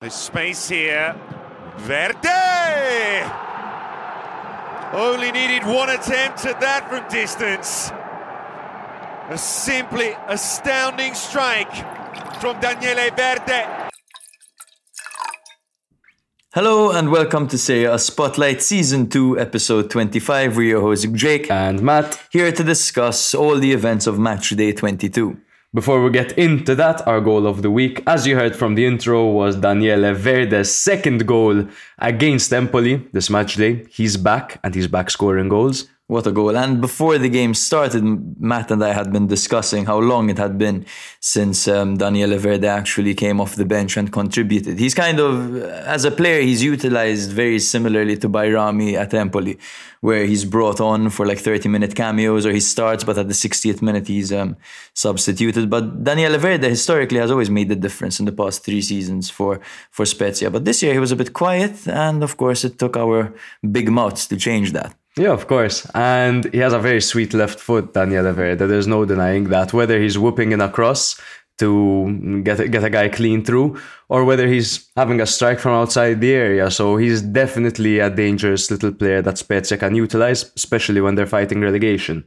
There's space here. Verde! Only needed one attempt at that from distance. A simply astounding strike from Daniele Verde. Hello and welcome to Serie A Spotlight Season 2, Episode 25. We're your hosts Jake and Matt. here to discuss all the events of Match Day 22. Before we get into that, our goal of the week, as you heard from the intro, was Daniele Verde's second goal against Empoli this match day. He's back and he's back scoring goals. What a goal. And before the game started, Matt and I had been discussing how long it had been since um, Daniele Verde actually came off the bench and contributed. He's kind of, as a player, he's utilized very similarly to Bajrami at Empoli, where he's brought on for like 30 minute cameos or he starts, but at the 60th minute he's um, substituted. But Daniele Verde historically has always made the difference in the past three seasons for, for Spezia. But this year he was a bit quiet, and of course it took our big mouths to change that. Yeah, of course. And he has a very sweet left foot, Daniele Verde. There's no denying that. Whether he's whooping in a cross to get a, get a guy clean through, or whether he's having a strike from outside the area. So he's definitely a dangerous little player that Spezia can utilize, especially when they're fighting relegation.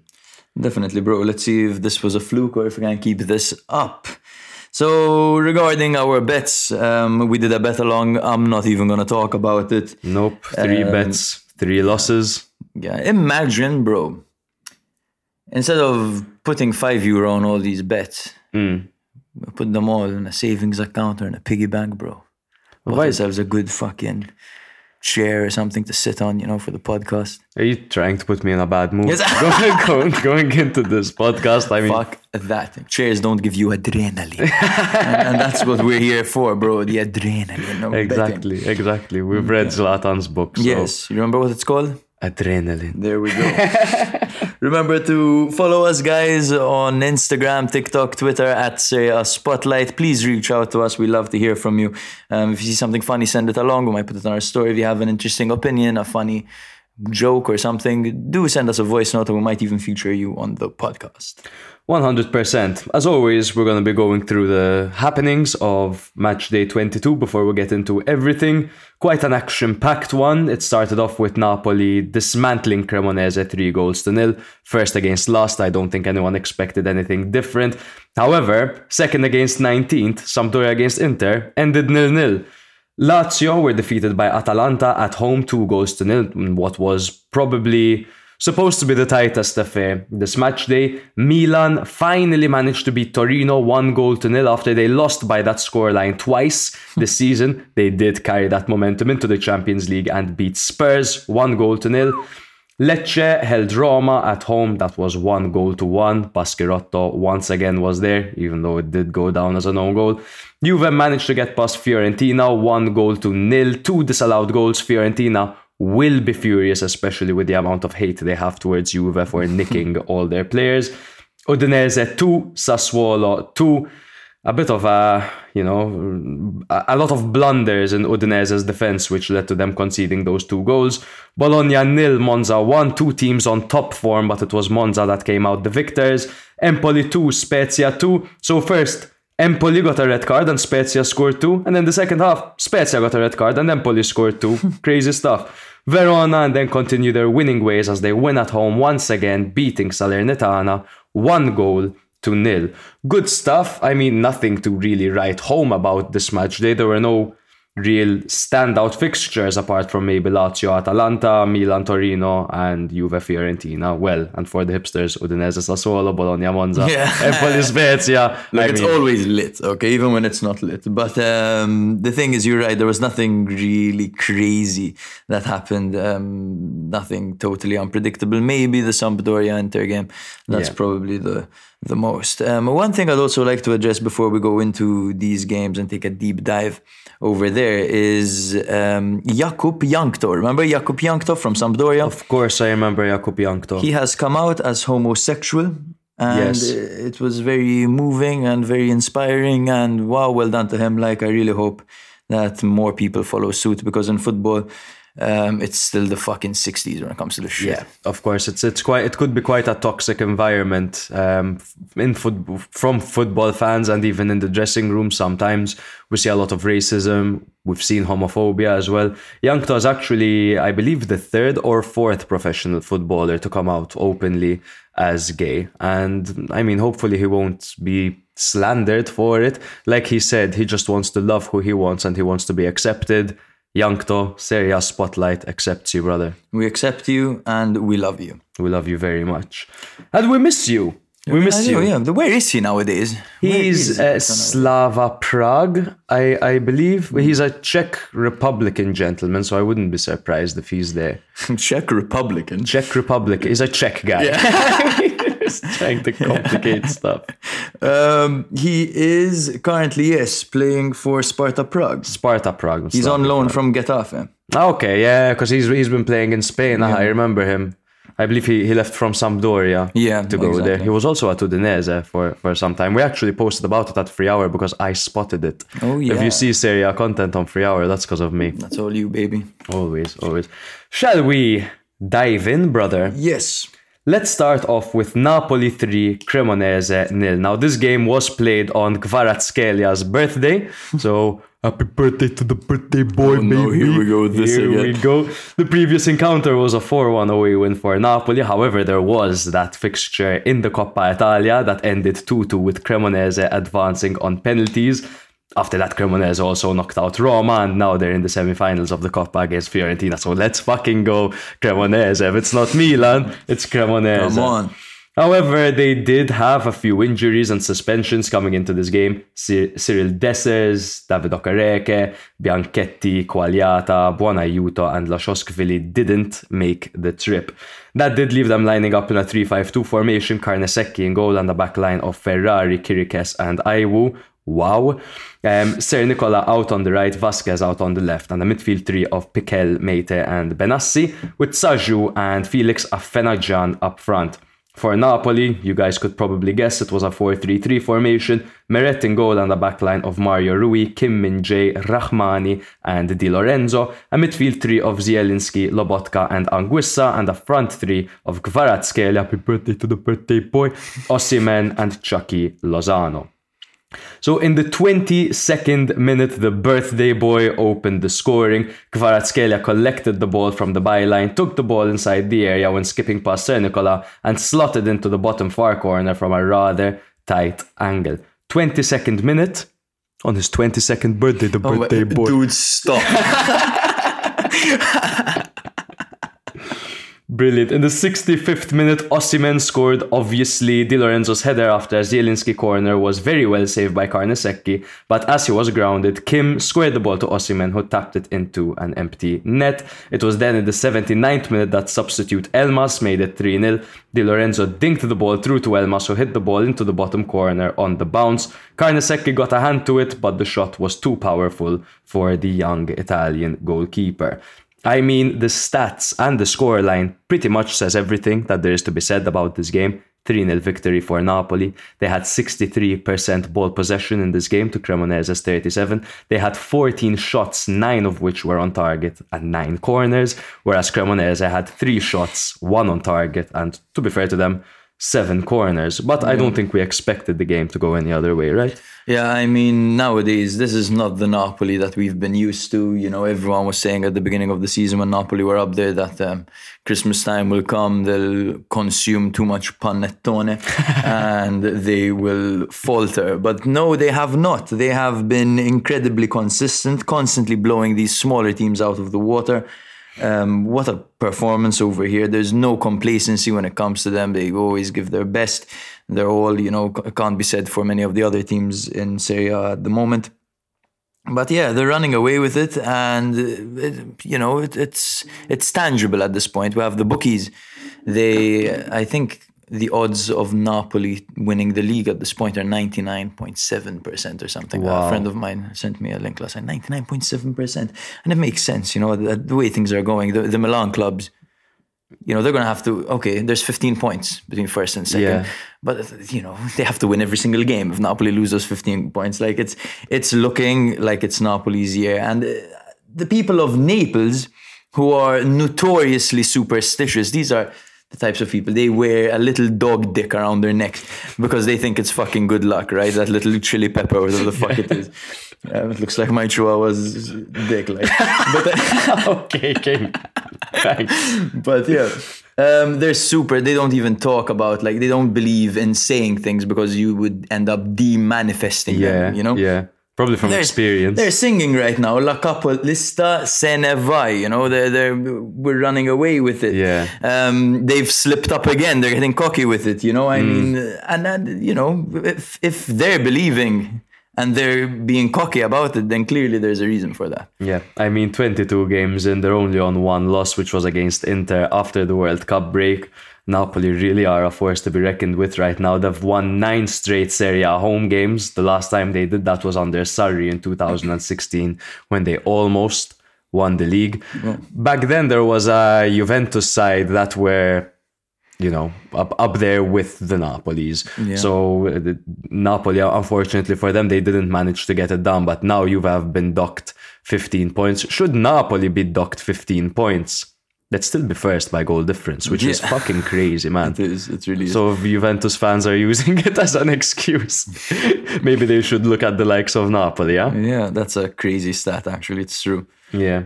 Definitely, bro. Let's see if this was a fluke or if we can keep this up. So regarding our bets, um, we did a bet along. I'm not even gonna talk about it. Nope. Three Um, bets, three losses. Yeah, imagine, bro. Instead of putting five euro on all these bets, Mm. put them all in a savings account or in a piggy bank, bro. Buy ourselves a good fucking chair or something to sit on, you know, for the podcast. Are you trying to put me in a bad mood? Yes. going, going, into this podcast, I mean, Fuck that. Chairs don't give you adrenaline. and, and that's what we're here for, bro. The adrenaline. No betting. exactly, exactly. We've read Zlatan's book. So. Yes. You remember what it's called? Adrenaline. There we go. Remember to follow us, guys, on Instagram, TikTok, Twitter at Serie A Spotlight. Please reach out to us. We love to hear from you. Um, if you see something funny, send it along. We might put it on our story. If you have an interesting opinion, a funny joke or something, do send us a voice note and we might even feature you on the podcast. 100%. As always, we're going to be going through the happenings of match day 22 before we get into everything. Quite an action packed one. It started off with Napoli dismantling Cremonese 3 goals to nil. First against last, I don't think anyone expected anything different. However, second against 19th, Sampdoria against Inter, ended nil nil. Lazio were defeated by Atalanta at home 2 goals to nil in what was probably supposed to be the tightest affair. This match day, Milan finally managed to beat Torino 1 goal to nil after they lost by that scoreline twice this hmm. season. They did carry that momentum into the Champions League and beat Spurs 1 goal to nil. Lecce held Roma at home. That was one goal to one. Baschirotto once again was there, even though it did go down as an own goal. Juve managed to get past Fiorentina, one goal to nil. Two disallowed goals. Fiorentina will be furious, especially with the amount of hate they have towards Juve for nicking all their players. Udinese 2, Sassuolo 2. A bit of a, you know, a lot of blunders in Udinese's defense, which led to them conceding those two goals. Bologna nil, Monza 1, two teams on top form, but it was Monza that came out the victors. Empoli 2, Spezia 2. So first, Empoli got a red card and Spezia scored two. And then the second half, Spezia got a red card and Empoli scored two. Crazy stuff. Verona and then continue their winning ways as they win at home once again, beating Salernitana one goal to nil. Good stuff. I mean, nothing to really write home about this match. There were no real standout fixtures apart from maybe Lazio, Atalanta, Milan, Torino, and Juve, Fiorentina. Well, and for the hipsters, Udinese, Sassuolo, Bologna, Monza, Yeah. Empoli, Spezia. Like I it's mean, always lit, okay, even when it's not lit. But um, the thing is, you're right. There was nothing really crazy that happened. Um, nothing totally unpredictable. Maybe the Sampdoria Inter game. That's Yeah. probably the the most. Um, one thing I'd also like to address before we go into these games and take a deep dive over there is um, Jakub Jankto. Remember Jakub Jankto from Sampdoria? Of course, I remember Jakub Jankto. He has come out as homosexual. And Yes. it was very moving and very inspiring. And wow, well done to him. Like, I really hope that more people follow suit because in football, um, it's still the fucking 60s when it comes to the shit. Yeah, of course, it's it's quite it could be quite a toxic environment um, in football from football fans and even in the dressing room. Sometimes we see a lot of racism. We've seen homophobia as well. Jankto is actually, I believe, the third or fourth professional footballer to come out openly as gay, and I mean, hopefully, he won't be slandered for it. Like he said, he just wants to love who he wants and he wants to be accepted Jankto, Serie A Spotlight accepts you, brother. We accept you and we love you. We love you very much. And we miss you. We miss you. yeah. Where is he nowadays? He's is he? I don't know. Slavia Prague, I, I believe. He's a Czech Republican gentleman, so I wouldn't be surprised if he's there. Czech Republican. Czech Republic. He's a Czech guy. Just trying to complicate stuff. Um, he is currently, yes, playing for Sparta Prague. Sparta Prague. He's on loan from Getafe. Okay, yeah, because he's he's been playing in Spain. Ah, I remember him. I believe he, he left from Sampdoria Yeah, to go exactly. there. He was also at Udinese for, for some time. We actually posted about it at Free Hour because I spotted it. Oh, yeah. If you see Serie A content on Free Hour, that's because of me. That's all you, baby. Always, always. Shall we dive in, brother? Yes. Let's start off with Napoli 3, Cremonese nil. Now, this game was played on Kvaratskhelia's birthday, so happy birthday to the birthday boy, Oh, no, baby. here we go with this Here again. we go. The previous encounter was a 4-1 away win for Napoli. However, there was that fixture in the Coppa Italia that ended 2-2 with Cremonese advancing on penalties. After that, Cremonese also knocked out Roma, and now they're in the semi-finals of the Coppa against Fiorentina. So let's fucking go Cremonese. If it's not Milan, it's Cremonese. Come on. However, they did have a few injuries and suspensions coming into this game. Cy- Cyriel Dessers, David Okereke, Bianchetti, Quagliata, Buonaiuto, and Lochoshvili didn't make the trip. That did leave them lining up in a 3-5-2 formation, Carnesecchi in goal and the back line of Ferrari, Chiriches, and Aiwu. Wow. Um, Sernicola out on the right, Vasquez out on the left, and a midfield three of Pickel, Meite, and Benassi, with Tsadjout and Felix Afena-Gyan up front. For Napoli, you guys could probably guess it was a 4-3-3 formation, Meret in goal and a backline of Mario Rui, Kim Min-jae, Rahmani and Di Lorenzo, a midfield three of Zielinski, Lobotka and Anguissa, and a front three of Kvaratskhelia, happy birthday to the birthday boy, Osimhen and Chucky Lozano. So in the 22nd minute, the birthday boy opened the scoring. Kvaratskhelia collected the ball from the byline, took the ball inside the area when skipping past Sernicola, and slotted into the bottom far corner from a rather tight angle. 22nd minute, on his 22nd birthday, the Oh, birthday boy. Dude, stop. Brilliant. In the 65th minute, Osimhen scored. Obviously, Di Lorenzo's header after Zielinski corner was very well saved by Carnesecchi, but as he was grounded, Kim squared the ball to Osimhen, who tapped it into an empty net. It was then in the 79th minute that substitute Elmas made it 3 0. Di Lorenzo dinked the ball through to Elmas, who hit the ball into the bottom corner on the bounce. Carnesecchi got a hand to it, but the shot was too powerful for the young Italian goalkeeper. I mean, the stats and the scoreline pretty much says everything that there is to be said about this game. 3 0 victory for Napoli. They had 63% ball possession in this game to Cremonese's 37. They had 14 shots, 9 of which were on target and 9 corners, whereas Cremonese had 3 shots, 1 on target, and to be fair to them, 7 corners. But I don't think we expected the game to go any other way, right? Yeah, I mean, nowadays, this is not the Napoli that we've been used to. You know, everyone was saying at the beginning of the season when Napoli were up there that um, Christmas time will come, they'll consume too much panettone and they will falter. But no, they have not. They have been incredibly consistent, constantly blowing these smaller teams out of the water. Um, what a performance over here. There's no complacency when it comes to them. They always give their best. They're all, you know, can't be said for many of the other teams in Serie A at the moment. But yeah, they're running away with it, and uh, it, you know it, it's it's tangible at this point. We have the bookies; they, I think, the odds of Napoli winning the league at this point are ninety nine point seven percent or something. Wow. A friend of mine sent me a link last night. Ninety nine point seven percent, and it makes sense. You know the, the way things are going. The, the Milan clubs, you know, they're going to have to. Okay, there's fifteen points between first and second, Yeah. but you know they have to win every single game. If Napoli lose those fifteen points, like it's it's looking like it's Napoli's year, and uh, the people of Naples who are notoriously superstitious. These are types of people. They wear a little dog dick around their neck because they think it's fucking good luck, right? That little chili pepper, whatever the fuck it is. Um, it looks like my chihuahua's dick, like. But, okay, okay Thanks. but yeah, um, they're super. They don't even talk about like they don't believe in saying things because you would end up de-manifesting Yeah, them. You know. Yeah, probably from They're- experience. They're singing right now. La capolista se ne vai. You know, they're, they're we're running away with it. Yeah. Um, they've slipped up again. They're getting cocky with it. You know, I Mm. mean, and, and you know, if if they're believing and they're being cocky about it, then clearly there's a reason for that. Yeah, I mean, 22 games and they're only on one loss, which was against Inter after the World Cup break. Napoli really are a force to be reckoned with right now. They've won nine straight Serie A home games. The last time they did that was under Sarri in 2016 when they almost won the league. Back then, there was a Juventus side that were you know, up up there with the Napolis. So uh, Napoli, unfortunately for them, they didn't manage to get it done. But now you have been docked 15 points. Should Napoli be docked 15 points, they'd still be first by goal difference, which is fucking crazy, man. It is. It really is. So if Juventus fans are using it as an excuse, maybe they should look at the likes of Napoli, yeah? yeah, that's a crazy stat. Actually, it's true. Yeah.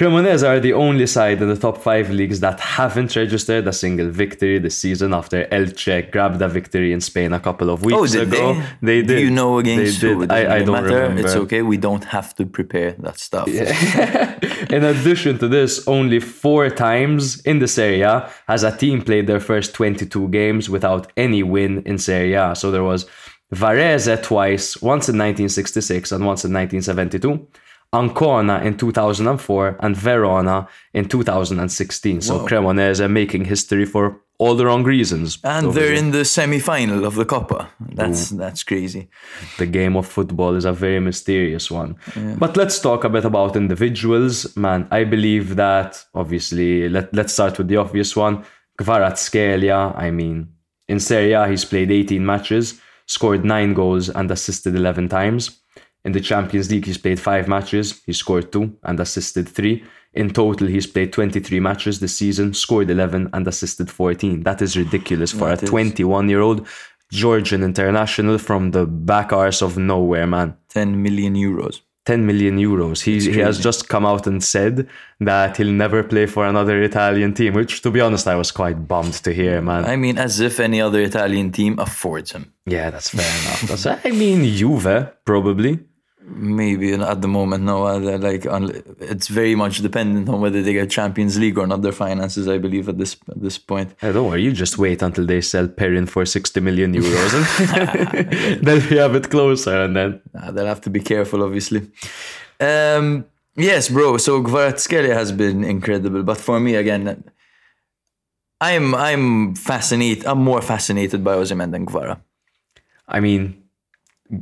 Cremonese are the only side in the top five leagues that haven't registered a single victory this season after Elche grabbed a victory in Spain a couple of weeks Oh, did ago. they? did. Do you know against They who? did. I, I don't matter. remember. It's okay. We don't have to prepare that stuff. In addition to this, only four times in the Serie A has a team played their first 22 games without any win in Serie A. So there was Varese twice, once in 1966 and once in 1972. Ancona in 2004 and Verona in 2016. So Cremonese making history for all the wrong reasons. And they're in the semi-final of the Coppa. That's that's crazy. the game of football is a very mysterious one. But let's talk a bit about individuals. Man, I believe that obviously let, let's start with the obvious one. Kvaratskhelia, I mean, in Serie A he's played 18 matches, scored 9 goals and assisted 11 times. In the Champions League he's played 5 matches, he scored 2 and assisted 3. In total he's played 23 matches this season, scored 11 and assisted 14. That is ridiculous for That a 21 year old Georgian international from the back arse of nowhere, man. 10 million euros. 10 million euros. He, he has just come out and said that he'll never play for another Italian team, which, to be honest, I was quite bummed to hear, man. I mean, as if any other Italian team affords him. yeah, that's fair enough. That's, I mean, Juve, probably. Maybe at the moment, no. uh, Like, it's very much dependent on whether they get Champions League or not. Their finances, I believe, at this at this point. Hey, don't worry, you just wait until they sell Perin for 60 million euros and then we have it closer and then. Uh, they'll have to be careful, obviously. Um, yes, bro. So Kvaratskhelia has been incredible, but for me, again, I'm I'm fascinated. I'm more fascinated by Osimhen than Kvara. I mean,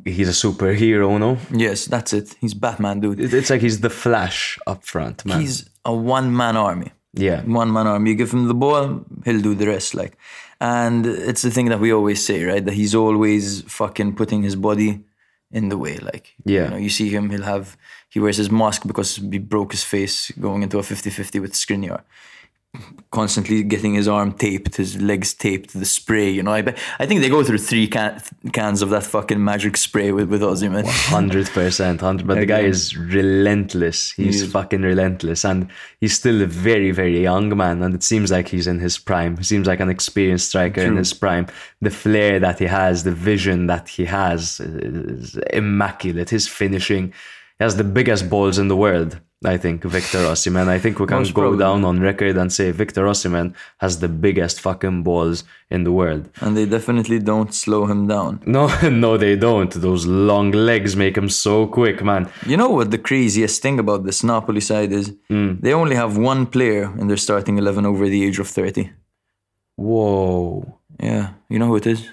he's a superhero, no? Yes, that's it. He's Batman, dude. It's like he's the Flash up front, man. He's a one man army. yeah. One man army. You give him the ball, he'll do the rest. Like, and it's the thing that we always say, right? That he's always fucking putting his body in the way. Like, Yeah. you know, you see him, he'll have he wears his mask because he broke his face going into a 50-50 with Skriniar. Constantly getting his arm taped, his legs taped, the spray. You know, I bet, I think they go through three can, cans of that fucking magic spray with with Ozzy, man. Hundred percent, hundred. But the guy is relentless. He's is. fucking relentless, and he's still a very, very young man. And it seems like he's in his prime. He seems like an experienced striker in his prime. The flair that he has, the vision that he has, is immaculate. His finishing, he has the biggest balls in the world. I think Victor Osimhen. I think we can Most go probably. down on record and say Victor Osimhen has the biggest fucking balls in the world. And they definitely don't slow him down. No, no, they don't. Those long legs make him so quick, man. You know what the craziest thing about this Napoli side is? Hmm. They only have one player in their starting 11 over the age of 30. Whoa. Yeah, you know who it is?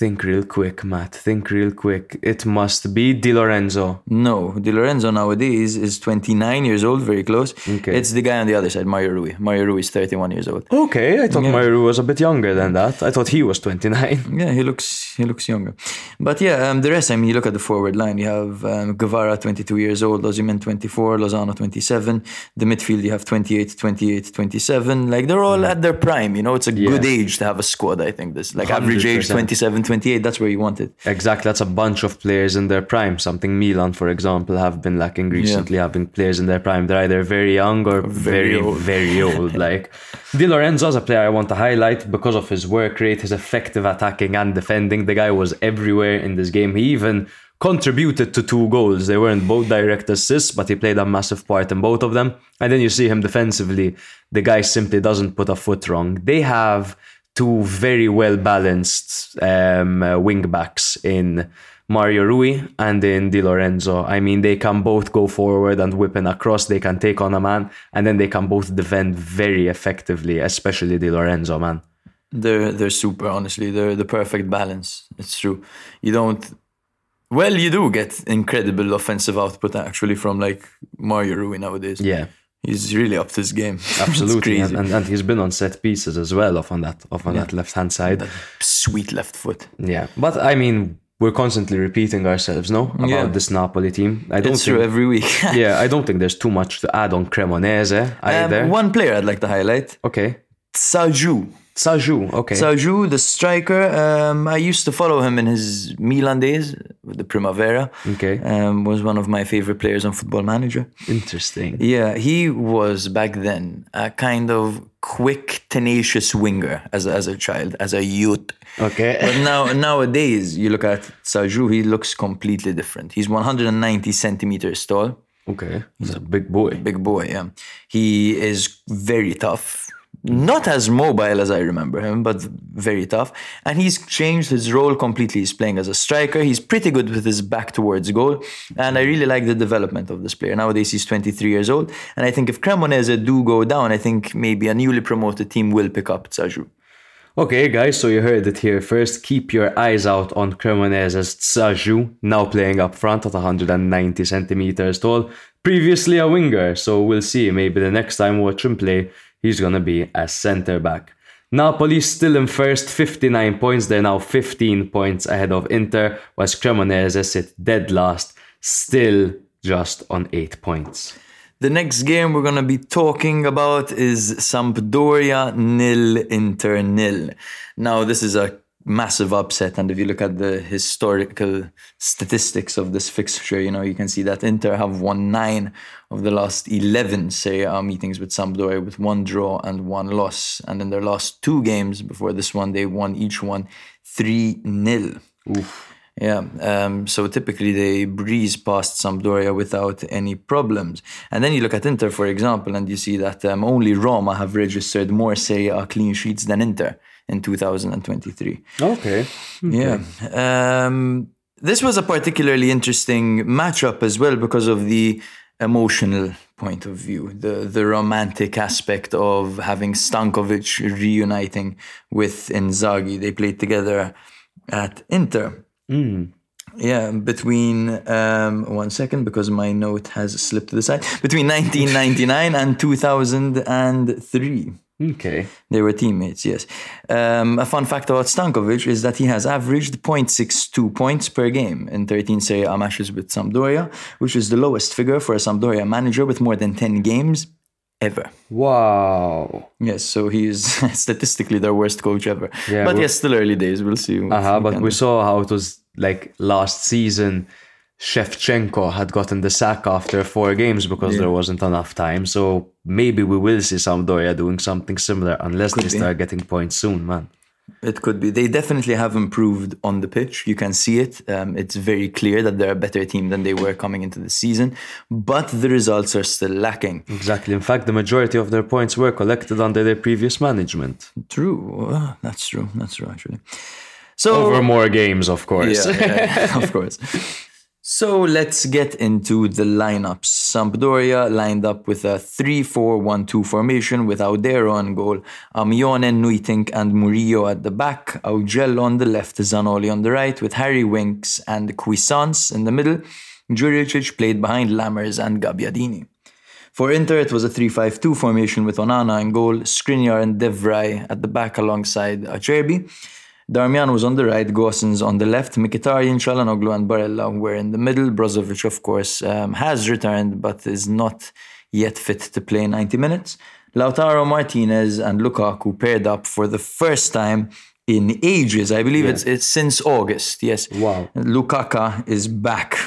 Think real quick, Matt. Think real quick. It must be Di Lorenzo. No, Di Lorenzo nowadays is 29 years old, very close. Okay. It's the guy on the other side, Mario Rui. Mario Rui is 31 years old. Okay, I thought Yeah. Mario Rui was a bit younger than that. I thought he was 29. Yeah, he looks he looks younger. But yeah, um, the rest, I mean, you look at the forward line. You have um, Kvara, 22 years old, Osimhen, 24, Lozano, 27. The midfield, you have 28, 28, 27. Like they're all at their prime. You know, it's a good age to have a squad. I think this like average age 27, 28. That's where you want it. Exactly, that's a bunch of players in their prime. Something Milan, for example, have been lacking recently, having players in their prime. They're either very young or very, Very very old. old. like Di Lorenzo is a player I want to highlight because of his work rate, his effective attacking and defending. The guy was everywhere in this game. He even contributed to two goals. They weren't both direct assists, but he played a massive part in both of them. And then you see him defensively. The guy simply doesn't put a foot wrong. They have two very well balanced um, uh, wing backs in Mario Rui and in Di Lorenzo. I mean, they can both go forward and whip in across. They can take on a man, and then they can both defend very effectively, especially Di Lorenzo, man. They're they're super. Honestly, they're the perfect balance. It's true. You don't. Well, you do get incredible offensive output actually from like Mario Rui nowadays. Yeah, He's really up to his game. Absolutely. and, and, and he's been on set pieces as well, off on that, off on that left hand side. Sweet left foot. Yeah, but I mean, we're constantly repeating ourselves, no, about Yeah. this Napoli team. I don't It's think. true every week. yeah, I don't think there's too much to add on Cremonese either. Um, one player I'd like to highlight: okay, Tsadjout. Tsadjout. Okay. Tsadjout, the striker. Um, I used to follow him in his Milan days with the Primavera. Okay. Um, was one of my favorite players on Football Manager. Interesting. Yeah, he was back then a kind of quick, tenacious winger as a, as a child, as a youth. Okay. But now nowadays, you look at Tsadjout, he looks completely different. He's 190 centimeters tall, Okay. He's a big boy. big boy. Yeah, he is very tough. Not as mobile as I remember him, but very tough. And he's changed his role completely. He's playing as a striker. He's pretty good with his back towards goal. And I really like the development of this player. Nowadays, he's 23 years old. And I think if Cremonese do go down, I think maybe a newly promoted team will pick up Tsadjout. Okay, guys, so you heard it here first. Keep your eyes out on Cremonese's Tsadjout, now playing up front at 190 centimeters tall. Previously a winger, so we'll see. Maybe the next time we watch him play, he's gonna be a centre back. Napoli still in first, 59 points. They're now 15 points ahead of Inter, whilst Cremonese sit dead last, still just on 8 points. The next game we're going to be talking about is Sampdoria nil Inter nil. Now, this is a massive upset, and if you look at the historical statistics of this fixture, you know you can see that Inter have won nine of the last eleven Serie A meetings with Sampdoria, with one draw and one loss, and in their last two games before this one, they won each one three 0 yeah, um, so typically they breeze past Sampdoria without any problems. And then you look at Inter, for example, and you see that um, only Roma have registered more Serie A clean sheets than Inter in 2023. Okay. Yeah. Um, this was a particularly interesting matchup as well because of the emotional point of view, the the romantic aspect of having Stankovic reuniting with Inzaghi. They played together at Inter. Yeah, between um, one second because my note has slipped to the side. Between 1999 and 2003. Okay. They were teammates, yes. Um, a fun fact about Stankovic is that he has averaged 0.62 points per game in 13 Serie A matches with Sampdoria, which is the lowest figure for a Sampdoria manager with more than 10 games ever. Wow. Yes, so he is statistically their worst coach ever. Yeah, but yes, still early days. We'll see. Uh-huh, we but we saw how it was like last season. Shevchenko had gotten the sack after four games because there wasn't enough time. So maybe we will see Sampdoria doing something similar unless they be. start getting points soon, man. It could be. They definitely have improved on the pitch. You can see it. Um, it's very clear that they're a better team than they were coming into the season, but the results are still lacking. Exactly. In fact, the majority of their points were collected under their previous management. True. That's true. That's true, actually. So, Over more games, of course. yeah, yeah, of course. So let's get into the lineups. Sampdoria lined up with a 3-4-1-2 formation with Audero on goal, Amione, Nuytinck and Murillo at the back, Augello on the left, Zanoli on the right, with Harry Winks and Cuisance in the middle. Djuricic played behind Lammers and Gabbiadini. For Inter, it was a 3-5-2 formation with Onana in goal, Skriniar and de Vrij at the back alongside Acerbi. Darmian was on the right, Gosens on the left, Mkhitaryan, Calhanoglu and Barella were in the middle. Brozovic, of course, um, has returned but is not yet fit to play 90 minutes. Lautaro Martinez and Lukaku paired up for the first time in ages. I believe it's it's since August. Yes. Wow. Lukaka is back.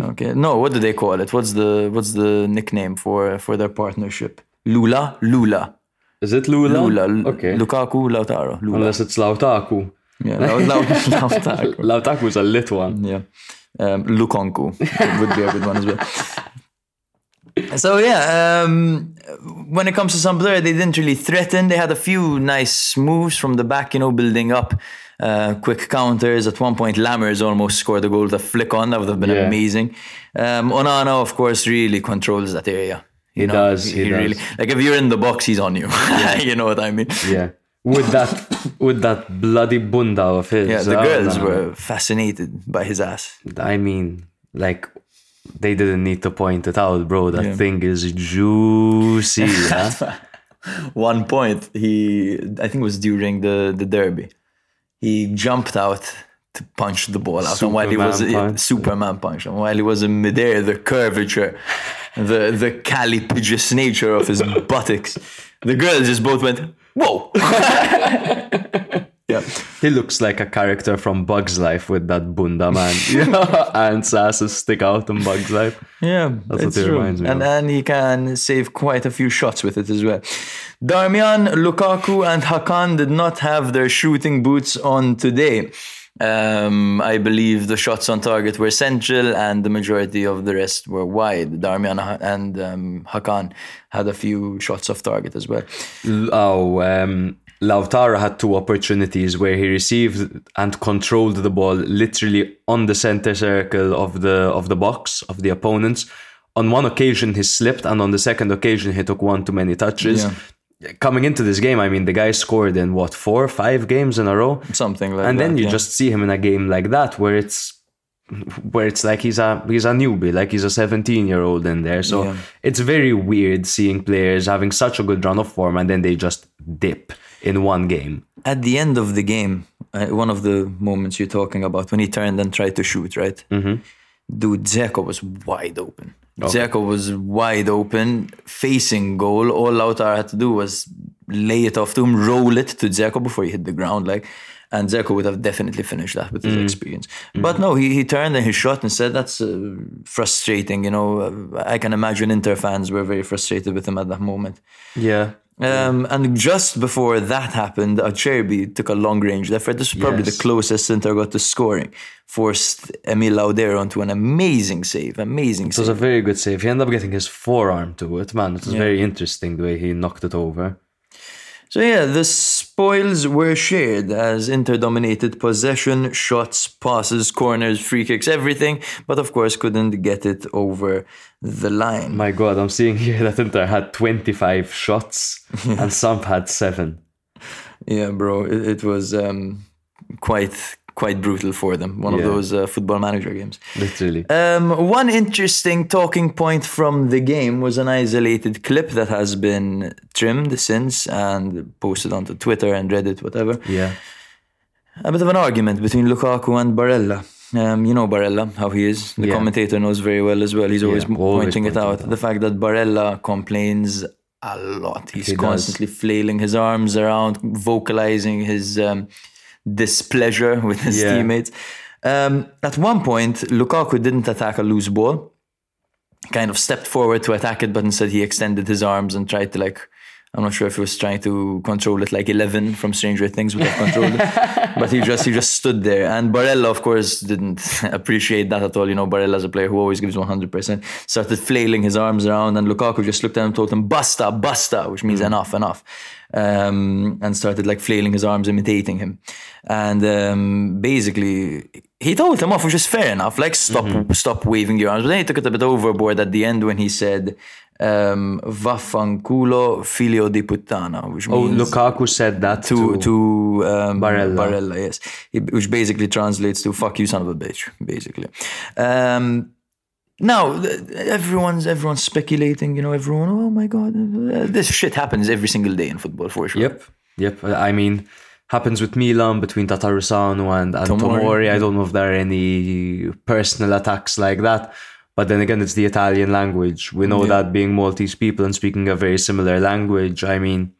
okay. No, what do they call it? What's the what's the nickname for for their partnership? Lula, Lula, Is it Lula? Lula. Okay. Lukaku, Lautaro, Lula. Unless it's Lautaku. Yeah, Lautaku. Lau- Lautaro. Lautaku's a lit one. Yeah. Um, Lukonku would be a good one as well. So yeah, um, when it comes to Sampdoria, they didn't really threaten. They had a few nice moves from the back, you know, building up uh, quick counters. At one point, Lammers almost scored a goal with a flick on. That would have been Yeah. amazing. Um, Onana, of course, really controls that area. He know, does, he does. really like if you're in the box, he's on you. you know what I mean? Yeah. With that with that bloody bunda of his. Yeah, the oh, girls no. were fascinated by his ass. I mean, like they didn't need to point it out, bro. That Yeah. thing is juicy. yeah? one point he i think it was during the the derby he jumped out to punch the ball out and while he was Superman yeah, punch. superman punch and while he was in midair the curvature the the calipagious nature of his buttocks the girls just both went whoa yeah He looks like a character from Bug's Life with that bunda man. yeah. Ants asses stick out in Bug's Life. Yeah, That's what it true. reminds me and of. and he can save quite a few shots with it as well. Darmian, Lukaku, and Hakan did not have their shooting boots on today. Um, I believe the shots on target were central, and the majority of the rest were wide. Darmian and um, Hakan had a few shots off target as well. Oh, um, Lautaro had two opportunities where he received and controlled the ball literally on the center circle of the of the box of the opponents. On one occasion, he slipped, and on the second occasion, he took one too many touches. Coming into this game, I mean, the guy scored in what four, five games in a row, Something like that. and that. then you yeah. just see him in a game like that where it's where it's like he's a he's a newbie, like he's a 17 year old in there. So Yeah. it's very weird seeing players having such a good run of form and then they just dip in one game. at the end of the game, uh, one of the moments you're talking about when he turned and tried to shoot, right? Mm-hmm. Dude, Dzeko was wide open. Dzeko was wide open, facing goal. All Lautaro had to do was lay it off to him, roll it to Dzeko before he hit the ground, like. And Dzeko would have definitely finished that with his experience. But no, he, he turned and he shot and said, That's uh, frustrating. You know, I can imagine Inter fans were very frustrated with him at that moment. Yeah. Um, and just before that happened, Acerbi took a long range effort. This was probably Yes. the closest Inter got to scoring. Forced Emil Audero onto an amazing save. Amazing save. It was a very good save. He ended up getting his forearm to it, man. It was very interesting the way he knocked it over. so yeah, the spoils were shared as Inter dominated possession, shots, passes, corners, free kicks, everything. But of course, couldn't get it over the line. My god, I'm seeing here that Inter had 25 shots and Samp had 7. Yeah, bro, it, it was um, quite quite brutal for them. One Yeah. of those uh, football manager games. Literally. Um, one interesting talking point from the game was an isolated clip that has been trimmed since and posted onto Twitter and Reddit, whatever. Yeah. A bit of an argument between Lukaku and Barella. Um, you know Barella, how he is. The Yeah. commentator knows very well as well. He's always Yeah, always pointing it pointing out. it out. The fact that Barella complains a lot. He's He does. constantly flailing his arms around, vocalizing his um, displeasure with his Yeah. teammates. Um, at one point, Lukaku didn't attack a loose ball. Kind of stepped forward to attack it, but instead he extended his arms and tried to like. I'm not sure if he was trying to control it like Eleven from Stranger Things would have controlled it, but he just he just stood there. And Barella, of course, didn't appreciate that at all. You know, Barella's a player who always gives 100. percent Started flailing his arms around, and Lukaku just looked at him, and told him "basta, basta," which means enough, enough, um, and started like flailing his arms, imitating him. And um, basically, he told him off, which is fair enough. Like, stop, Mm-hmm. stop waving your arms. But then he took it a bit overboard at the end when he said, um, "Vaffanculo figlio di puttana," which Oh, Lukaku said that to to, to um, Barella. Barella, yes, which basically translates to "fuck you, son of a bitch," basically. Um, now everyone's everyone's speculating. You know, everyone. Oh my god, this shit happens every single day in football for sure. Yep, yep. I mean, happens with Milan between Tatarusanu and, and Tomori. Tomori. I don't know if there are any personal attacks like that. But then again, it's the Italian language. We know that being Maltese people and speaking a very similar language, I mean,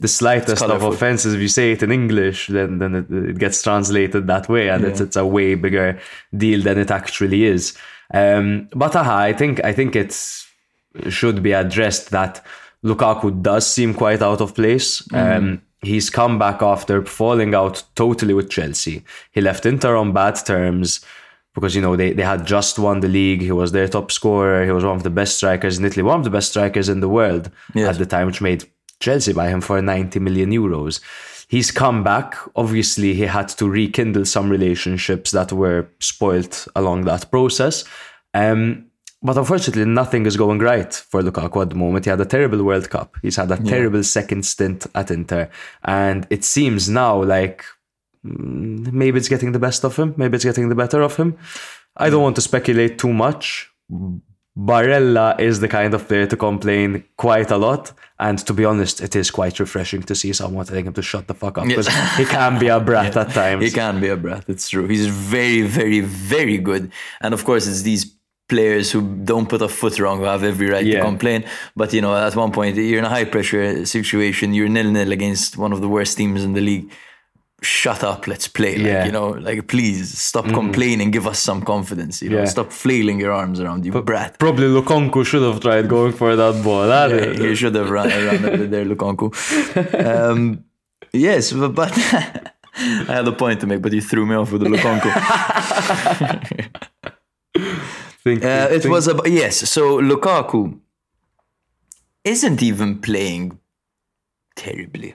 the slightest of offenses, if you say it in English, then then it, it gets translated that way, and it's it's a way bigger deal than it actually is. Um, but aha, I think I think it's should be addressed that Lukaku does seem quite out of place. Um, he's come back after falling out totally with Chelsea. He left Inter on bad terms because you know they, they had just won the league. He was their top scorer. He was one of the best strikers in Italy, one of the best strikers in the world Yes. at the time, which made Chelsea buy him for 90 million euros. He's come back. Obviously, he had to rekindle some relationships that were spoilt along that process. Um, but unfortunately, nothing is going right for Lukaku at the moment. He had a terrible World Cup. He's had a terrible second stint at Inter. And it seems now like Mm, maybe it's getting the best of him. Maybe it's getting the better of him. I don't want to speculate too much. Barella is the kind of player to complain quite a lot. And to be honest, it is quite refreshing to see someone telling him to shut the fuck up because he can be a brat at times. He can be a brat. It's true. He's very, very, very good. And of course, it's these players who don't put a foot wrong who have every right Yeah. to complain. But you know, at one point, you're in a high pressure situation. You're nil nil against one of the worst teams in the league. Shut up. Let's play. Like, Yeah. You know, like please stop complaining. Give us some confidence. You know, Yeah. stop flailing your arms around. You brat. Probably Lukonku should have tried going for that ball. That Yeah, is- he should have run around bit there, Lukaku. Um, yes, but, but I had a point to make, but you threw me off with the Lukaku. think, Uh, it think- was about yes. So Lukaku isn't even playing terribly.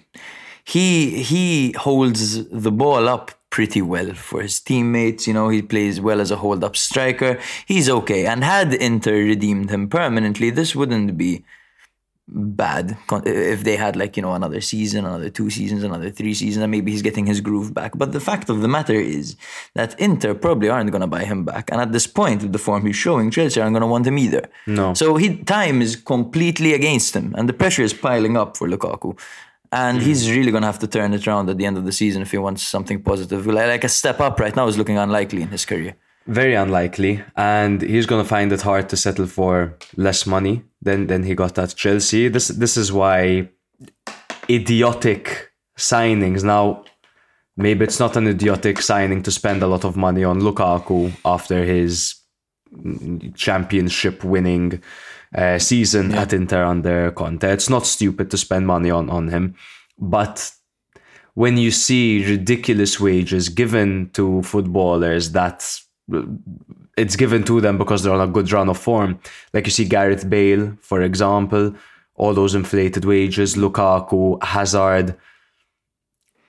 He he holds the ball up pretty well for his teammates. You know, he plays well as a hold up striker. He's okay. And had Inter redeemed him permanently, this wouldn't be bad if they had like you know another season another two seasons another three seasons and maybe he's getting his groove back but the fact of the matter is that inter probably aren't going to buy him back and at this point with the form he's showing chelsea aren't going to want him either No. so he, time is completely against him and the pressure is piling up for lukaku and he's really going to have to turn it around at the end of the season if he wants something positive like like a step up right now is looking unlikely in his career Very unlikely, and he's gonna find it hard to settle for less money than than he got at Chelsea. This this is why idiotic signings now. Maybe it's not an idiotic signing to spend a lot of money on Lukaku after his mm, championship winning uh, season at Inter under Conte. It's not stupid to spend money on on him, but when you see ridiculous wages given to footballers that it's given to them because they're on a good run of form. Like you see Gareth Bale, for example, all those inflated wages, Lukaku, Hazard.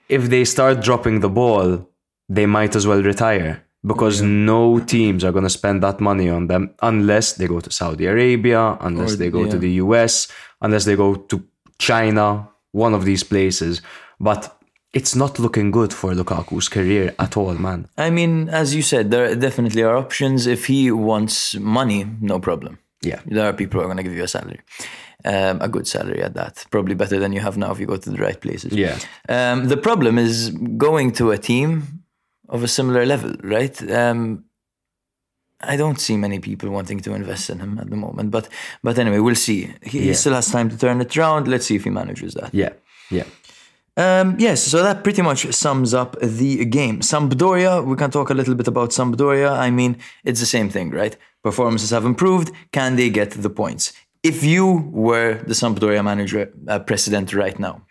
If they start dropping the ball, they might as well retire because no teams are going to spend that money on them unless they go to Saudi Arabia, unless Or- they go to the US, unless they go to China, one of these places. But it's not looking good for Lukaku's career at all, man. i mean as you said there definitely are options if he wants money no problem Yeah. There are people who are going to give you a salary, um, a good salary at that. Probably better than you have now if you go to the right places. Yeah. Um, the problem is going to a team of a similar level, right? Um, I don't see many people wanting to invest in him at the moment, but but anyway, we'll see. He, he still has time to turn it around. Let's see if he manages that. Yeah. Yeah. Um, yes, so that pretty much sums up the game. Sampdoria, we can talk a little bit about Sampdoria. I mean, it's the same thing, right? Performances have improved. Can they get the points? If you were the Sampdoria manager, uh, president right now,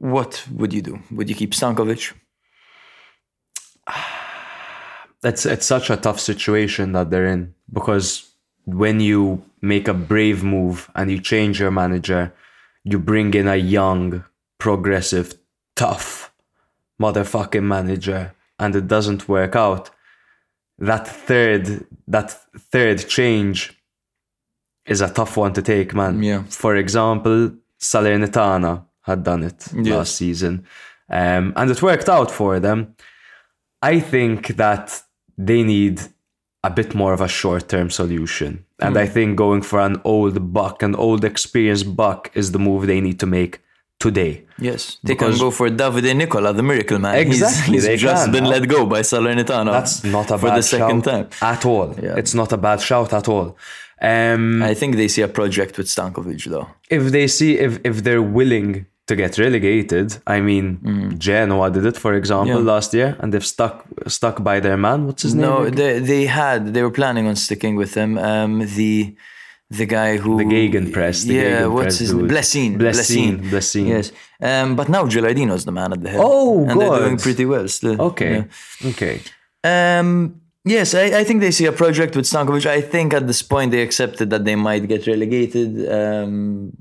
what would you do? Would you keep Stankovic? That's it's such a tough situation that they're in because when you make a brave move and you change your manager, you bring in a young, progressive, tough motherfucking manager and it doesn't work out, that third that third change is a tough one to take, man. Yeah. For example, Salernitana had done it Yeah. last season, um, and it worked out for them. I think that they need a bit more of a short-term solution, and Hmm. I think going for an old buck, an old experienced buck, is the move they need to make today. Yes, they Because- can go for Davide Nicola, the miracle man. Exactly, he's, he's just can, been let go by Salernitana. That's not a for bad the second time. at all. Yeah. It's not a bad shout at all. Um, I think they see a project with Stankovic though. if they see if if they're willing to get relegated, I mean, Genoa did it for example Mm. Yeah. last year, and they've stuck stuck by their man. What's his No, name? they they had they were planning on sticking with him. Um, the the guy who The Gegenpress, the yeah, Gegenpress what's his name? dude. Blessin, Blessin, Blessin. Yes, um, but now Gilardino's the man at the head. Oh, and they're doing pretty well still. Okay, Yeah. okay. Um, yes, I, I think they see a project with Stankovic. I think at this point they accepted that they might get relegated. Um,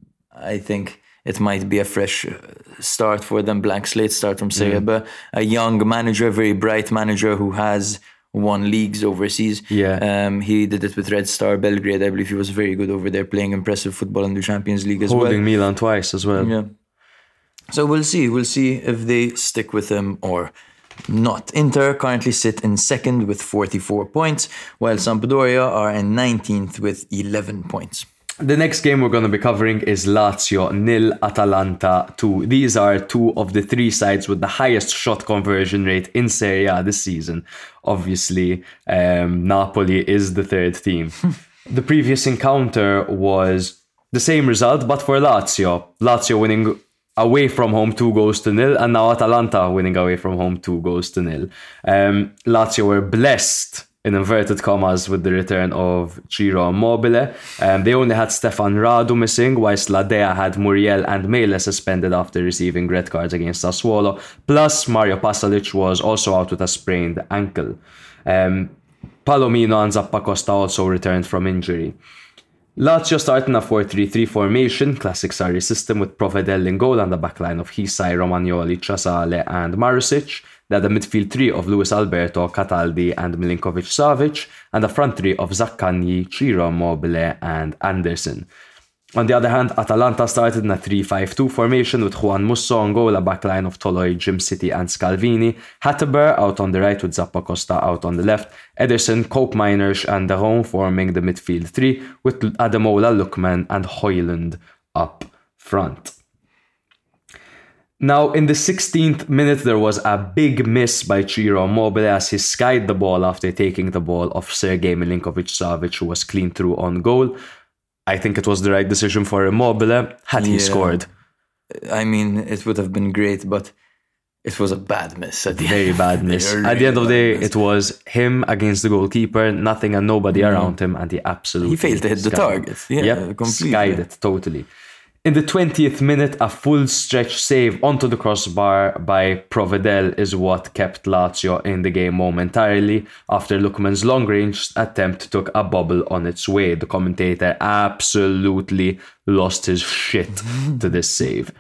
I think it might be a fresh uh, start for them, blank slate start from Serie B. A young manager, very bright manager who has won leagues overseas. Yeah. Um, he did it with Red Star Belgrade. I believe he was very good over there, playing impressive football in the Champions League as Holding well. Holding Milan twice as well. Yeah. So we'll see. We'll see if they stick with him or not. Inter currently sit in second with 44 points, while Sampdoria are in 19th with 11 points. The next game we're going to be covering is Lazio nil Atalanta 2. These are two of the three sides with the highest shot conversion rate in Serie A this season. Obviously, um, Napoli is the third team. the previous encounter was the same result, but for Lazio. Lazio winning away from home two goals to nil, and now Atalanta winning away from home two goals to nil. Um, Lazio were blessed in inverted commas with the return of Ciro Immobile. Um, they only had Stefan Radu missing, whilst Ladea had Muriel and Maehle suspended after receiving red cards against Sassuolo. Plus, Mario Pasalic was also out with a sprained ankle. Um, Palomino and Zappacosta also returned from injury. Lazio starting a 4-3-3 formation, classic Sarri system with Provedel in goal and the backline of Hysaj, Romagnoli, Casale and Marusic. Had a midfield three of Luis Alberto, Cataldi and Milinkovic Savic, and the front three of Zaccagni, Ciro Immobile and Anderson. On the other hand, Atalanta started in a 3-5-2 formation with Juan Musso on goal, a backline of Toloi, Djimsiti and Scalvini, Hateboer out on the right with Zappacosta out on the left, Ederson, Koopmeiners and de Roon forming the midfield three with Ademola, Lookman and Højlund up front. Now, in the 16th minute, there was a big miss by Ciro Immobile as he skied the ball after taking the ball off Sergei Milinkovic Savic, who was clean through on goal. I think it was the right decision for Immobile had he scored. I mean, it would have been great, but it was a bad miss at the Very end. bad miss. At the end of the day, miss. it was him against the goalkeeper, nothing and nobody mm. around him, and he absolutely He failed to hit the target. Yeah, yep, completely. skied it totally. In the 20th minute, a full stretch save onto the crossbar by Provedel is what kept Lazio in the game momentarily after Lookman's long range attempt took a bubble on its way. The commentator absolutely lost his shit to this save.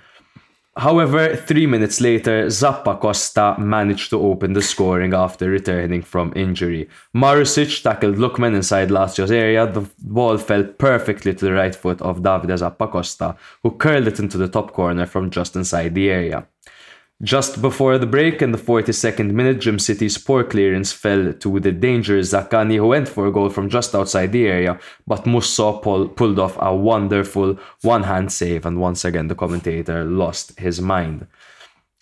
However, three minutes later, Zappacosta managed to open the scoring after returning from injury. Marusic tackled Lookman inside Lazio's area. The ball fell perfectly to the right foot of Davide Zappacosta, who curled it into the top corner from just inside the area. Just before the break, in the 42nd minute, Djimsiti's poor clearance fell to the dangerous Zaccagni, who went for a goal from just outside the area, but Musso pull, pulled off a wonderful one hand save, and once again the commentator lost his mind.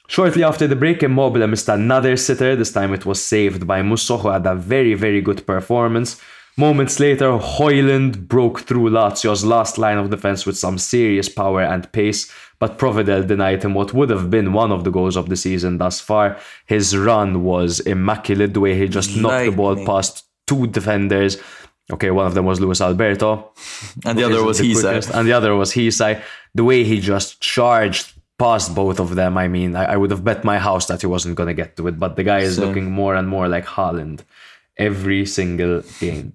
Shortly after the break, Immobile missed another sitter. This time it was saved by Musso, who had a very, very good performance. Moments later, Højlund broke through Lazio's last line of defense with some serious power and pace, but Provedel denied him what would have been one of the goals of the season thus far. His run was immaculate, the way he just knocked the ball past two defenders. Okay, one of them was Luis Alberto, and the other was the quickest, and the other was Hysaj. The way he just charged past both of them, I mean, I, I would have bet my house that he wasn't going to get to it, but the guy is looking more and more like Haaland every single game.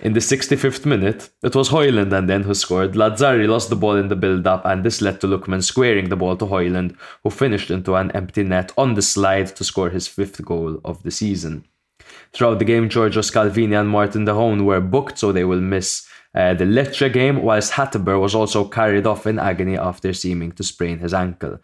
In the 65th minute, it was Højlund and then who scored. Lazzari lost the ball in the build-up and this led to Lookman squaring the ball to Højlund, who finished into an empty net on the slide to score his fifth goal of the season. Throughout the game, Giorgio Scalvini and Martin De Haan were booked, so they will miss uh, the Lecce game, whilst Hateboer was also carried off in agony after seeming to sprain his ankle.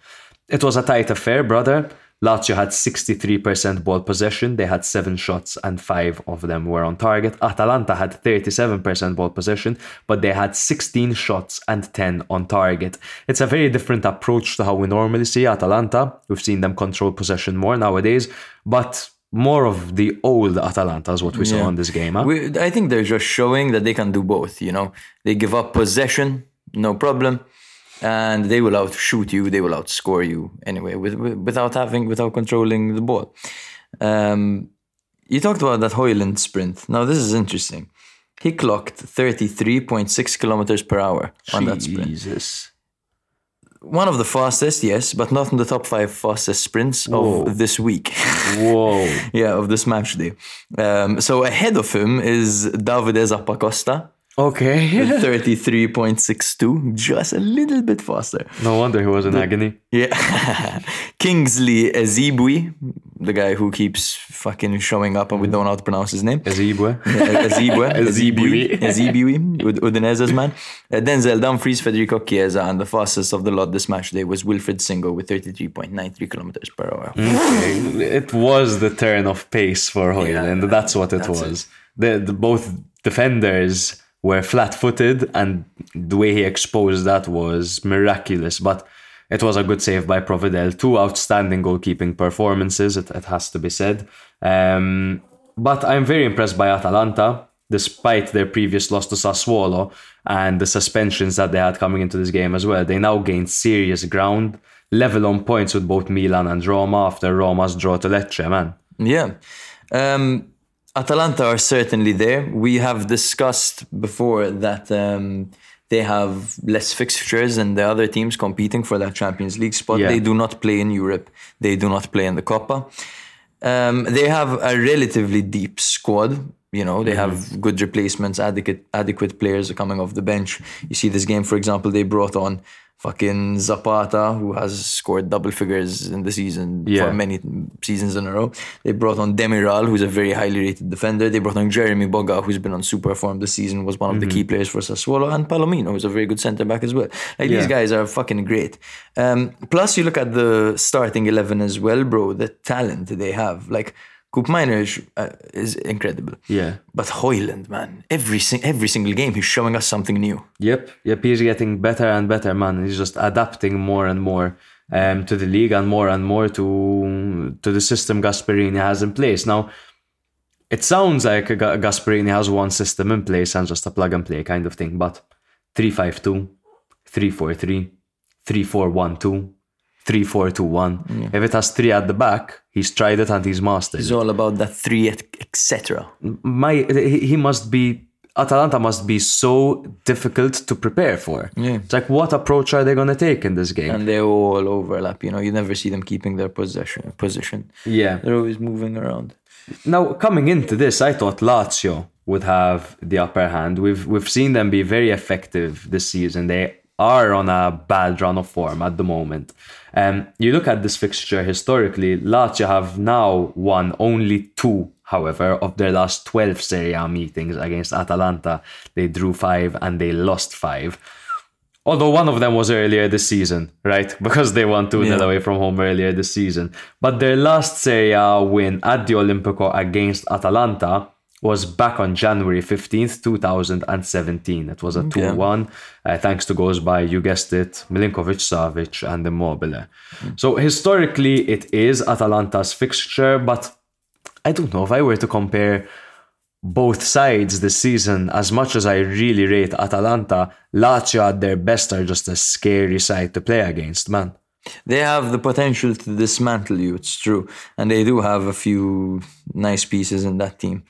It was a tight affair, brother. Lazio had 63% ball possession. They had seven shots and five of them were on target. Atalanta had 37% ball possession, but they had 16 shots and 10 on target. It's a very different approach to how we normally see Atalanta. We've seen them control possession more nowadays, but more of the old Atalanta is what we saw in this game. Huh? We, I think they're just showing that they can do both. You know, they give up possession, no problem, and they will outshoot you. They will outscore you anyway, with, with, without having without controlling the ball. Um, you talked about that Højlund sprint. Now this is interesting. He clocked thirty three point six kilometers per hour on that sprint. Jesus. One of the fastest, yes, but not in the top five fastest sprints Whoa. of this week. Whoa. yeah, of this match day. Um, so ahead of him is Davide Zappacosta, Okay. 33.62, just a little bit faster. no wonder he was in agony. Yeah. Kingsley Ezibui, the guy who keeps fucking showing up and we don't know how to pronounce his name. Ezibwe. Ezibui. Ezibui, Ezibui, Ud- Udinese's man. Uh, Denzel Dumfries, Federico Chiesa, and the fastest of the lot this match day was Wilfried Singo with 33.93 kilometers per hour. Okay, it was the turn of pace for Højlund. Yeah, that's what it that's was. The, the both defenders were flat-footed, and the way he exposed that was miraculous. But it was a good save by Provedel. Two outstanding goalkeeping performances. It, it has to be said. Um, but I'm very impressed by Atalanta, despite their previous loss to Sassuolo and the suspensions that they had coming into this game as well. They now gained serious ground, level on points with both Milan and Roma after Roma's draw to Lecce, man. Yeah. Um, Atalanta are certainly there. We have discussed before that um, they have less fixtures than the other teams competing for that Champions League spot. Yeah. They do not play in Europe. They do not play in the Coppa. Um, they have a relatively deep squad. You know, they have good replacements, adequate adequate players coming off the bench. You see this game, for example, they brought on fucking Zapata, who has scored double figures in the season Yeah. for many seasons in a row. They brought on Demiral, who's a very highly rated defender. They brought on Jeremy Boga, who's been on super form this season, was one of the Mm-hmm. key players for Sassuolo, and Palomino, who's a very good centre back as well. Like Yeah. these guys are fucking great. Um, plus, you look at the starting eleven as well, bro. The talent they have, like. Coop Miner is, uh, is incredible. Yeah. But Højlund, man, every sing- every single game he's showing us something new. Yep, yep, he's getting better and better, man. He's just adapting more and more um, to the league and more and more to to the system Gasperini has in place. Now, it sounds like Ga- Gasperini has one system in place and just a plug and play kind of thing, but 352, 343, 3412, 3421. If it has three at the back, he's tried it and he's mastered. It's all about that three, etc. My he must be Atalanta must be so difficult to prepare for. Yeah. It's like what approach are they gonna take in this game? And they all overlap. You know, you never see them keeping their possession position. yeah. They're always moving around. Now coming into this, I thought Lazio would have the upper hand. We've we've seen them be very effective this season. They are on a bad run of form at the moment. Um, you look at this fixture historically, Lazio have now won only two, however, of their last 12 Serie A meetings against Atalanta. They drew five and they lost five. Although one of them was earlier this season, right? Because they won 2 0 Yeah. away from home earlier this season. But their last Serie A win at the Olimpico against Atalanta was back on January 15th, 2017. It was a 2 1, uh, thanks to goals by, you guessed it, Milinkovic Savic and Immobile. So historically, it is Atalanta's fixture, but I don't know if I were to compare both sides this season, as much as I really rate Atalanta, Lazio at their best are just a scary side to play against, man. They have the potential to dismantle you, it's true. And they do have a few nice pieces in that team.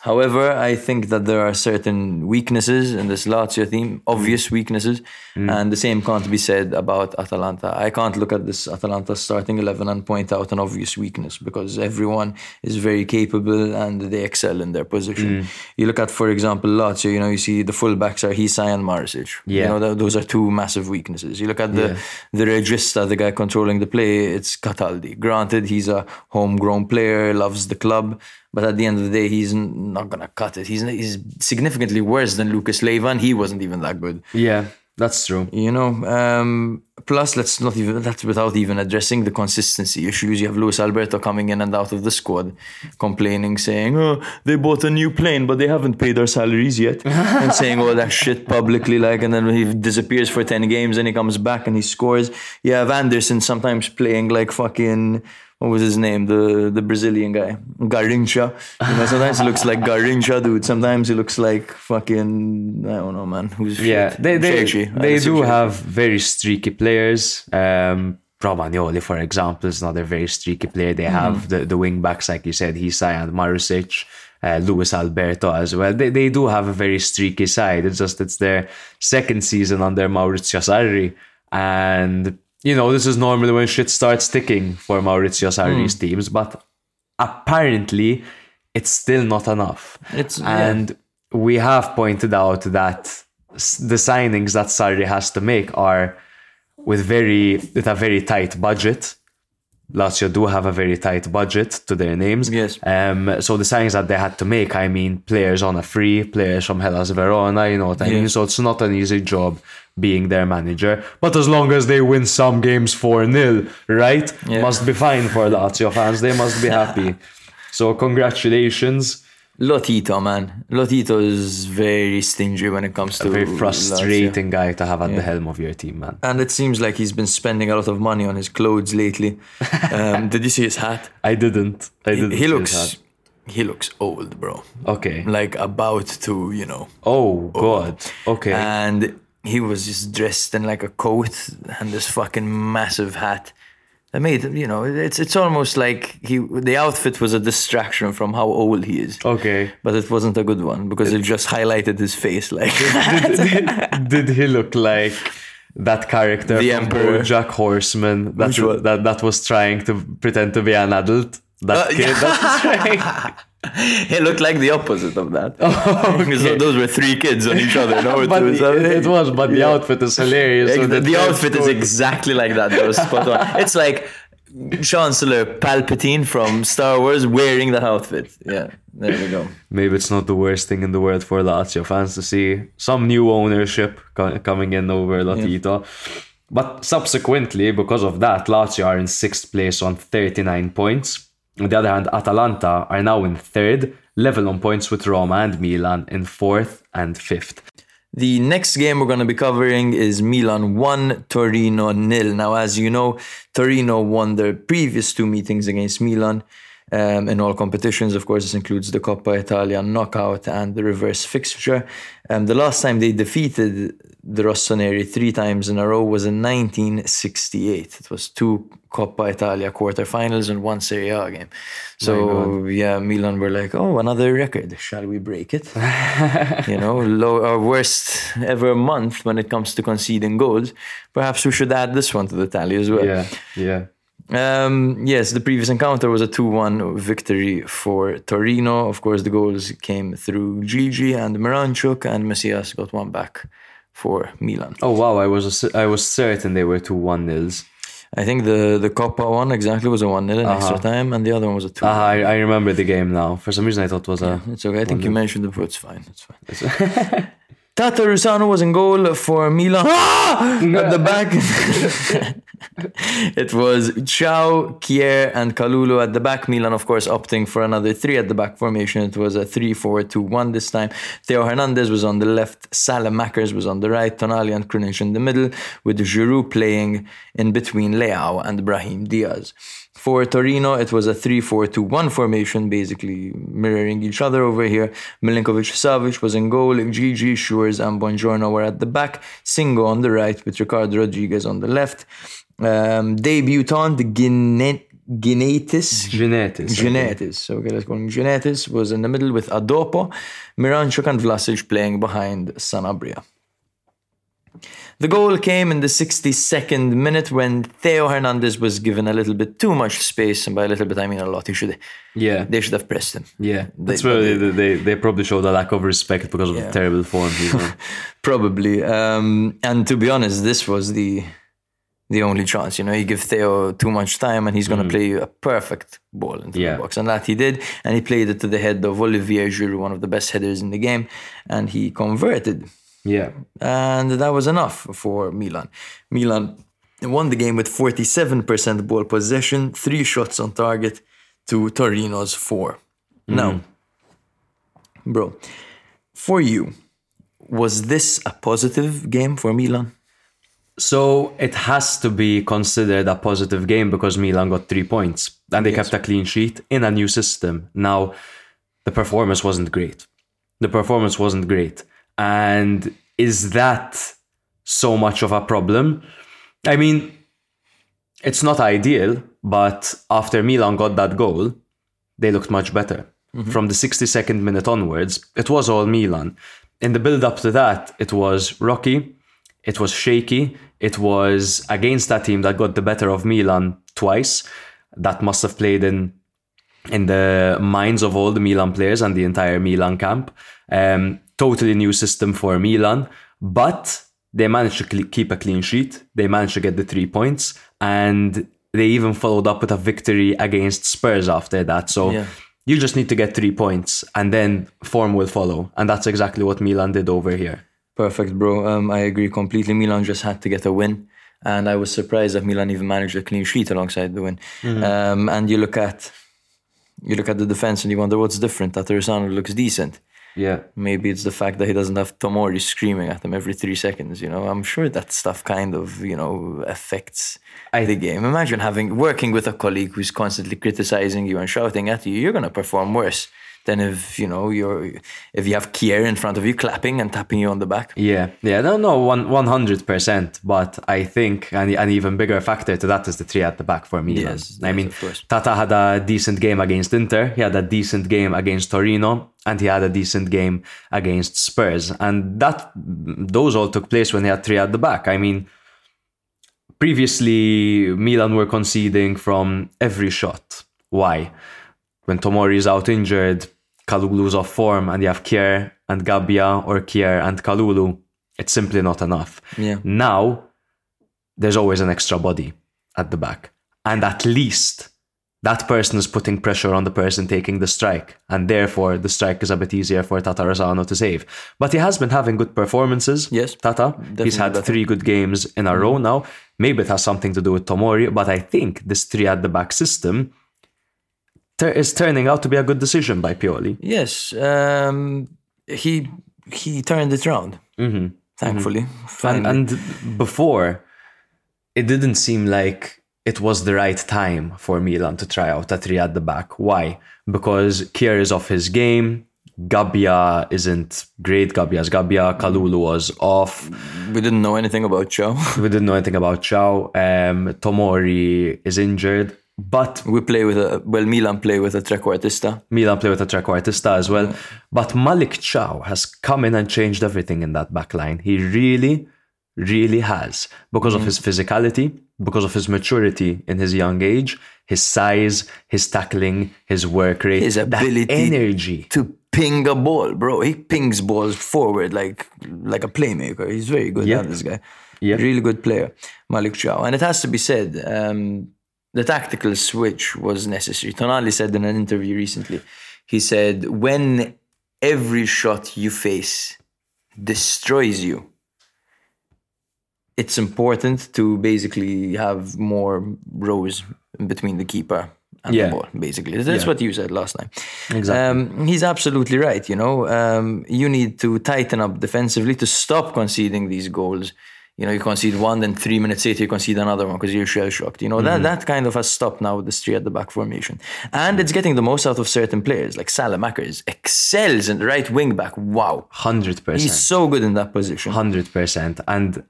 However, I think that there are certain weaknesses in this Lazio team, mm. obvious weaknesses, mm. and the same can't be said about Atalanta. I can't look at this Atalanta starting 11 and point out an obvious weakness because everyone is very capable and they excel in their position. Mm. You look at, for example, Lazio, you know, you see the fullbacks are Hysaj and Marusic. Yeah. You know, th- those are two massive weaknesses. You look at the, the regista, the guy controlling the play, it's Cataldi. Granted, he's a homegrown player, loves the club, but at the end of the day, he's not gonna cut it. He's he's significantly worse than Lucas Leiva, and he wasn't even that good. Yeah, that's true. You know. Um, plus, let's not even that's without even addressing the consistency issues. You have Luis Alberto coming in and out of the squad, complaining, saying, "Oh, they bought a new plane, but they haven't paid our salaries yet," and saying all that shit publicly, like, and then he disappears for ten games, and he comes back and he scores. You have Anderson sometimes playing like fucking what was his name? The the Brazilian guy, Garrincha. You know, sometimes he looks like Garrincha, dude. Sometimes he looks like fucking I don't know, man. Who's Yeah, shit? they they, Cerci. they do Cerci. have very streaky players. Um, Romagnoli, for example, is another very streaky player. They have the, the wing backs, like you said, Hysaj and Marusic, uh, Luis Alberto as well. They, they do have a very streaky side. It's just it's their second season under Maurizio Sarri. And, you know, this is normally when shit starts ticking for Maurizio Sarri's hmm. teams. But apparently, it's still not enough. It's- yeah. and we have pointed out that the signings that Sarri has to make are with very with a very tight budget. Lazio do have a very tight budget to their names. Yes. Um. So the signings that they had to make, I mean, players on a free, players from Hellas Verona. You know what I Yeah. mean. So it's not an easy job being their manager. But as long as they win some games four 0 right, Yeah. must be fine for Lazio fans. They must be happy. so congratulations. Lotito, man. Lotito is very stingy when it comes to A very Lazio. frustrating guy to have at the helm of your team, man. And it seems like he's been spending a lot of money on his clothes lately. Um, did you see his hat? I didn't. I He, didn't. he see his looks hat. he looks old, bro. okay. Like about to, you know. Oh God. Okay. And he was just dressed in like a coat and this fucking massive hat. That made you know, it's it's almost like he the outfit was a distraction from how old he is. okay. But it wasn't a good one because it just highlighted his face like Did he look like that character The Emperor. Jack Horseman that, one? that that was trying to pretend to be an adult? That Uh, kid that was trying. He looked like the opposite of that. okay. So those were three kids on each other. No, but was, it, it was, but the outfit is hilarious. so the, the outfit is exactly like that. Though, spot on. It's like Chancellor Palpatine from Star Wars wearing that outfit. Yeah, there we go. Maybe it's not the worst thing in the world for Lazio fans to see some new ownership co- coming in over Lotito. But subsequently, because of that, Lazio are in sixth place on 39 points. On the other hand, Atalanta are now in third, level on points with Roma and Milan in fourth and fifth. The next game we're going to be covering is Milan 1, Torino nil. Now, as you know, Torino won their previous two meetings against Milan um, in all competitions. Of course, this includes the Coppa Italia knockout and the reverse fixture. Um, the last time they defeated the Rossoneri three times in a row was in 1968. It was two Coppa Italia quarterfinals and one Serie A game. So, yeah, Milan were like, oh, another record. Shall we break it? you know, low, our worst ever month when it comes to conceding goals. Perhaps we should add this one to the tally as well. Yeah, yeah. Um, yes, the previous encounter was a 2 1 victory for Torino. Of course, the goals came through Djidji and Miranchuk, and Messias got one back for Milan. Oh wow, I was I was certain they were two one nils. I think the, the Coppa one exactly was a 1 0 in extra time, and the other one was a 2 Ah, I, I remember the game now. For some reason, I thought it was a. It's okay. I think you mentioned it before. It's fine. It's fine. Tatarusanu was in goal for Milan. Ah! At the back. it was Thiaw, Kjaer, and Kalulu at the back. Milan, of course, opting for another three at the back formation. It was a 3 4 2 1 this time. Theo Hernandez was on the left. Saelemaekers was on the right. Tonali and Krunic in the middle, with Giroud playing in between Leao and Brahim Diaz. For Torino, it was a 3 4 2 1 formation, basically mirroring each other over here. Milinkovic Savic was in goal, Djidji, Schuurs, and Buongiorno were at the back. Singo on the right, with Ricardo Rodriguez on the left. Um, debutant Gineitis. Genetis. Genetis. Okay, let's go. Genetis was in the middle with Adopo, Miranchuk and Vlasic playing behind Sanabria. The goal came in the 62nd minute when Theo Hernandez was given a little bit too much space, and by a little bit I mean a lot. He should Yeah. they should have pressed him. Yeah. That's They- where they, they, they probably showed a lack of respect because of Yeah. the terrible form. Probably. Um, and to be honest, this was the the only chance. You know, you give Theo too much time and he's going to play you a perfect ball into Yeah. the box. And that he did. And he played it to the head of Olivier Giroud, one of the best headers in the game. And he converted. Yeah. And that was enough for Milan. Milan won the game with 47% ball possession, three shots on target to Torino's four. Mm-hmm. Now, bro, for you, was this a positive game for Milan? So it has to be considered a positive game because Milan got three points and they kept a clean sheet in a new system. Now, the performance wasn't great. The performance wasn't great. And is that so much of a problem? I mean, it's not ideal, but after Milan got that goal, they looked much better. From the 62nd minute onwards, it was all Milan. In the build up to that, it was rocky, it was shaky, it was against that team that got the better of Milan twice. That must have played in in the minds of all the Milan players and the entire Milan camp. Um, totally new system for Milan, but they managed to keep a clean sheet. They managed to get the three points, and they even followed up with a victory against Spurs after that. So Yeah. you just need to get three points, and then form will follow, and that's exactly what Milan did over here. Perfect, bro. Um, I agree completely. Milan just had to get a win. And I was surprised that Milan even managed a clean sheet alongside the win. Um, and you look at you look at the defense and you wonder what's different. That Terzano looks decent. Yeah. Maybe it's the fact that he doesn't have Tomori screaming at him every three seconds. You know, I'm sure that stuff kind of you know affects the game. Imagine having working with a colleague who's constantly criticizing you and shouting at you. You're gonna perform worse than if you know you're if you have Kjaer in front of you clapping and tapping you on the back. Yeah, yeah, no, no, one one hundred percent. But I think an, an even bigger factor to that is the three at the back for me. Yes, I mean. Tata had a decent game against Inter. He had a decent game against Torino, and he had a decent game against Spurs. And that those all took place when he had three at the back. I mean, previously Milan were conceding from every shot. Why? When Tomori is out injured, Kalulu's off form, and you have Kjaer and Gabbia or Kjaer and Kalulu, it's simply not enough. Yeah. Now, there's always an extra body at the back. And at least that person is putting pressure on the person taking the strike. And therefore, the strike is a bit easier for Tatarusanu to save. But he has been having good performances. Yes, Tata. He's had better. three good games in a row now. Maybe it has something to do with Tomori, but I think this three at the back system tur- is turning out to be a good decision by Pioli. Yes, um, he he turned it around. Mm-hmm. Thankfully, And, Finally. and before, it didn't seem like it was the right time for Milan to try out a three at the back. Why? Because Kjaer is off his game. Gabbia isn't great. Gabbia's Gabbia. Kalulu was off. we didn't know anything about Thiaw. We didn't know anything about Thiaw. Um, Tomori is injured. But we play with a well, Milan play with a trequartista. Milan play with a trequartista as well. But Malick Thiaw has come in and changed everything in that back line. He really, really has. Because of his physicality, because of his maturity in his young age, his size, his tackling, his work rate, His ability energy. to ping a ball, bro. He pings balls forward like like a playmaker. He's very good Yeah. at this guy. Yeah. Really good player, Malick Thiaw. And it has to be said, um, the tactical switch was necessary. Tonali said in an interview recently, he said, when every shot you face destroys you, it's important to basically have more rows between the keeper and Yeah. the ball, basically. That's Yeah. what you said last time. Exactly. Um, he's absolutely right. You know, um, you need to tighten up defensively to stop conceding these goals. You know, you concede one, then three minutes later you concede another one because you're shell shocked. You know, that mm-hmm. that kind of has stopped now with the three at the back formation, and it's getting the most out of certain players like Saelemaekers excels in the right wing back. Wow, 100%. he's so good in that position. Hundred percent, and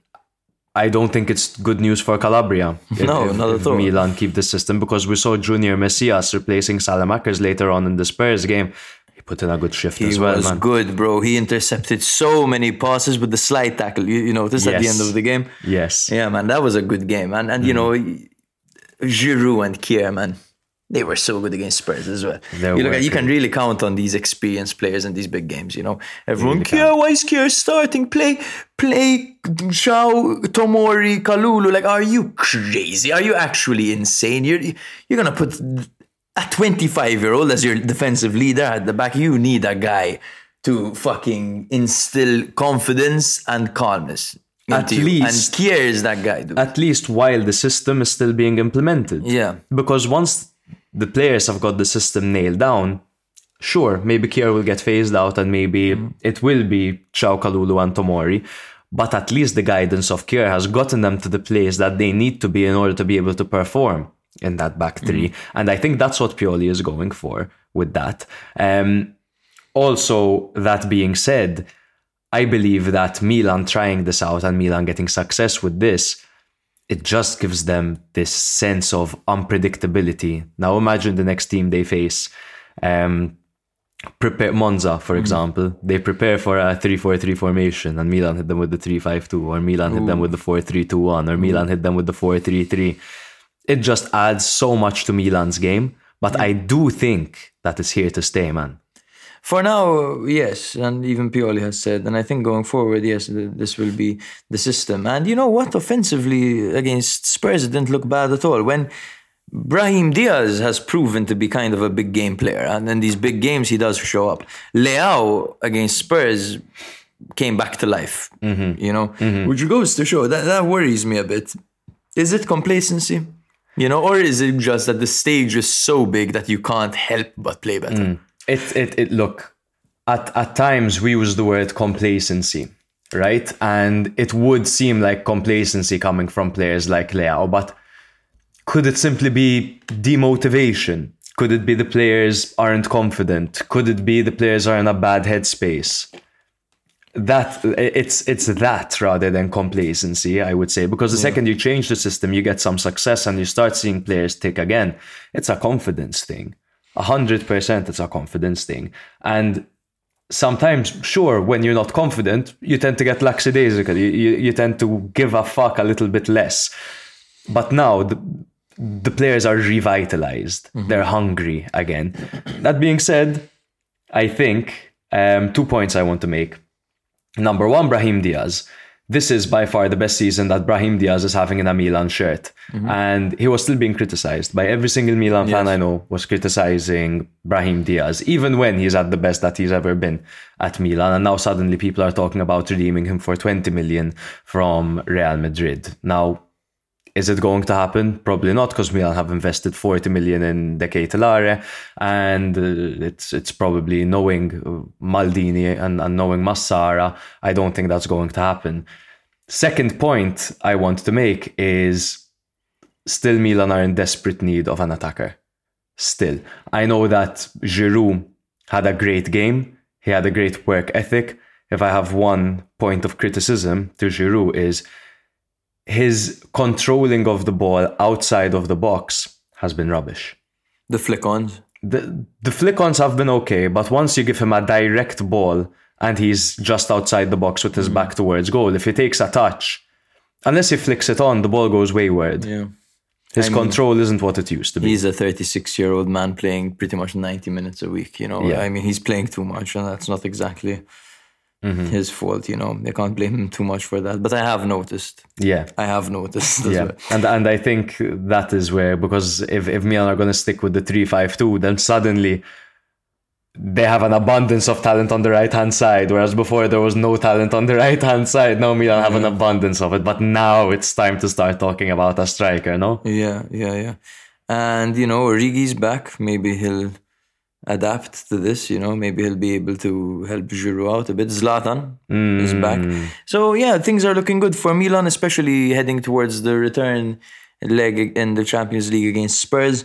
I don't think it's good news for Calabria. if- No, if, not at all. Milan keep the system because we saw Junior Messias replacing Saelemaekers later on in the Spurs game. Put in a good shift He as well, He was man. good, bro. He intercepted so many passes with the slide tackle. You, you noticed at the end of the game. Yes. Yeah, man, that was a good game. And and you mm. know, Giroud and Kjaer, man, they were so good against Spurs as well. They you look at, you can really count on these experienced players in these big games. You know, everyone, really. Kjaer, why is Kjaer starting? Play, play, Thiaw, Tomori, Kalulu. Like, are you crazy? Are you actually insane? You're you're gonna put a 25 year old as your defensive leader at the back. You need a guy to fucking instill confidence and calmness. At you. least- and Kjaer is that guy, dude. At least while the system is still being implemented. Yeah. Because once the players have got the system nailed down, sure, maybe Kjaer will get phased out and maybe Mm. it will be Thiaw Kalulu and Tomori. But at least the guidance of Kjaer has gotten them to the place that they need to be in order to be able to perform in that back 3 And I think that's what Pioli is going for with that. Um, also, that being said, I believe that Milan trying this out and Milan getting success with this it just gives them this sense of unpredictability. Now imagine the next team they face. Um, prepare Monza, for example. They prepare for a 3-4-3 formation and Milan hit them with the 3-5-2 or Milan hit them with the 4-3-2-1 or Milan hit them with the 4-3-3. It just adds so much to Milan's game. But I mm. do think that it's here to stay, man. For now, yes, and even Pioli has said, and I think going forward, yes, this will be the system. And you know what? Offensively against Spurs, it didn't look bad at all. When Brahim Diaz has proven to be kind of a big game player, and in these big games, he does show up. Leao against Spurs came back to life, mm-hmm. you know, mm-hmm. which goes to show that that worries me a bit. Is it complacency? You know, or is it just that the stage is so big that you can't help but play better? Mm. It, it, it look, at, at times we use the word complacency, right? And it would seem like complacency coming from players like Leao, but could it simply be demotivation? Could it be the players aren't confident? Could it be the players are in a bad headspace? That it's it's that rather than complacency, I would say, because the second you change the system, you get some success and you start seeing players tick again. It's a confidence thing. A hundred percent, it's a confidence thing. And sometimes, sure, when you're not confident, you tend to get lackadaisical. You, you, you tend to give a fuck a little bit less. But now the, the players are revitalized. They're hungry again. That being said, I think um, two points I want to make. Number one, Brahim Diaz. This is by far the best season that Brahim Diaz is having in a Milan shirt. Mm-hmm. And he was still being criticized by every single Milan fan I know was criticizing Brahim Diaz, even when he's at the best that he's ever been at Milan. And now suddenly people are talking about redeeming him for 20 million from Real Madrid. Now, is it going to happen? Probably not, because Milan have invested 40 million in De Ketelaere, and uh, it's it's probably knowing uh, Maldini and, and knowing Massara. I don't think that's going to happen. Second point I want to make is still Milan are in desperate need of an attacker. Still, I know that Giroud had a great game. He had a great work ethic. If I have one point of criticism to Giroud is his controlling of the ball outside of the box has been rubbish. The flick ons. The the flick-ons have been okay, but once you give him a direct ball and he's just outside the box with his hmm. back towards goal, if he takes a touch, unless he flicks it on, the ball goes wayward. Yeah. His I mean- control isn't what it used to be. He's a 36 year old man playing pretty much 90 minutes a week, you know. Yeah. I mean, he's playing too much, and that's not exactly Mm-hmm. his fault, you know. They can't blame him too much for that. But I have noticed. Yeah. I have noticed Yeah, well. and and I think that is where because if if Milan are going to stick with the three five two, then suddenly they have an abundance of talent on the right hand side, whereas before there was no talent on the right hand side. Now Milan have an abundance of it, but now it's time to start talking about a striker. No, Yeah, yeah, yeah. And, you know, Origi's back. Maybe he'll adapt to this, you know. Maybe he'll be able to help Giroud out a bit. Zlatan is back. So, yeah, things are looking good for Milan, especially heading towards the return leg in the Champions League against Spurs.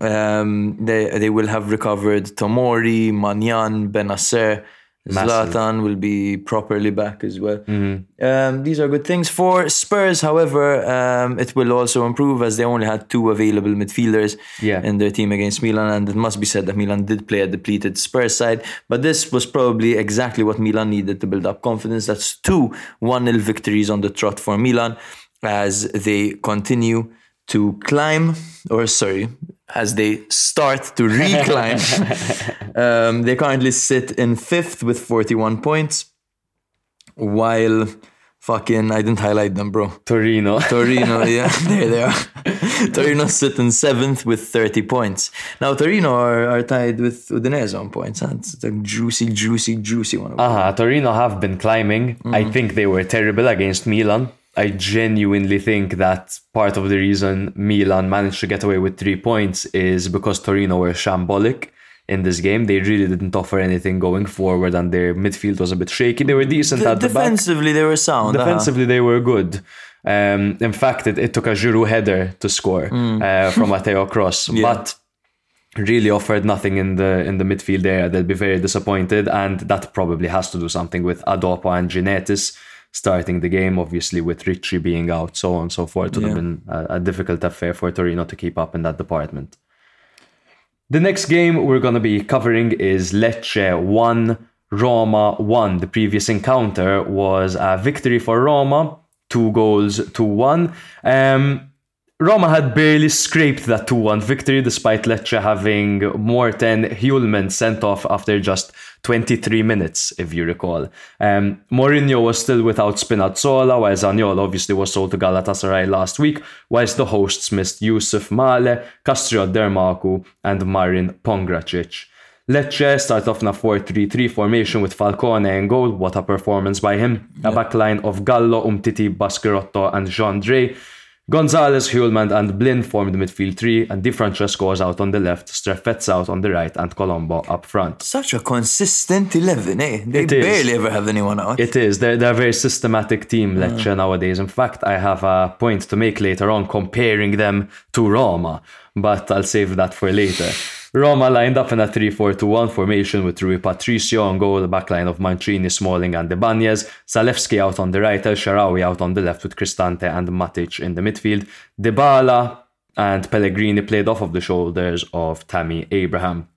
Um, they they will have recovered Tomori, Maignan, Bennacer, Massive. Zlatan will be properly back as well. Um, these are good things. For Spurs, however, um, it will also improve as they only had two available midfielders Yeah. in their team against Milan. And it must be said that Milan did play a depleted Spurs side. But this was probably exactly what Milan needed to build up confidence. That's two 1 0 victories on the trot for Milan as they continue to climb, or sorry, as they start to reclimb. um, they currently sit in fifth with 41 points, while fucking, I didn't highlight them, bro. Torino. Torino, yeah, there they are. Torino sit in seventh with 30 points. Now, Torino are, are tied with Udinese on points. Huh? It's a juicy, juicy, juicy one. Uh-huh. Torino have been climbing. I think they were terrible against Milan. I genuinely think that part of the reason Milan managed to get away with three points is because Torino were shambolic in this game. They really didn't offer anything going forward, and their midfield was a bit shaky. They were decent De- at the back. defensively, they were sound. uh-huh. Defensively, they were good. Um, in fact, it, it took a Giroud header to score uh, from Matteo Cross, but really offered nothing in the in the midfield area. They'll be very disappointed, and that probably has to do something with Adopo and Ginetis starting the game. Obviously, with Ricci being out, so on and so forth, it would have been a, a difficult affair for Torino to keep up in that department. The next game we're going to be covering is Lecce 1, Roma 1. The previous encounter was a victory for Roma, two goals to one. Um, Roma had barely scraped that 2 1 victory despite Lecce having more Morten Hjulmand sent off after just 23 minutes, if you recall. Um, Mourinho was still without Spinazzola, while Zaniolo obviously was sold to Galatasaray last week, whilst the hosts missed Youssef Maleh, Kastriot Dermaku, and Marin Pongracic. Lecce start off in a 4-3-3 formation with Falcone in goal. What a performance by him. A backline of Gallo, Umtiti, Baschirotto, and Gendrey. Gonzalez, Hjulmand, and Blin formed the midfield three, and Di Francesco was out on the left, Strefezza out on the right, and Colombo up front. Such a consistent 11, eh? They It is. barely ever have anyone out. It is. They're, they're a very systematic team, Lecce, nowadays. In fact, I have a point to make later on comparing them to Roma, but I'll save that for later. Roma lined up in a 3 4 2 1 formation with Rui Patricio on goal, the backline of Mancini, Smalling, and Ibanez, Zalewski out on the right, El Shaarawy out on the left with Cristante and Matic in the midfield. Dybala and Pellegrini played off of the shoulders of Tammy Abraham.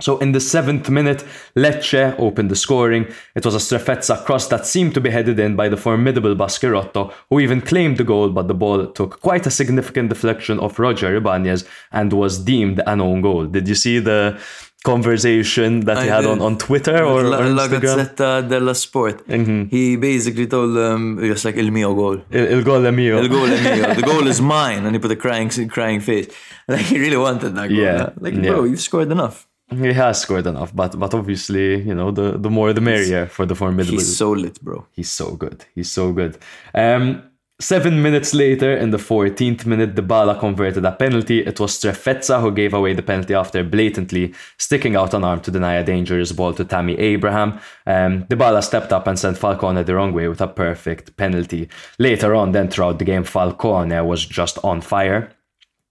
So in the seventh minute, Lecce opened the scoring. It was a Strefezza cross that seemed to be headed in by the formidable Baschirotto, who even claimed the goal, but the ball took quite a significant deflection of Roger Ibanez and was deemed an own goal. Did you see the conversation that he had did. on, on Twitter or, La, or La Gazzetta della Sport. Mm-hmm. He basically told um, them, just like, il mio gol. Il, il gol è mio. Il goal is mio. The goal is mine. And he put a crying, crying face. Like, he really wanted that goal. Yeah? Like, yeah. bro, you've scored enough. He has scored enough, but but obviously, you know, the, the more the merrier for the formidable. He's so lit, bro. He's so good. He's so good. Um, seven minutes later, in the 14th minute, Dybala converted a penalty. It was Strefezza who gave away the penalty after blatantly sticking out an arm to deny a dangerous ball to Tammy Abraham. Um, Dybala stepped up and sent Falcone the wrong way with a perfect penalty. Later on, then throughout the game, Falcone was just on fire.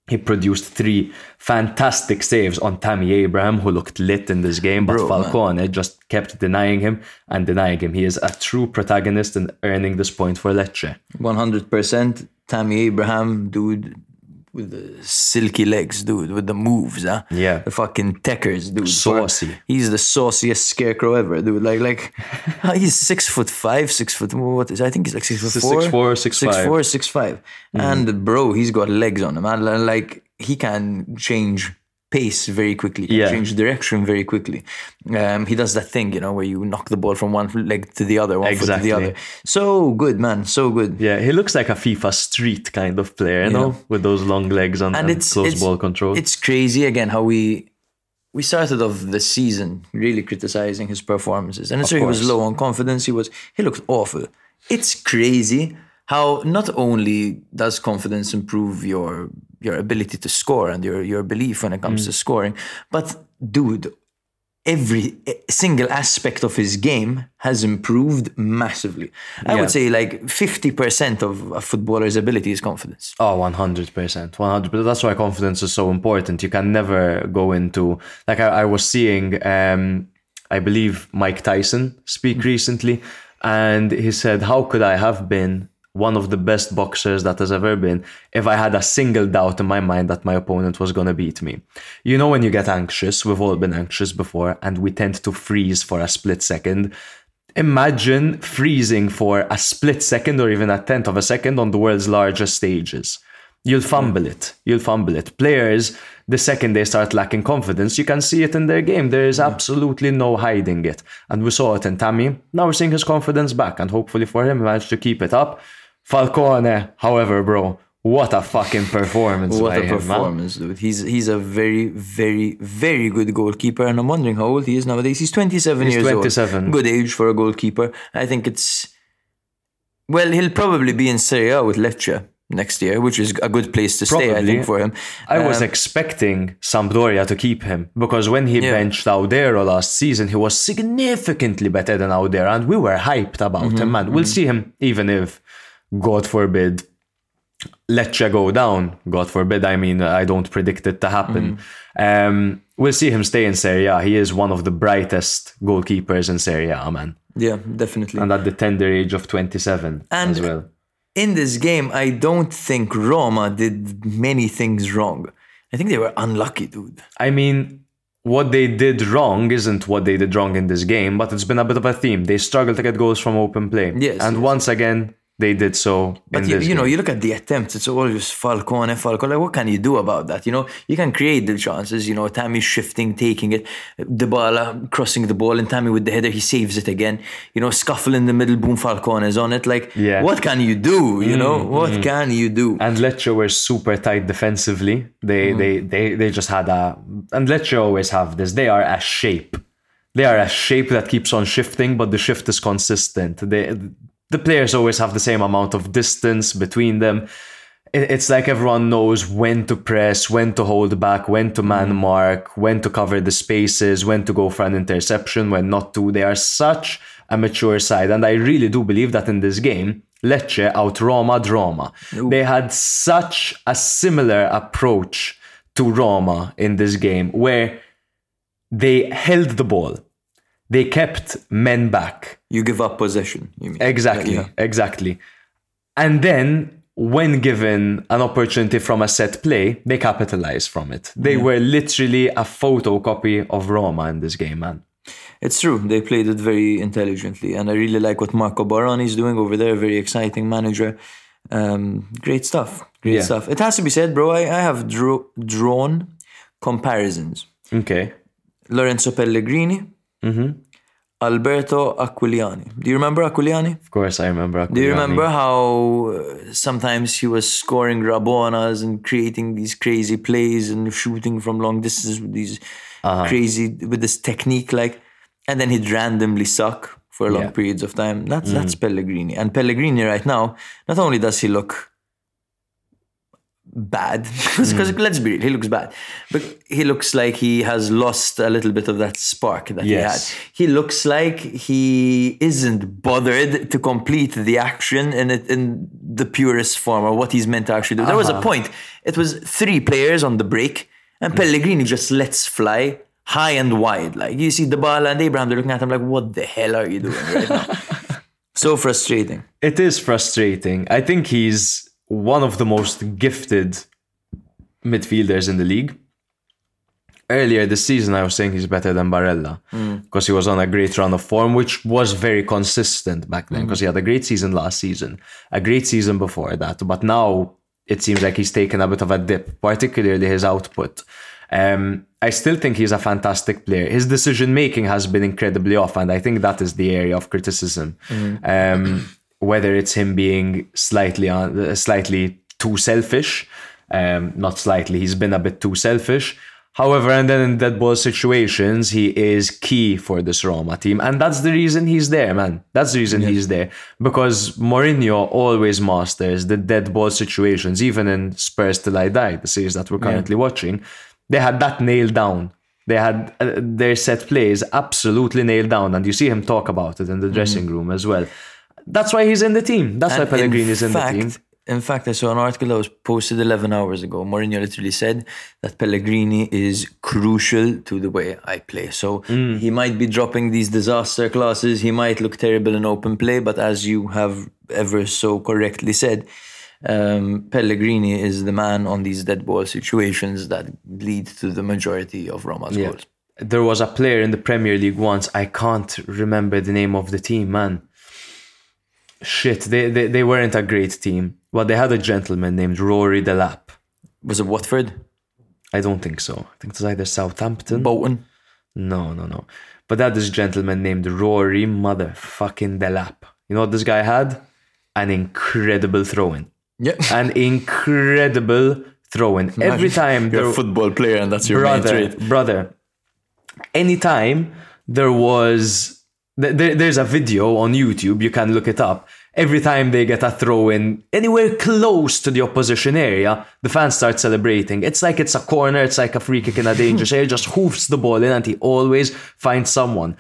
He produced three fantastic saves on Tammy Abraham, who looked lit in this game, but Bro, man. Falcone eh, just kept denying him and denying him. He is a true protagonist in earning this point for Lecce. 100% Tammy Abraham, dude, with the silky legs, dude, with the moves, huh? Yeah. The fucking techers, dude. Saucy. He's the sauciest scarecrow ever, dude. Like, like, uh, he's six foot five, six foot, what is, I think he's like six foot Six four. four, six six five. four, six five. Mm-hmm. And bro, he's got legs on him, and Like, he can change pace very quickly, Yeah. change direction very quickly. Um, he does that thing, you know, where you knock the ball from one leg to the other, one foot to the other. So good, man. So good. Yeah, he looks like a FIFA street kind of player, you know, with those long legs and, and and it's close it's, ball control. It's crazy again how we we started off the season really criticizing his performances, and so he was low on confidence. He was he looked awful. It's crazy how not only does confidence improve your your ability to score and your your belief when it Mm. comes to scoring, but dude. Every single aspect of his game has improved massively. I Yeah. would say like 50% of a footballer's ability is confidence. Oh, 100%. 100%. That's why confidence is so important. You can never go into, like, I, I was seeing um, I believe, Mike Tyson speak recently, and he said, "How could I have been one of the best boxers that has ever been if I had a single doubt in my mind that my opponent was going to beat me. You know, when you get anxious, we've all been anxious before, and we tend to freeze for a split second. Imagine freezing for a split second or even a tenth of a second on the world's largest stages. You'll fumble it. You'll fumble it. Players, the second they start lacking confidence, you can see it in their game. There is mm. absolutely no hiding it. And we saw it in Tammy. Now we're seeing his confidence back, and hopefully for him, he managed to keep it up. Falcone, however, bro, what a fucking performance! What a him, man. performance, dude. He's he's a very, very, very good goalkeeper, and I'm wondering how old he is nowadays. He's 27 He's years 27. old. Good age for a goalkeeper. I think it's well, he'll probably be in Serie A with Lecce next year, which is a good place to stay, I think, for him. I was Um, expecting Sampdoria to keep him because when he Yeah. benched Audero last season, he was significantly better than Audero, and we were hyped about Mm-hmm, him. Man, we'll see him even if, God forbid, Lecce go down. God forbid. I mean, I don't predict it to happen. Mm-hmm. Um, we'll see him stay in Serie A. He is one of the brightest goalkeepers in Serie A, man, yeah, definitely. and at the tender age of twenty-seven And- as well. in this game, I don't think Roma did many things wrong. I think they were unlucky, dude. I mean, what they did wrong isn't what they did wrong in this game, but it's been a bit of a theme. They struggled to get goals from open play. Yes, And yes. once again, they did so But you, you know, you look at the attempts, it's all just Falcone, Falcone. Like, what can you do about that? You know, you can create the chances. You know, Tammy shifting, taking it, Dybala crossing the ball, and Tammy with the header, he saves it again. You know, scuffle in the middle, boom, Falcone is on it. Like, Yeah. Mm, what can you do? You know, what can you do? and Lecce were super tight defensively. They, Mm-hmm. they, they, they just had a. And Lecce always have this. They are a shape. They are a shape that keeps on shifting, but the shift is consistent. They, the players always have the same amount of distance between them. It's like everyone knows when to press, when to hold back, when to man mm-hmm. mark, when to cover the spaces, when to go for an interception, when not to. They are such a mature side. And I really do believe that in this game, Lecce out Roma Roma. They had such a similar approach to Roma in this game where they held the ball. They kept men back. You give up possession. You mean Exactly, Yeah. exactly. And then, when given an opportunity from a set play, they capitalize from it. They were literally a photocopy of Roma in this game, man. It's true. They played it very intelligently, and I really like what Marco Baroni is doing over there. Very exciting manager. Um, great stuff. Great Yeah. stuff. It has to be said, bro. I, I have drawn comparisons. Okay. Lorenzo Pellegrini, Mm-hmm. Alberto Aquilani. Do you remember Aquilani? Of course, I remember. Do you remember how uh, sometimes he was scoring rabonas and creating these crazy plays and shooting from long distance with these Uh-huh. crazy with this technique like and then he'd randomly suck for long Yeah. Mm. periods of time. That's that's Pellegrini. And Pellegrini right now, not only does he look bad, because Mm. let's be real, he looks bad, but he looks like he has lost a little bit of that spark that he had. He looks like he isn't bothered to complete the action in it in the purest form or what he's meant to actually do. There was a Uh-huh. point. It was three players on the break, and Pellegrini just lets fly high and wide. Like you see the ball and Abraham, they're looking at him like, "What the hell are you doing right now?" so frustrating. It is frustrating. I think he's one of the most gifted midfielders in the league. Earlier this season, I was saying he's better than Barella because he was on a great run of form, which was very consistent back then because he had a great season last season, a great season before that. But now it seems like he's taken a bit of a dip, particularly his output. Um, I still think he's a fantastic player. His decision making has been incredibly off, and I think that is the area of criticism. Um, whether it's him being slightly on, uh, slightly too selfish, um, not slightly, he's been a bit too selfish. However, and then in dead ball situations, he is key for this Roma team, and that's the reason he's there, man. That's the reason he's there because Mourinho always masters the dead ball situations, even in Spurs Till I Die, the series that we're currently watching. They had that nailed down. They had uh, their set plays absolutely nailed down, and you see him talk about it in the dressing room as well. That's why he's in the team. That's why Pellegrini is in fact, the team. in fact, I saw an article that was posted 11 hours ago. Mourinho literally said that Pellegrini is crucial to the way I play. So he might be dropping these disaster classes. He might look terrible in open play, but as you have ever so correctly said, um, Pellegrini is the man on these dead ball situations that lead to the majority of Roma's goals. There was a player in the Premier League once. I can't remember the name of the team, man. Shit, they, they, they weren't a great team. But they had a gentleman named Rory Delap. Was it Watford? I don't think so. I think it was either Southampton. Bolton? No, no, no. But that this gentleman named Rory motherfucking Delap. You know what this guy had? An incredible throw-in. Yeah. An incredible throw-in. Every time You're a football player and that's your main brother, trait. brother. Anytime there was, there, there's a video on YouTube. You can look it up. Every time they get a throw in anywhere close to the opposition area, the fans start celebrating. It's like it's a corner. It's like a free kick in a dangerous area. Just hoofs the ball in, and he always finds someone.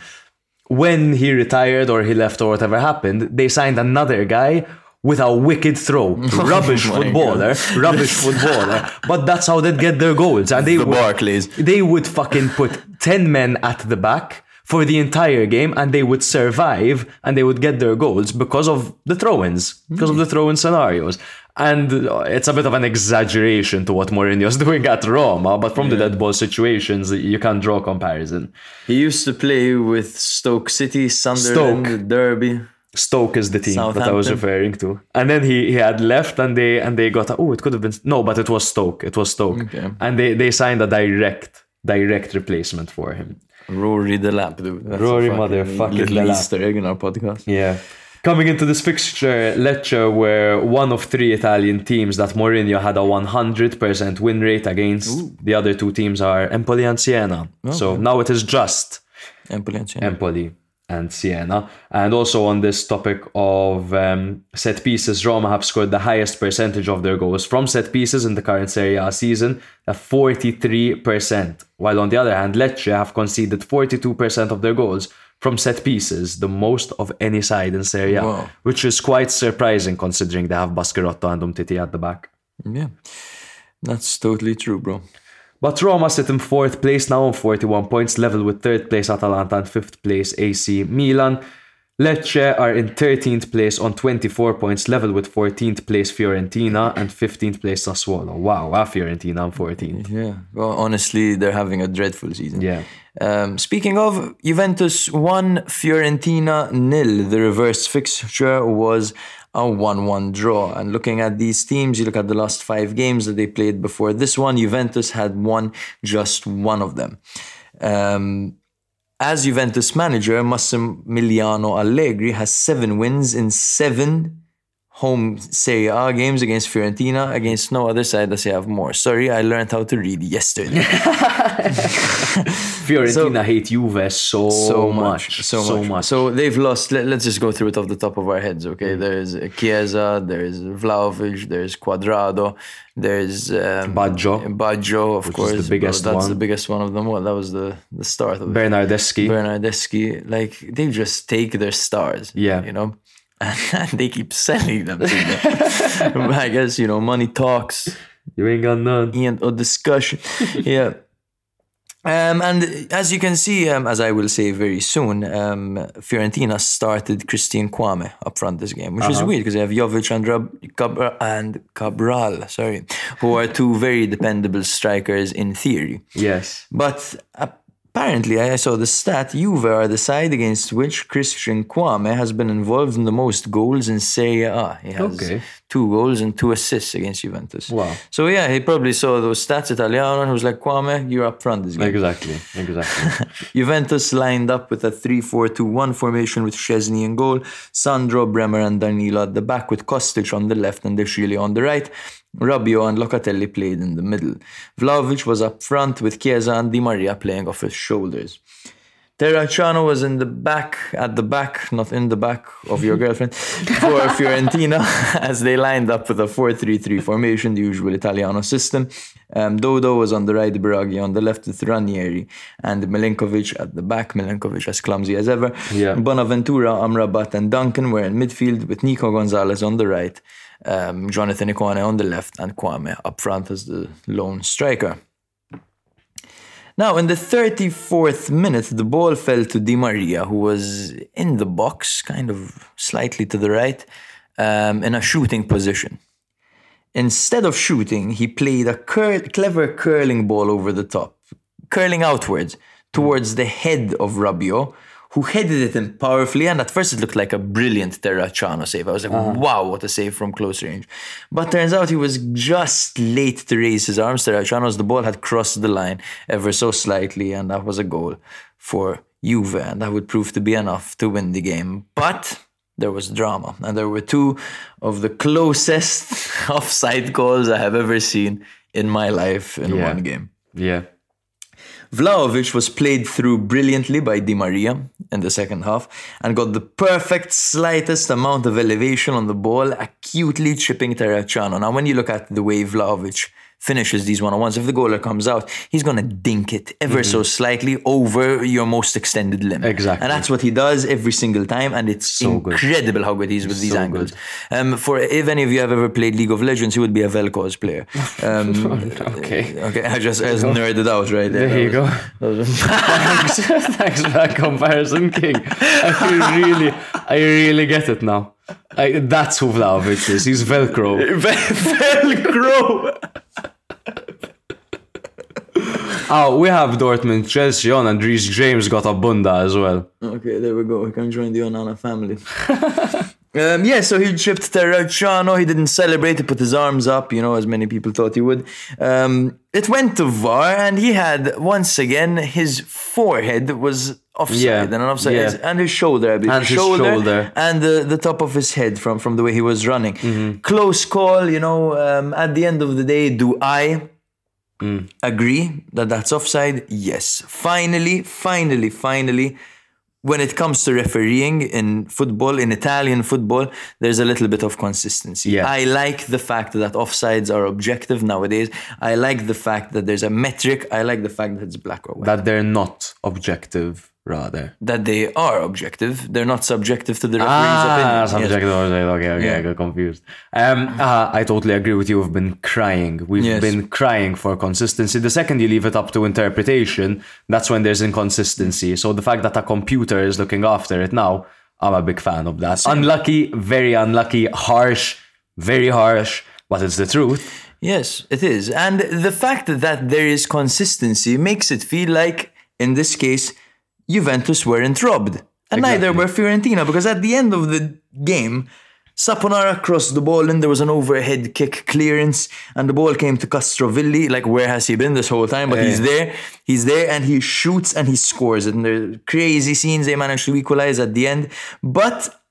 When he retired or he left or whatever happened, they signed another guy with a wicked throw. Oh rubbish my footballer, rubbish footballer. But that's how they'd get their goals. And they The would, Barclays. they would fucking put 10 men at the back for the entire game and they would survive and they would get their goals because of the throw-ins, because of the throw-in scenarios. And uh, it's a bit of an exaggeration to what Mourinho's doing at Roma, but from the dead ball situations, you can draw a comparison. He used to play with Stoke City, Sunderland, Stoke. Derby. Stoke is the team that I was referring to. And then he, he had left and they and they got oh it could have been no but it was Stoke it was Stoke Okay. and they, they signed a direct direct replacement for him. Rory the Lamp, dude. That's Rory fucking motherfucking little Delap. Easter egg in our podcast. Yeah. Coming into this fixture, Lecce were one of three Italian teams that Mourinho had a 100% win rate against. The other two teams are Empoli and Siena. So now it is just Empoli and Siena. Empoli and Siena. And also on this topic of um, set pieces, Roma have scored the highest percentage of their goals from set pieces in the current Serie A season, at 43%. While on the other hand, Lecce have conceded 42% of their goals from set pieces, the most of any side in Serie A, Wow. which is quite surprising considering they have Baschirotto and Umtiti at the back. Yeah. That's totally true, bro. But Roma sit in fourth place now on 41 points, level with third place Atalanta and fifth place AC Milan. Lecce are in 13th place on 24 points, level with 14th place Fiorentina and 15th place Sassuolo. Wow, ah, Fiorentina on 14th. Yeah. Well, honestly, they're having a dreadful season. Yeah. Um, speaking of, Juventus 1, Fiorentina nil. The reverse fixture was a 1 1 draw. And looking at these teams, you look at the last five games that they played before this one, Juventus had won just one of them. Um, as Juventus manager, Massimiliano Allegri has seven wins in seven home Serie A games against Fiorentina. Against no other side does he have more. Sorry, I learned how to read yesterday. Fiorentina hate Juve so, so much. so, much. So they've lost. Let, us just go through it off the top of our heads, Mm. okay? There's Chiesa, there's Vlahovic, there's Cuadrado, there's um, Baggio. Baggio, of course. the biggest That's one. the biggest one of them all. That was the the start of it. Bernardeschi. Bernardeschi, like they just take their stars. Yeah. you know, and they keep selling them. To them. I guess you know money talks you ain't got none. and a discussion. yeah. Um, and as you can see, um, as I will say very soon, um, Fiorentina started Christian Kouamé up front this game, which is weird because they have Jovic and, Rab- Cabra- and Cabral, sorry, who are two very dependable strikers in theory. Yes. But apparently, I saw the stat Juve are the side against which Christian Kouamé has been involved in the most goals in Serie A. He has Okay. two goals and two assists against Juventus. Wow. So yeah, he probably saw those stats Italiano and he was like, Kouamé, you're up front this game. Exactly. Exactly. Juventus lined up with a 3-4-2-1 formation with Szczesny in goal, Sandro, Bremer and Danilo at the back with Kostic on the left and De Sciglio on the right. Rabiot and Locatelli played in the middle. Vlahovic was up front with Chiesa and Di Maria playing off his shoulders. Terracciano was in the back, at the back, not in the back of your girlfriend, for Fiorentina as they lined up with a 4 3 3 formation, the usual Italiano system. Um, Dodo was on the right, Biraghi on the left with Ranieri, and Milenkovic at the back. Milenkovic as clumsy as ever. Yeah. Bonaventura, Amrabat, and Duncan were in midfield with Nico Gonzalez on the right, um, Jonathan Ikone on the left, and Kouamé up front as the lone striker. Now, in the 34th minute, the ball fell to Di Maria, who was in the box, kind of slightly to the right, um, in a shooting position. Instead of shooting, he played a cur- clever curling ball over the top, curling outwards towards the head of Rabiot, who headed it in powerfully. And at first, it looked like a brilliant Terracciano save. I was like, uh-huh. wow, what a save from close range. But turns out he was just late to raise his arms. Terracciano's the ball had crossed the line ever so slightly, and that was a goal for Juve, and that would prove to be enough to win the game. But there was drama, and there were two of the closest offside goals I have ever seen in my life in Yeah. one game. Yeah. Vlahovic was played through brilliantly by Di Maria in the second half and got the perfect slightest amount of elevation on the ball, acutely tripping Terracciano. Now, when you look at the way Vlahovic finishes these one on ones, if the goaler comes out, he's going to dink it ever so slightly over your most extended limb. Mm-hmm. Exactly. And that's what he does every single time, and it's So good. incredible how good he is with these angles. Um, for if any of you have ever played League of Legends, he would be a Vel'Koz player. Um, Okay. Okay, I just, I just nerded out right there. There you go. Was- Thanks, thanks for that comparison, King. I really, I really get it now. I, that's who Vlahovic is. He's Velcro. Velcro. Oh, we have Dortmund, Chelsea on, and Reece James got a bunda as well. Okay, there we go. We can join the Onana family. um, yeah, so he tripped Terracciano. He didn't celebrate. He put his arms up, you know, as many people thought he would. Um, it went to VAR, and he had once again his forehead was offside, Yeah, and an offside, yeah. and his shoulder, I believe, And his shoulder. and the, the top of his head from from the way he was running. Mm-hmm. Close call, you know. Um, at the end of the day, do I? Mm. agree that that's offside? Yes. Finally, finally, finally, when it comes to refereeing in football, in Italian football, there's a little bit of consistency. Yeah. I like the fact that offsides are objective nowadays. I like the fact that there's a metric. I like the fact that it's black or white. That they're not objective, rather. That they are objective. They're not subjective to the referee's Ah, opinion. Yes. Okay, okay, Yeah. I got confused. Um, uh, I totally agree with you. We've been crying. We've Yes. been crying for consistency. The second you leave it up to interpretation, that's when there's inconsistency. So the fact that a computer is looking after it now, I'm a big fan of that. Unlucky, very unlucky, harsh, very harsh, but it's the truth. Yes, it is. And the fact that there is consistency makes it feel like, in this case, Juventus weren't robbed. And neither were Fiorentina, because at the end of the game, Saponara crossed the ball and there was an overhead kick clearance, and the ball came to Castrovilli. Like, where has he been this whole time? But he's there, he's there, and he shoots and he scores. And there are crazy scenes they managed to equalize at the end. But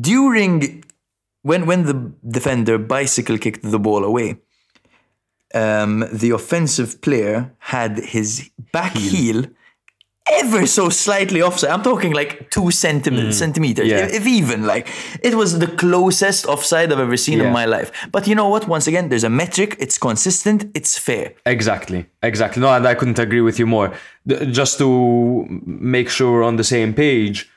during when when the defender bicycle kicked the ball away, um, the offensive player had his back heel. Ever so slightly offside. I'm talking like two centimeters, centimeters, Mm. Yeah. if, even. Like it was the closest offside I've ever seen Yeah. in my life. But you know what? Once again, there's a metric. It's consistent. It's fair. Exactly, exactly. No, and I couldn't agree with you more. Just to make sure we're on the same page,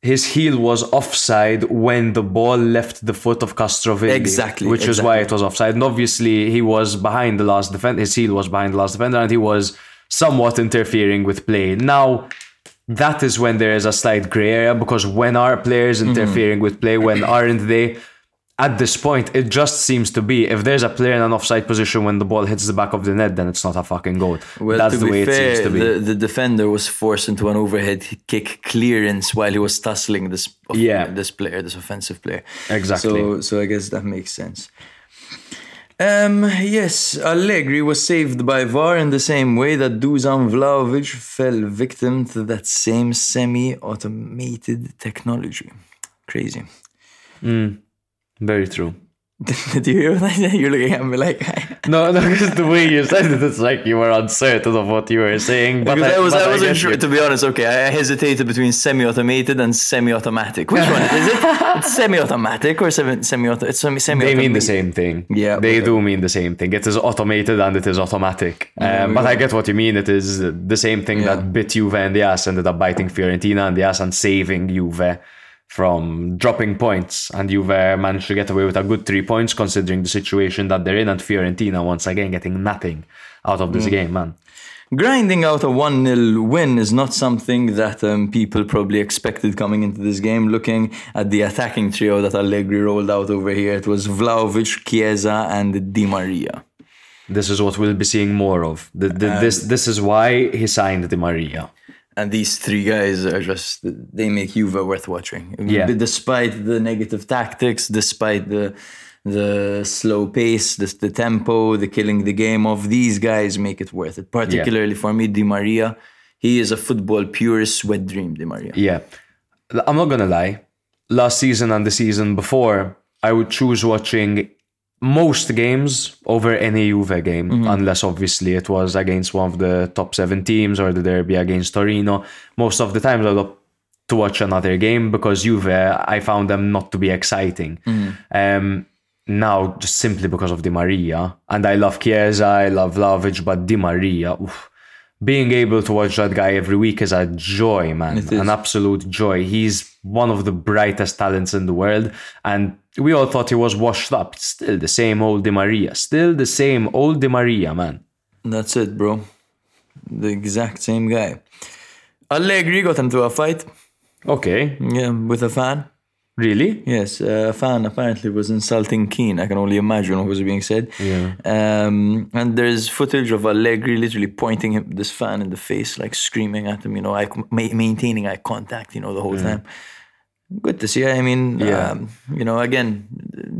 his heel was offside when the ball left the foot of Castrovilli. Exactly, Which is why it was offside. And obviously, he was behind the last defender. His heel was behind the last defender, and he was somewhat interfering with play. Now, that is when there is a slight gray area because when are players Mm-hmm. interfering with play? When aren't they? At this point, it just seems to be if there's a player in an offside position when the ball hits the back of the net, then it's not a fucking goal. Well, That's the way fair, it seems to be. The, the defender was forced into an overhead kick clearance while he was tussling this Yeah. this player, this offensive player. Exactly. So, so I guess that makes sense. Um, yes, Allegri was saved by VAR in the same way that Dusan Vlahovic fell victim to that same semi-automated technology. Crazy. Very true. Did you hear what I said? You're looking at me like. No, no, because the way you said it, it's like you were uncertain of what you were saying. But Because I, was, but I wasn't get sure. you. To be honest, okay, I hesitated between semi-automated and semi-automatic. Which one is it? It's semi-automatic or semi semi-auto? It's semi semi. They mean the same thing. Yeah, They but- do mean the same thing. It is automated and it is automatic. Um, but I get what you mean. It is the same thing Yeah. that bit Juve in the ass, ended up biting Fiorentina in the ass and saving Juve from dropping points. And Juve managed to get away with a good three points considering the situation that they're in. And Fiorentina, once again, getting nothing out of this Mm. game, man. Grinding out a 1 0 win is not something that um, people probably expected coming into this game. Looking at the attacking trio that Allegri rolled out over here, it was Vlahovic, Chiesa, and Di Maria. This is what we'll be seeing more of. The, the, this, this is why he signed Di Maria. And these three guys are just, they make Juve worth watching. Yeah. Despite the negative tactics, despite the the slow pace, the, the tempo, the killing the game of, these guys make it worth it. Particularly for me, Di Maria. He is a football purist sweat dream, Di Maria. Yeah. I'm not gonna lie. Last season and the season before, I would choose watching most games over any Juve game, unless obviously it was against one of the top seven teams or the derby against Torino. Most of the times I opt to watch another game because Juve, I found them not to be exciting. Um, now, just simply because of Di Maria, and I love Chiesa, I love Vlahovic, but Di Maria, oof, being able to watch that guy every week is a joy, man. It is. An absolute joy. He's one of the brightest talents in the world. And we all thought he was washed up. Still the same old Di Maria. Still the same old Di Maria, man. That's it, bro. The exact same guy. Allegri got into a fight, Okay. yeah, with a fan. Really? Yes, a fan apparently was insulting Kean. I can only imagine what was being said. Yeah. Um, and there's footage of Allegri literally pointing him, this fan in the face, like screaming at him, you know, eye, ma- maintaining eye contact, you know, the whole time. Good to see. I mean, Yeah. um, you know, again,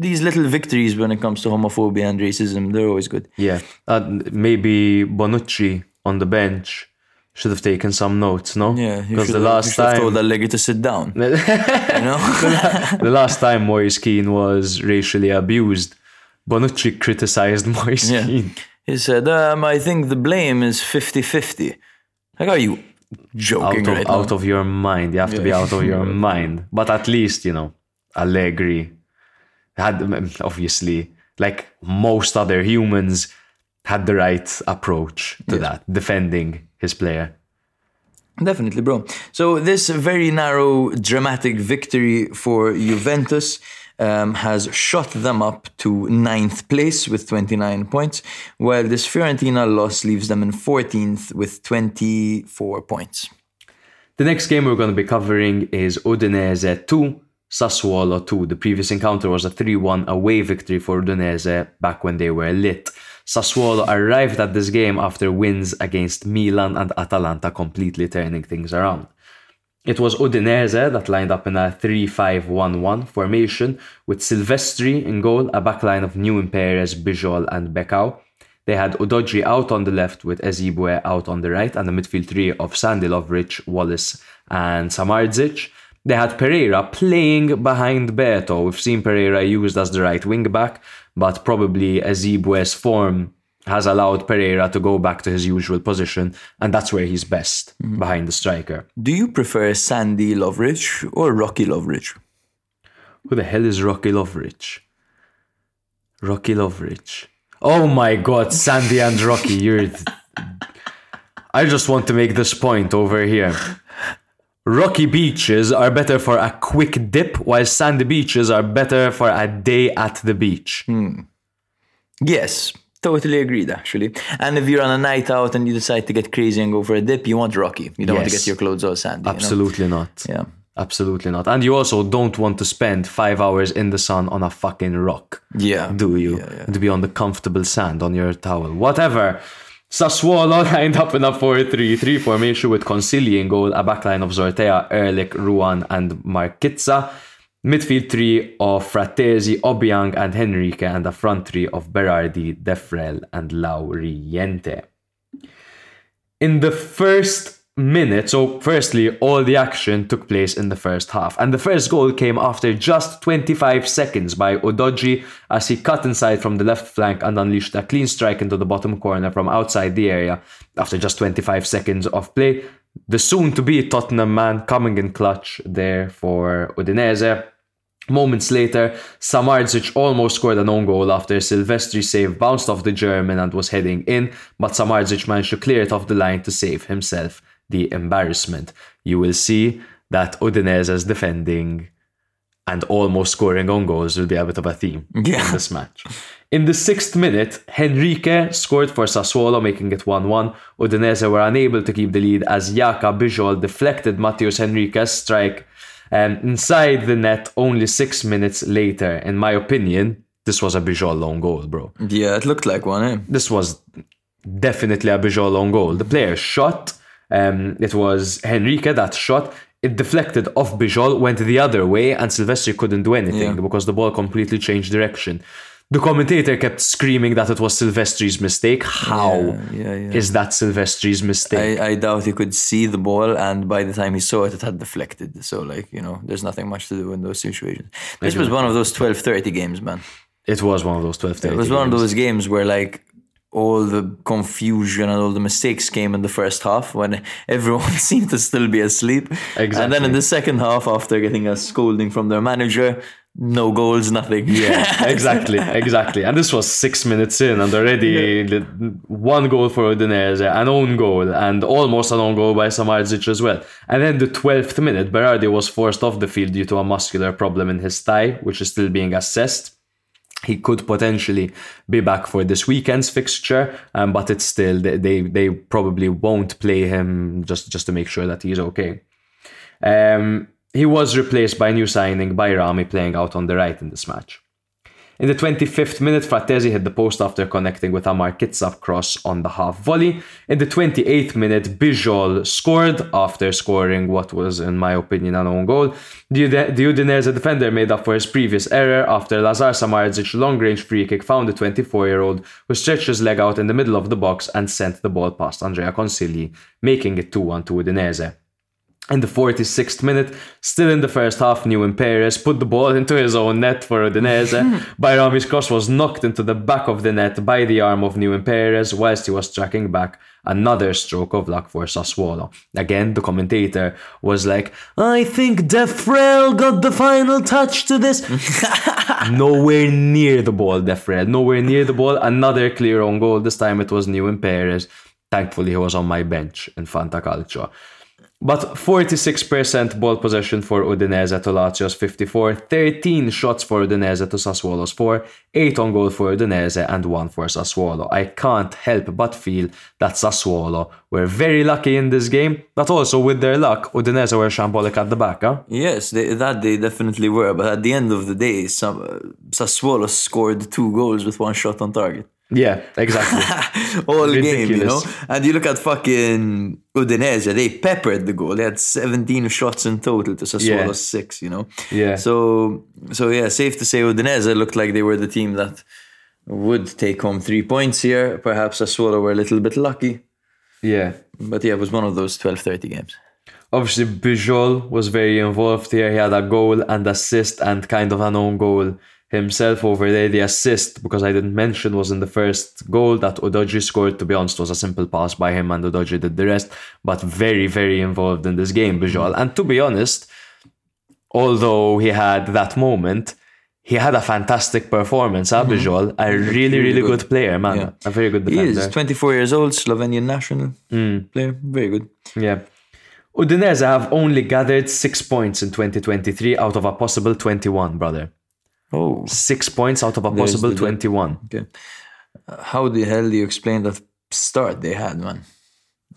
these little victories when it comes to homophobia and racism, they're always good. Yeah. Uh, maybe Bonucci on the bench should have taken some notes, no? Yeah, Because the last time. told Allegri to sit down. you know, the last time Moise Kean was racially abused, Bonucci criticized Moise Yeah. Kean. he said, um, "I think the blame is 50-50. Like, are you joking Out of, right out of your mind. You have to be out of your mind. But at least, you know, Allegri had, obviously, like most other humans, had the right approach to that, defending his player. Definitely, bro. So this very narrow, dramatic victory for Juventus um, has shot them up to ninth place with 29 points, while this Fiorentina loss leaves them in 14th with 24 points. The next game we're going to be covering is Udinese 2, Sassuolo 2. The previous encounter was a 3 1 away victory for Udinese back when they were lit. Sassuolo arrived at this game after wins against Milan and Atalanta, completely turning things around. It was Udinese that lined up in a 3 5 1 1 formation with Silvestri in goal, a backline of Nehuen Perez, Bijol, and Becao. They had Udogie out on the left with Ehizibue out on the right, and a midfield three of Sandi Lovric, Wallace, and Samardzic. They had Pereira playing behind Beto. We've seen Pereira used as the right wing back, but probably Ehizibue's form has allowed Pereira to go back to his usual position, and that's where he's best, mm-hmm. behind the striker. Do you prefer Sandy Lovrich or Rocky Lovrich? Who the hell is Rocky Lovrich? Rocky Lovrich. Oh my god, Sandy and Rocky, you're. I just want to make this point over here. Rocky beaches are better for a quick dip, while sandy beaches are better for a day at the beach. Hmm. Yes, totally agreed actually. And if you're on a night out and you decide to get crazy and go for a dip, you want Rocky. You don't want to get your clothes all sandy. you know? Absolutely not. Yeah. Absolutely not. And you also don't want to spend five hours in the sun on a fucking rock. Yeah. do you? Yeah, yeah. To be on the comfortable sand on your towel. Whatever. Sassuolo lined up in a 4-3-3 formation with Consigli in goal, a backline of Zortea, Erlic, Ruan, and Marchizza. Midfield three of Frattesi, Obiang, and Henrique, and a front three of Berardi, Defrel, and Lauriente. In the first minute, so firstly, all the action took place in the first half. And the first goal came after just 25 seconds by Udogie as he cut inside from the left flank and unleashed a clean strike into the bottom corner from outside the area after just 25 seconds of play. The soon to be Tottenham man coming in clutch there for Udinese. Moments later, Samardzic almost scored an own goal after Silvestri's save bounced off the German and was heading in, but Samardzic managed to clear it off the line to save himself the embarrassment. You will see that Udinese's defending and almost scoring on goals will be a bit of a theme Yeah. in this match. In the sixth minute, Henrique scored for Sassuolo, making it 1 1. Udinese were unable to keep the lead as Jaka Bijol deflected Matheus Henrique's strike um, inside the net only six minutes later. In my opinion, this was a Bijol long goal, bro. Yeah, it looked like one, eh? This was definitely a Bijol long goal. The player shot. Um, it was Henrique that shot. It deflected off Bijol, went the other way, and Silvestri couldn't do anything Yeah. because the ball completely changed direction. The commentator kept screaming that it was Silvestri's mistake. How is Yeah, yeah, yeah. that Silvestri's mistake? I, I doubt he could see the ball, and by the time he saw it, it had deflected. So, like, you know, there's nothing much to do in those situations. This was one of those 12 30 games, man. it was one of those 12 It was one of those games where, like, all the confusion and all the mistakes came in the first half when everyone seemed to still be asleep. Exactly. And then in the second half, after getting a scolding from their manager, no goals, nothing. Yeah, exactly, exactly. And this was six minutes in, and already li- one goal for Udinese, an own goal, and almost an own goal by Samardzic as well. And then the 12th minute, Berardi was forced off the field due to a muscular problem in his thigh, which is still being assessed. He could potentially be back for this weekend's fixture, um, but it's still they, they probably won't play him just just to make sure that he's okay. Um, he was replaced by new signing Bajrami playing out on the right in this match. In the 25th minute, Frattesi hit the post after connecting with a Markitsap cross on the half volley. In the 28th minute, Bijol scored after scoring what was, in my opinion, an own goal. The, the Udinese defender made up for his previous error after Lazar Samardzic long-range free kick found the 24-year-old who stretched his leg out in the middle of the box and sent the ball past Andrea Consigli, making it 2-1 to Udinese. In the 46th minute, still in the first half, Nehuen Perez put the ball into his own net for Udinese. Bajrami's cross was knocked into the back of the net by the arm of Nehuen Perez whilst he was tracking back. Another stroke of luck for Sassuolo. Again, the commentator was like, I think Defrel got the final touch to this. nowhere near the ball, Defrel. Nowhere near the ball. Another clear on goal. This time it was Nehuen Perez. Thankfully, he was on my bench in Fantacalcio. But 46% ball possession for Udinese to Lazio's 54, 13 shots for Udinese to Sassuolo's 4, 8 on goal for Udinese and 1 for Sassuolo. I can't help but feel that Sassuolo were very lucky in this game, but also with their luck, Udinese were shambolic at the back, huh? Yes, they, that they definitely were. But at the end of the day, some, uh, Sassuolo scored two goals with one shot on target. Yeah, exactly. All game, you know? And you look at fucking Udinese, they peppered the goal. They had 17 shots in total to Sassuolo's Yeah. six, you know? Yeah. So, so yeah, safe to say Udinese looked like they were the team that would take home three points here. Perhaps Sassuolo were a little bit lucky. yeah. But yeah, it was one of those 12-30 games. Obviously, Bijol was very involved here. He had a goal and assist and kind of an own goal himself over there. The assist, because I didn't mention, was in the first goal that Udogie scored. To be honest, was a simple pass by him and Udogie did the rest. But very, very involved in this game, Bijol. And to be honest, although he had that moment, he had a fantastic performance, huh, mm-hmm. Bijol? A really, really good. good player, man. Yeah. A very good player. He is 24 years old, Slovenian national mm. player. Very good. Yeah. Udinese have only gathered six points in 2023 out of a possible 21, brother. Oh, Six points out of a There's possible the- 21. okay. Uh, How the hell do you explain that start they had, man?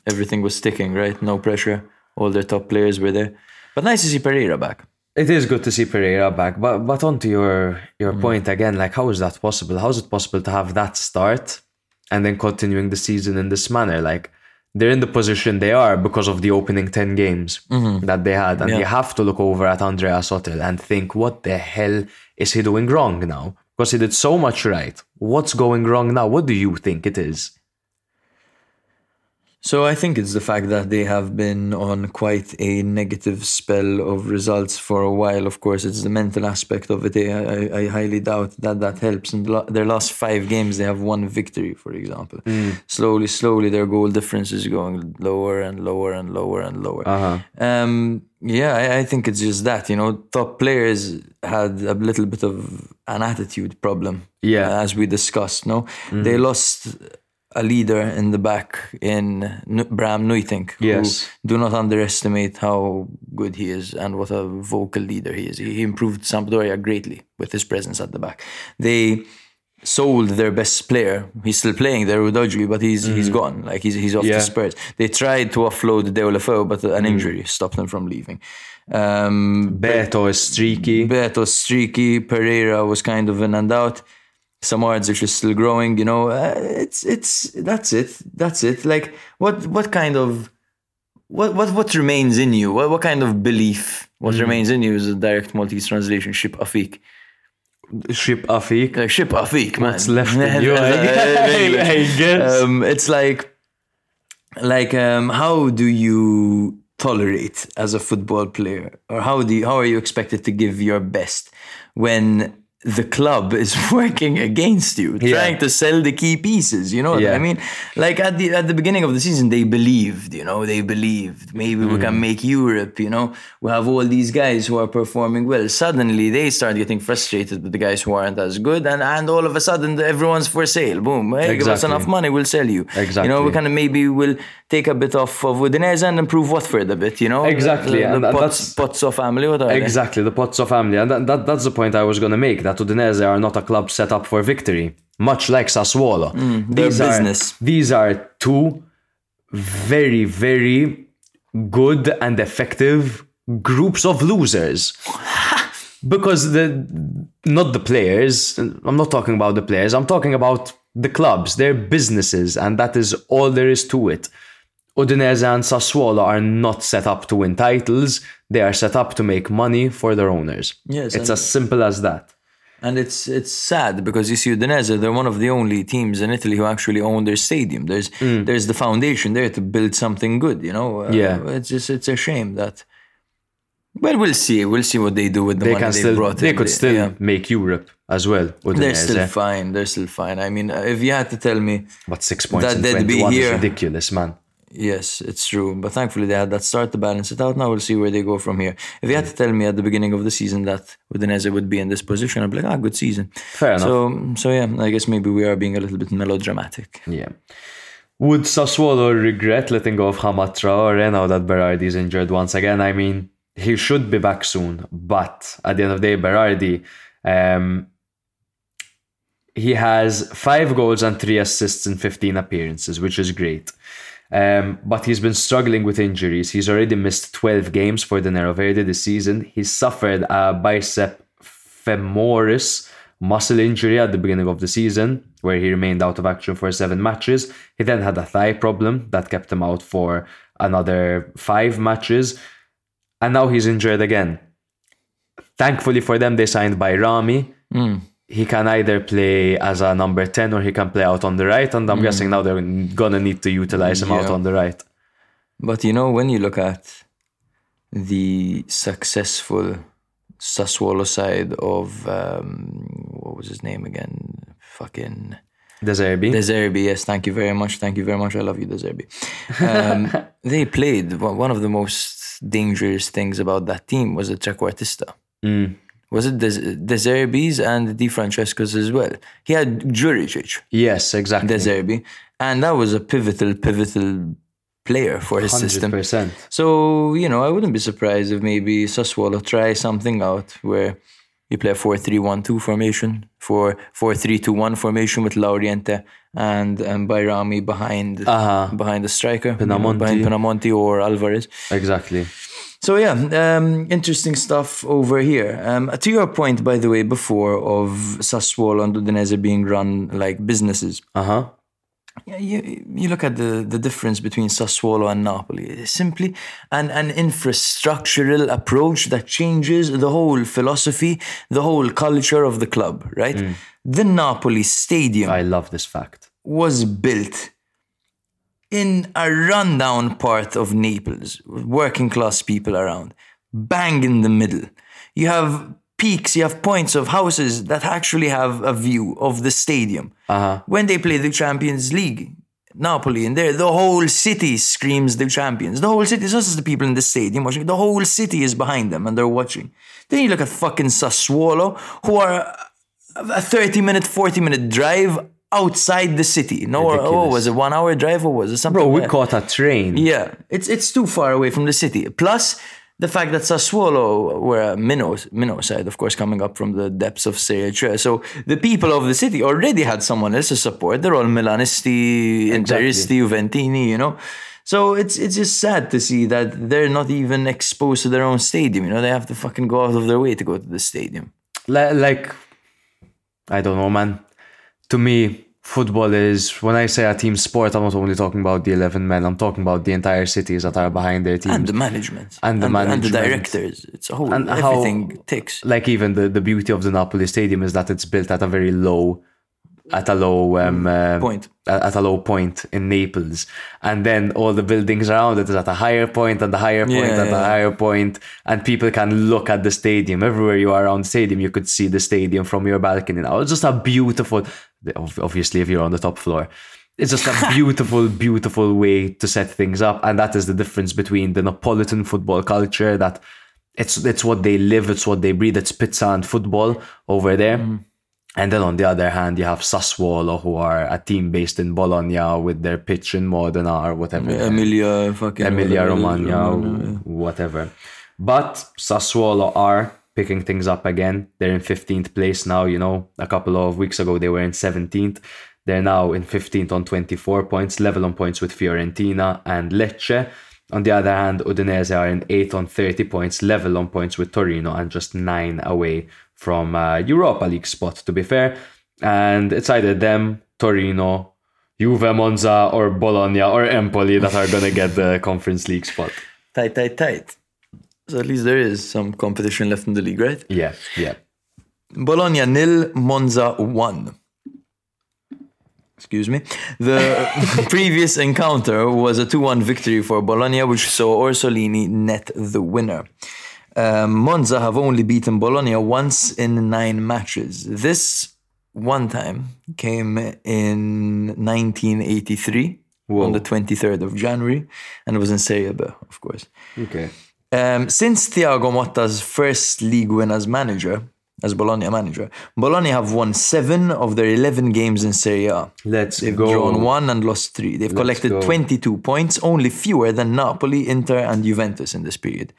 Everything was sticking, right? No pressure. All their top players were there. But nice to see Pereira back. It is good to see Pereira back, but but on to your your Mm. point again, like how is that possible? How is it possible to have that start and then continuing the season in this manner? Like they're in the position they are because of the opening 10 games that they had. And Mm-hmm. Yeah. you have to look over at Andrea Sottil and think, what the hell is he doing wrong now? Because he did so much right. What's going wrong now? What do you think it is? So I think it's the fact that they have been on quite a negative spell of results for a while. Of course, it's the mental aspect of it. I, I, highly doubt that that helps. In their last five games, they have one victory, for example. Slowly, slowly, their goal difference is going lower and lower and lower and lower. Uh-huh. Um, yeah, I, I think it's just that. You know, top players had a little bit of an attitude problem. Yeah. uh, as we discussed. No, they lost a leader in the back in Bram Nuytinck. who Yes. do not underestimate how good he is and what a vocal leader he is. He improved Sampdoria greatly with his presence at the back. They sold their best player. He's still playing there, with Udogie, but he's he's gone. Like he's he's off Yeah. to Spurs. They tried to offload Deulofeu, but an injury stopped them from leaving. Um, Beto is streaky. Beto streaky. Pereira was kind of in and out. Samardzic is still growing. You know, uh, it's it's that's it. That's it. Like what what kind of what what what remains in you? What what kind of belief? What remains in you is a direct Maltese translation. Ship Afik. Ship Afik. Like ship Afik, man. What's left in you. I guess. Um, it's like, like, um, how do you tolerate as a football player, or how do you, how are you expected to give your best when the club is working against you, Yeah. trying to sell the key pieces? You know what Yeah. I mean? Like at the at the beginning of the season, they believed. You know, they believed maybe we Mm. can make Europe. You know, we have all these guys who are performing well. Suddenly, they start getting frustrated with the guys who aren't as good, and and all of a sudden, everyone's for sale. Boom! Hey, give us enough money, we'll sell you. Exactly. You know, Exactly. we kind of maybe will take a bit off of Udinese and improve Watford a bit. You know, Exactly, The, the and- and Pots, Pozzo family, what? Exactly, the Pozzo family. And that, that, that's the point I was going to make that Udinese are not a club set up for victory, much like Sassuolo. Mm, These are- business. these are two very, very good and effective groups of losers. because the not the players, I'm not talking about the players, I'm talking about the clubs, their businesses, and that is all there is to it. Udinese and Sassuolo are not set up to win titles. They are set up to make money for their owners. Yes, it's as simple as that. And it's it's sad because you see Udinese, they're one of the only teams in Italy who actually own their stadium. There's there's the foundation there to build something good, you know. Uh, Mm. Yeah. it's just it's a shame that. Well, we'll see. We'll see what they do with the They money can they still brought they in. could still yeah. make Europe as well. They're still fine. They're still fine. I mean, if you had to tell me, But six points That in they'd be 21 is here. ridiculous, man. Yes, it's true. But thankfully they had that start to balance it out. Now we'll see where they go from here. If you had to tell me at the beginning of the season that Udinese would be in this position, I'd be like, ah, good season. Fair enough. So, so yeah, I guess maybe we are being a little bit melodramatic. Yeah. Would Sassuolo regret letting go of Hamed Traore now that Berardi is injured once again? I mean, he should be back soon, but at the end of the day, Berardi, um, he has five goals and three assists in 15 appearances, which is great. Um, but he's been struggling with injuries. He's already missed 12 games for the Nero Verde this season. He suffered a bicep femoris muscle injury at the beginning of the season, where he remained out of action for seven matches. He then had a thigh problem that kept him out for another five matches. And now he's injured again. Thankfully for them, they signed Bajrami. He can either play as a number 10 or he can play out on the right. And I'm guessing now they're going to need to utilize him out on the right. But you know, when you look at the successful Sassuolo side of um, what was his name again? Fucking De Zerbi. Deserbi, Yes, thank you very much. Thank you very much. I love you, De Zerbi. Um, they played one one of the most dangerous things about that team was the trequartista. Mm. Was it De Zerbi's and Di Francesco's as well? He had Djuricic, Yes, exactly. Zerbi, and that was a pivotal, pivotal player for his system. 100%. So, you know, I wouldn't be surprised if maybe Sassuolo try something out where you play a 4 3 1 2 formation, 4 4 3 2 1 formation with Lauriente and, and Bajrami behind Uh-huh. behind the striker, Pinamonti. behind Pinamonti or Alvarez. Exactly. So yeah, um, interesting stuff over here. Um, to your point, by the way, before of Sassuolo and Udinese being run like businesses, Uh huh. yeah, you, you look at the, the difference between Sassuolo and Napoli. It's simply an, an infrastructural approach that changes the whole philosophy, the whole culture of the club, right? The Napoli stadium I love this fact. was built in a rundown part of Naples, working class people around, bang in the middle. You have peaks, you have points of houses that actually have a view of the stadium. Uh-huh. When they play the Champions League, Napoli in there, the whole city screams the champions. The whole city, it's not just the people in the stadium watching, the whole city is behind them and they're watching. Then you look at fucking Sassuolo, who are a 30 minute, 40 minute drive outside the city. No, oh, Ridiculous. was it? One hour drive or was it something? Bro, we like- caught a train. yeah, it's it's too far away from the city. Plus, the fact that Sassuolo were a minnow, minnow side, of course, coming up from the depths of Serie A. So the people of the city already had someone else to support. They're all Milanisti, Interisti, Juventini, you know. So it's it's just sad to see that they're not even exposed to their own stadium. You know, they have to fucking go out of their way to go to the stadium. Like I don't know, man. To me, football is when I say a team sport, I'm not only talking about the eleven men. I'm talking about the entire cities that are behind their team. And the management. And the managers. and the directors. It's a whole And how- everything ticks. like even the, the beauty of the Napoli Stadium is that it's built at a very low, at a low um, uh, Point. at a low point in Naples, and then all the buildings around it is at a higher point and the higher point Yeah, and the yeah. higher point, and people can look at the stadium everywhere you are around the stadium. You could see the stadium from your balcony. Now it's just a beautiful. Obviously, if you're on the top floor. It's just a beautiful, beautiful way to set things up, and that is the difference between the Neapolitan football culture that it's it's what they live, it's what they breathe, it's pizza and football over there. Mm-hmm. And then on the other hand, you have Sassuolo, who are a team based in Bologna with their pitch in Modena or whatever. Emilia fucking Emilia whatever it is, Romagna, Romagna, whatever. But Sassuolo are picking things up again. They're in 15th place now. You know, a couple of weeks ago they were in 17th. They're now in 15th on 24 points, level on points with Fiorentina and Lecce. On the other hand, Udinese are in 8th on 30 points, level on points with Torino, and just 9 away from uh, Europa League spot, to be fair. And it's either them, Torino, Juve, Monza, or Bologna, or Empoli that are going to get the Conference League spot. Tight, tight, tight. So at least there is some competition left in the league, right? Yeah, yeah. Bologna nil, Monza one. Excuse me. The previous encounter was a 2 1 victory for Bologna, which saw Orsolini net the winner. Um, Monza have only beaten Bologna once in nine matches. This one time came in 1983 on the 23rd of January, and it was in Serie B, of course. Okay. Um, since Thiago Motta's first league win as manager, as Bologna manager, Bologna have won seven of their 11 games in Serie A. Let's They've go. drawn one and lost three. They've collected go. 22 points, only fewer than Napoli, Inter, and Juventus in this period.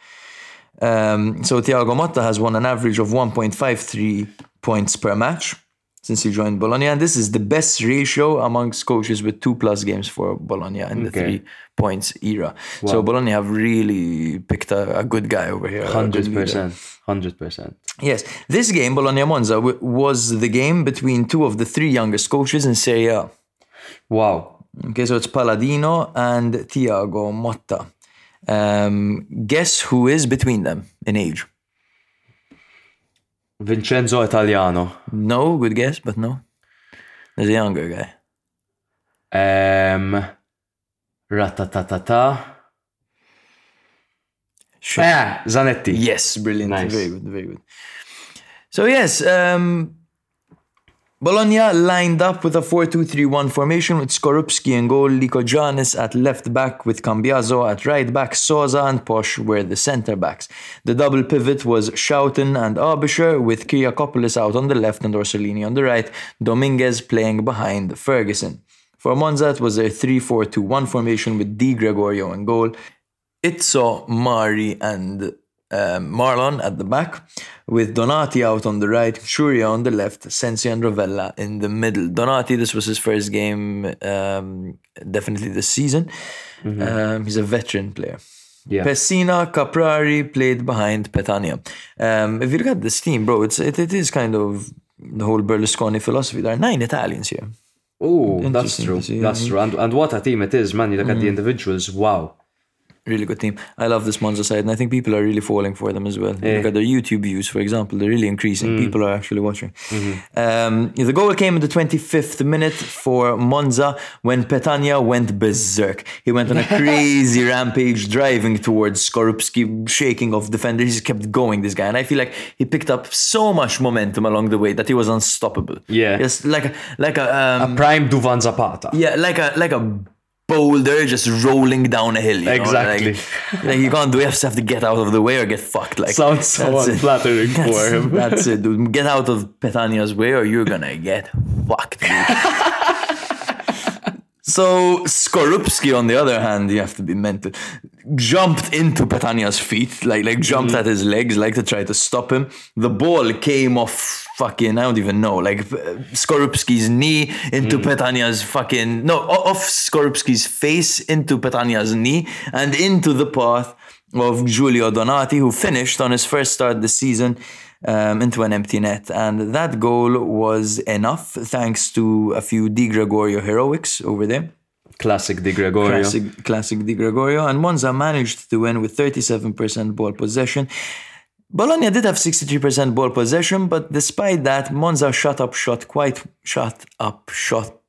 Um, so Thiago Motta has won an average of 1.53 points per match since he joined Bologna, and this is the best ratio amongst coaches with two plus games for Bologna in the Okay. three points era. So Bologna have really picked a, a good guy over here. 100%. hundred percent. Yes, this game, Bologna Monza, w- was the game between two of the three youngest coaches in Serie A. Wow. Okay, so it's Palladino and Thiago Motta. Um, guess who is between them in age? Vincenzo Italiano. No, good guess, but no. There's a younger guy. Um, ratatatata. Sure. Ah, Zanetti. Yes, brilliant. Nice. Very good, very good. So, yes, um, Bologna lined up with a 4 2 3 1 formation with Skorupski in goal, Lykogiannis at left back, with Cambiaso at right back, Sosa and Posch were the centre backs. The double pivot was Schouten and Aebischer, with Kyriakopoulos out on the left and Orsolini on the right, Dominguez playing behind Ferguson. For Monza, it was a 3 4 2 1 formation with Di Gregorio in goal. It saw Mari and um, Marlon at the back, with Donati out on the right, Ciurria on the left, Sensi and Rovella in the middle. Donati, this was his first game, um, definitely this season. Um, he's a veteran player. Yeah. Pessina Caprari played behind Petagna. Um, if you look at this team, bro, it's it, it is kind of the whole Berlusconi philosophy. There are nine Italians here. Oh, that's true. That's true. And, and what a team it is, man. You look at the individuals. Wow. Really good team. I love this Monza side, and I think people are really falling for them as well. Yeah. Look at their YouTube views, for example; they're really increasing. People are actually watching. Um, the goal came in the 25th minute for Monza when Petagna went berserk. He went on a crazy rampage, driving towards Skorupski, shaking off defenders. He just kept going, this guy, and I feel like he picked up so much momentum along the way that he was unstoppable. Yeah. yes, like a, like a um, Prime Duvan Zapata. yeah, like a like a boulder just rolling down a hill. You know? Exactly. Like, like you can't do. You just have to get out of the way or get fucked. Like Sounds so unflattering for That's- him. That's it, dude. Get out of Petagna's way or you're gonna get fucked. So Skorupski, on the other hand, you have to be mental. Jumped into Petagna's feet, like like jumped at his legs, like to try to stop him. The ball came off fucking I don't even know, like Skorupski's knee into Petagna's fucking no off Skorupski's face into Petania's knee and into the path of Giulio Donati, who finished on his first start this season um, into an empty net. And that goal was enough thanks to a few Di Gregorio heroics over there. Classic Di Gregorio. Classic, classic Di Gregorio. And Monza managed to win with 37% ball possession. Bologna did have 63% ball possession, but despite that, Monza shot up shot quite shot up shot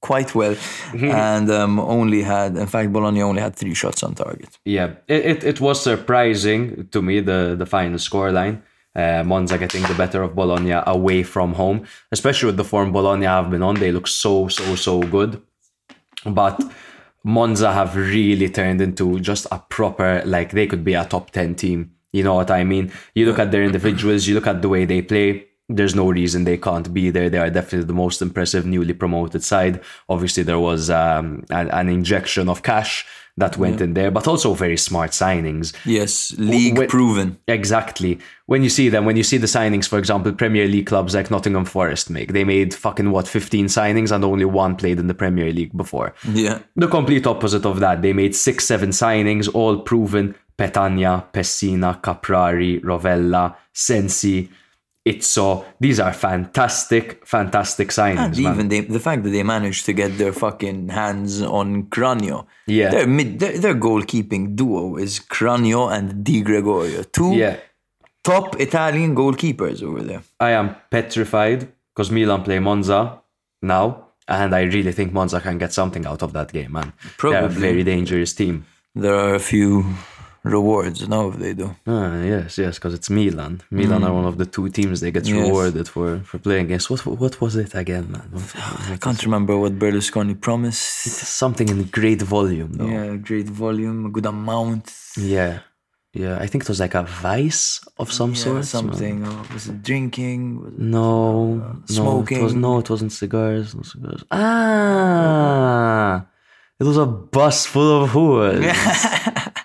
quite well, and um, only had in fact Bologna only had three shots on target. Yeah, it, it, it was surprising to me the the final scoreline. Uh, Monza getting the better of Bologna away from home, especially with the form Bologna have been on. They look so so so good, but Monza have really turned into just a proper like they could be a top ten team. You know what I mean? You look at their individuals, you look at the way they play. There's no reason they can't be there. They are definitely the most impressive newly promoted side. Obviously, there was um, an, an injection of cash that went in there, but also very smart signings. Yes, league Wait- proven. Exactly. When you see them, when you see the signings, for example, Premier League clubs like Nottingham Forest make, they made fucking what, 15 signings and only one played in the Premier League before. Yeah. The complete opposite of that. They made six, seven signings, all proven. Petagna, Pessina, Caprari, Rovella, Sensi, Izzo. These are fantastic, fantastic signings, And man. even they, the fact that they managed to get their fucking hands on Cragno. Yeah. Their, mid, their, their goalkeeping duo is Cragno and Di Gregorio. Two Yeah. top Italian goalkeepers over there. I am petrified because Milan play Monza now, and I really think Monza can get something out of that game, man. They're a Probably. very dangerous team. There are a few rewards now if they do. Ah, yes, yes, because it's Milan. Milan are one of the two teams they get Hmm. Yes. rewarded for for playing against. What what was it again, man? What- I can't remember what Berlusconi promised. something in great volume, though. Yeah, great volume, a good amount. Yeah, yeah. I think it was like a vice of some Yeah, sort. something. uh, was it drinking? Was it No, no, it was smoking. no, it wasn't cigars. No cigars. Ah, it was a bus full of whores.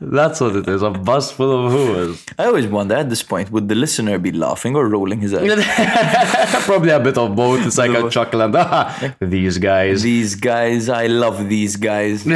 That's what it is. A bus full of whores. I always wonder at this point, would the listener be laughing or rolling his eyes? Probably a bit of both. It's like a chuckle and ah, these guys. these guys, I love these guys.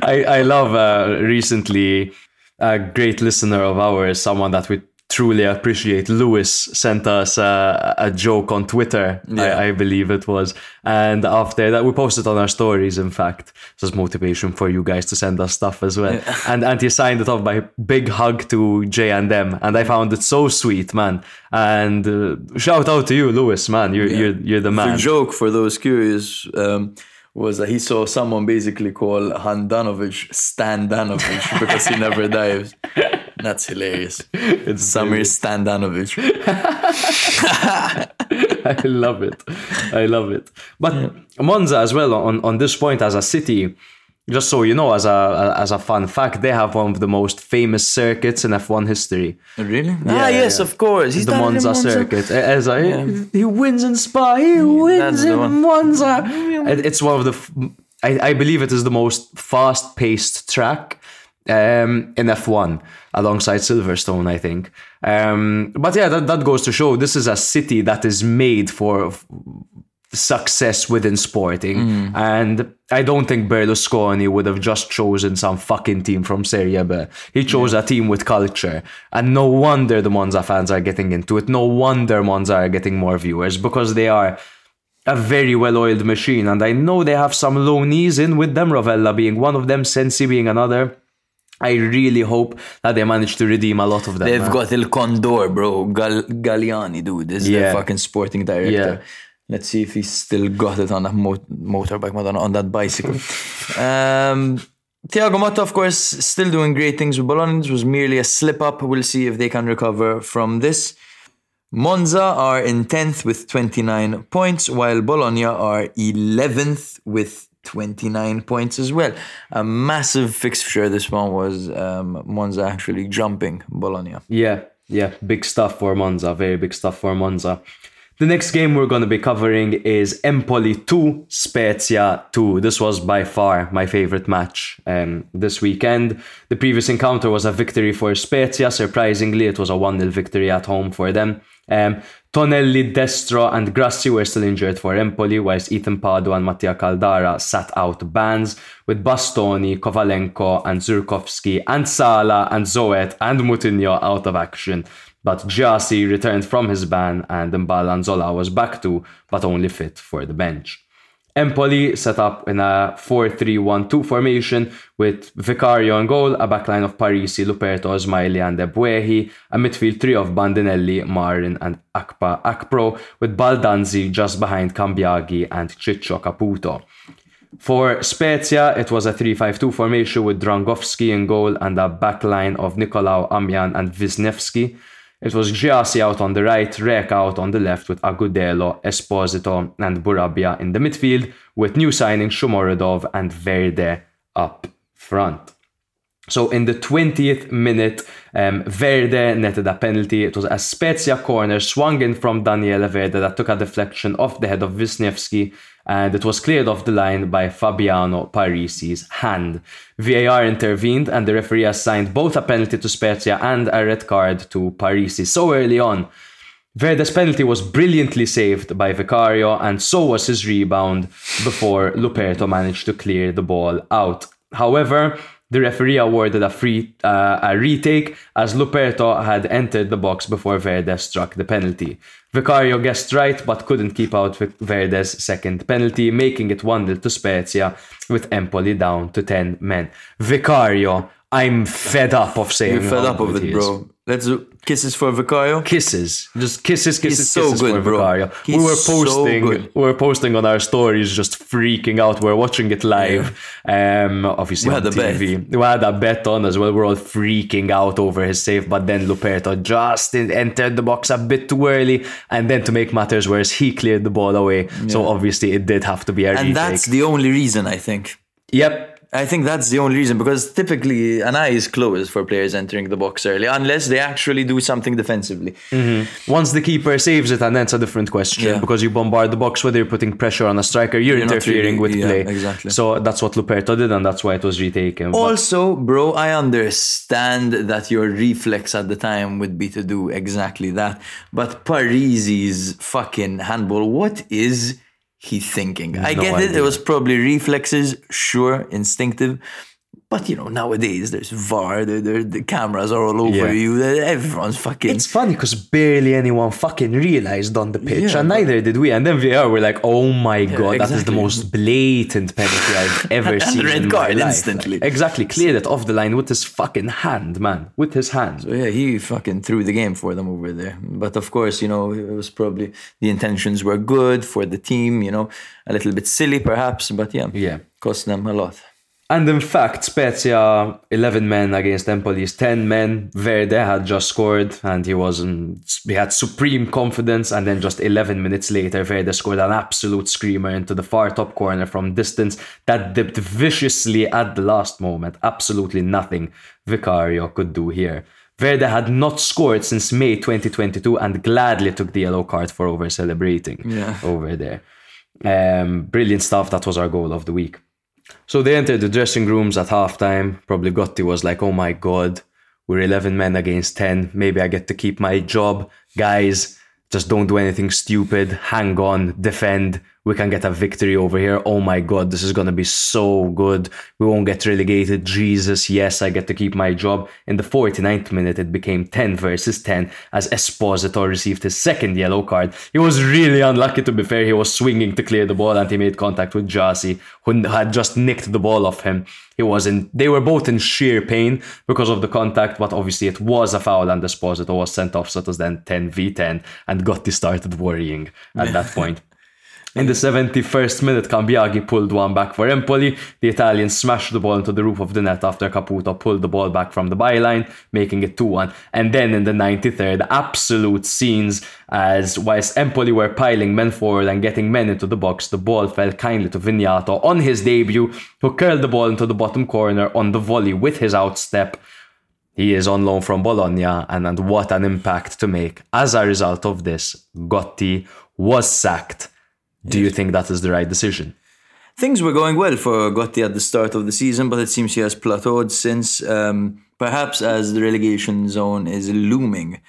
I, I love uh, recently a great listener of ours, someone that we truly appreciate, Lewis, sent us uh, a joke on Twitter, Yeah. I, I believe it was. And after that, we posted on our stories, in fact. This is motivation for you guys to send us stuff as well. And, and he signed it off by big hug to J and M. And I found it so sweet, man. And uh, shout out to you, Lewis, man. You're, you're, you're the The man. joke for those curious um, was that he saw someone basically call Handanovic Stan Danovic because he never dives. That's hilarious. It's Samir Standanovic. I love it. I love it. But Monza as well on, on this point as a city, just so you know, as a as a fun fact, they have one of the most famous circuits in F1 history. Really? Yeah, ah, yes, yeah. of course. He's the in Monza, circuit. As a, he wins in Spa, he wins in. Monza. It's one of the, I, I believe it is the most fast-paced track um, in F1 alongside Silverstone, I think. Um, but yeah, that, that goes to show this is a city that is made for success within sporting. And I don't think Berlusconi would have just chosen some fucking team from Serie B. He chose a team with culture. And no wonder the Monza fans are getting into it. No wonder Monza are getting more viewers because they are a very well-oiled machine, and I know they have some loanees in with them. Rovella being one of them, Sensi being another. I really hope that they manage to redeem a lot of them. They've man. got Il Condor, bro. Gal- Galliani, dude. Is Yeah. the fucking sporting director. Yeah. Let's see if he's still got it on that mo- motorbike, Madonna, on that bicycle. um, Thiago Motta, of course, still doing great things with Bologna. This was merely a slip up. We'll see if they can recover from this. Monza are in 10th with 29 points, while Bologna are 11th with 29 points as well. A massive fixture this one was um, Monza actually jumping Bologna. Yeah, yeah, big stuff for Monza. Very big stuff for Monza. The next game we're going to be covering is Empoli 2, Spezia 2. This was by far my favorite match um, this weekend. The previous encounter was a victory for Spezia. Surprisingly, it was a 1 0 victory at home for them. Um, Tonelli, Destro, and Grassi were still injured for Empoli, whilst Ethan Ampadu and Mattia Caldara sat out bans, with Bastoni, Kovalenko, and Zurkowski, and Sala, and Zoet, and Moutinho out of action. But Gyasi returned from his ban, and Mbala Nzola was back too, but only fit for the bench. Empoli set up in a 4-3-1-2 formation with Vicario on goal, a backline of Parisi, Luperto, Ismaili and Ebuehi, a midfield three of Bandinelli, Marin and Akpa Akpro, with Baldanzi just behind Cambiaghi and Ciccio Caputo. For Spezia, it was a 3-5-2 formation with Dragowski in goal and a backline of Nikolaou Amian and Wisniewski. It was Gyasi out on the right, Rek out on the left with Agudelo, Esposito and Bourabia in the midfield, with new signings Shomurodov and Verde up front. So in the 20th minute, um, Verde netted a penalty. It was a Spezia corner swung in from Daniele Verde that took a deflection off the head of Wisniewski Uh, and it was cleared off the line by Fabiano Parisi's hand. VAR intervened and the referee assigned both a penalty to Spezia and a red card to Parisi so early on. Verde's penalty was brilliantly saved by Vicario, and so was his rebound before Luperto managed to clear the ball out. However, the referee awarded a free uh, a retake as Luperto had entered the box before Verde struck the penalty. Vicario guessed right but couldn't keep out Verde's second penalty, making it 1 0 to Spezia with Empoli down to 10 men. Vicario, I'm fed up of saying You're fed up of it, bro. Let's do kisses for Vicario. Kisses, just kisses, kisses, so kisses good, for bro. Vicario. He's we were so posting, good. we were posting on our stories, just freaking out. We are watching it live. Um, obviously We on had a TV. We had a bet on as well. We're all freaking out over his save, but then Luperto just entered the box a bit too early, and then to make matters worse, he cleared the ball away. So obviously it did have to be a And retake. that's the only reason, I think. yep. I think that's the only reason because typically an eye is closed for players entering the box early unless they actually do something defensively. Mm-hmm. Once the keeper saves it, and then it's a different question Yeah. because you bombard the box, whether you're putting pressure on a striker, you're, You're interfering really- with yeah, play. exactly. So that's what Luperto did, and that's why it was retaken. But- Also, bro, I understand that your reflex at the time would be to do exactly that. But Parisi's fucking handball, what is he thinking? I No get it, it was probably reflexes, sure, instinctive. But you know, nowadays there's VAR, there, there, the cameras are all over Yeah. you, everyone's fucking. It's funny because barely anyone fucking realized on the pitch, Yeah, and neither did we. And then VR were like, "Oh my god, that is the most blatant penalty I've ever And seen." red in card my life." instantly. Exactly, cleared it off the line with his fucking hand, man, with his hand. So yeah, he fucking threw the game for them over there. But of course, you know, it was probably the intentions were good for the team, you know, a little bit silly perhaps, but yeah, Yeah. cost them a lot. And in fact, Spezia, 11 men against Empoli's 10 men. Verde had just scored and he was in, he had supreme confidence. And then just 11 minutes later, Verde scored an absolute screamer into the far top corner from distance that dipped viciously at the last moment. Absolutely nothing Vicario could do here. Verde had not scored since May 2022 and gladly took the yellow card for over celebrating Yeah. over there. Um, brilliant stuff. That was our goal of the week. So they entered the dressing rooms at halftime. Probably Gotti was like, oh my god, we're 11 men against 10. Maybe I get to keep my job. Guys, just don't do anything stupid. Hang on, defend. We can get a victory over here. Oh my god, this is gonna be so good. We won't get relegated. Jesus, yes, I get to keep my job. In the 49th minute, it became 10 versus 10 as Esposito received his second yellow card. He was really unlucky to be fair. He was swinging to clear the ball and he made contact with Gyasi, who had just nicked the ball off him. He was in they were both in sheer pain because of the contact, but obviously it was a foul and Esposito was sent off, so it was then 10 v 10 and Gotti started worrying at that point. In the 71st minute, Cambiaghi pulled one back for Empoli. The Italians smashed the ball into the roof of the net after Caputo pulled the ball back from the byline, making it 2 1. And then in the 93rd, absolute scenes as whilst Empoli were piling men forward and getting men into the box, the ball fell kindly to Vignato on his debut, who curled the ball into the bottom corner on the volley with his outstep. He is on loan from Bologna, and, and what an impact to make. As a result of this, Gotti was sacked do you think that is the right decision? Things were going well for Gotti at the start of the season, but it seems he has plateaued since. Um, perhaps as the relegation zone is looming,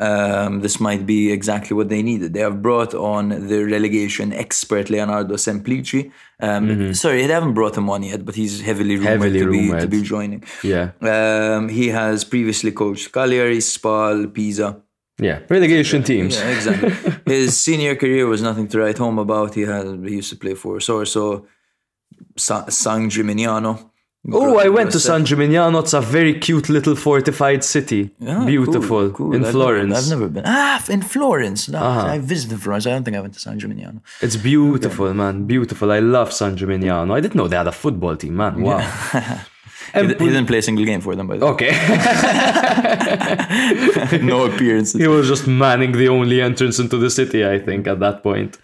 um, this might be exactly what they needed. They have brought on the relegation expert Leonardo Semplici. Um, mm-hmm. Sorry, they haven't brought him on yet, but he's heavily rumored, heavily to, rumored. Be, to be joining. Yeah. Um, he has previously coached Cagliari, Spal, Pisa. Yeah, relegation teams. Yeah, exactly. His senior career was nothing to write home about. He had he used to play for Sorso, San Gimignano. Oh, I went to San Gimignano. It's a very cute little fortified city. Yeah, Beautiful. Cool, cool. In I've Florence. Never, I've never been. Ah, in Florence. No, uh-huh. I visited Florence. I don't think I went to San Gimignano. It's beautiful, okay. man. Beautiful. I love San Gimignano. I didn't know they had a football team, man. Wow. Yeah. He, he, didn't play a single game for them, by the way. Okay. no appearances. He was just manning the only entrance into the city, I think, at that point.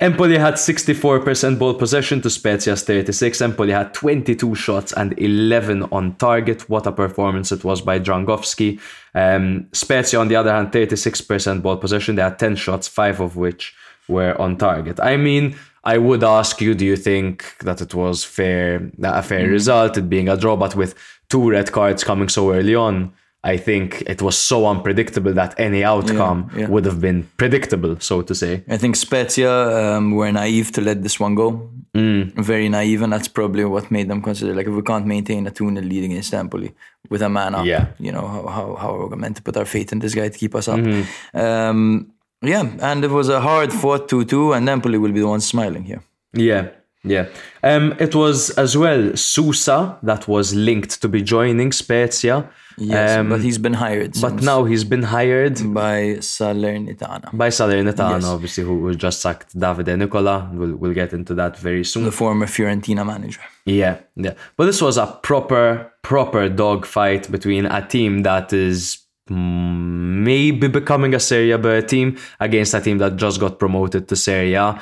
Empoli had 64% ball possession to Spezia's 36. Empoli had 22 shots and 11 on target. What a performance it was by Dragowski. Um, Spezia, on the other hand, 36% ball possession. They had 10 shots, five of which were on target. I mean, I would ask you, do you think that it was fair, a fair mm. result, it being a draw, but with two red cards coming so early on, I think it was so unpredictable that any outcome yeah, yeah. would have been predictable, so to say. I think Spezia um, were naive to let this one go. Mm. Very naive, and that's probably what made them consider like if we can't maintain a 2 0 lead against Empoli with a man up, yeah. you know, how, how, how are we meant to put our faith in this guy to keep us up? Mm-hmm. Um, yeah, and it was a hard fought 2 2, and Empoli will be the ones smiling here. Yeah, yeah. Um, it was as well Sousa that was linked to be joining Spezia. Yes, um, but he's been hired. But now he's been hired by Salernitana. By Salernitana, yes. obviously, who just sacked Davide Nicola. We'll, we'll get into that very soon. The former Fiorentina manager. Yeah, yeah. But this was a proper, proper dogfight between a team that is maybe becoming a Serie B team against a team that just got promoted to Serie A.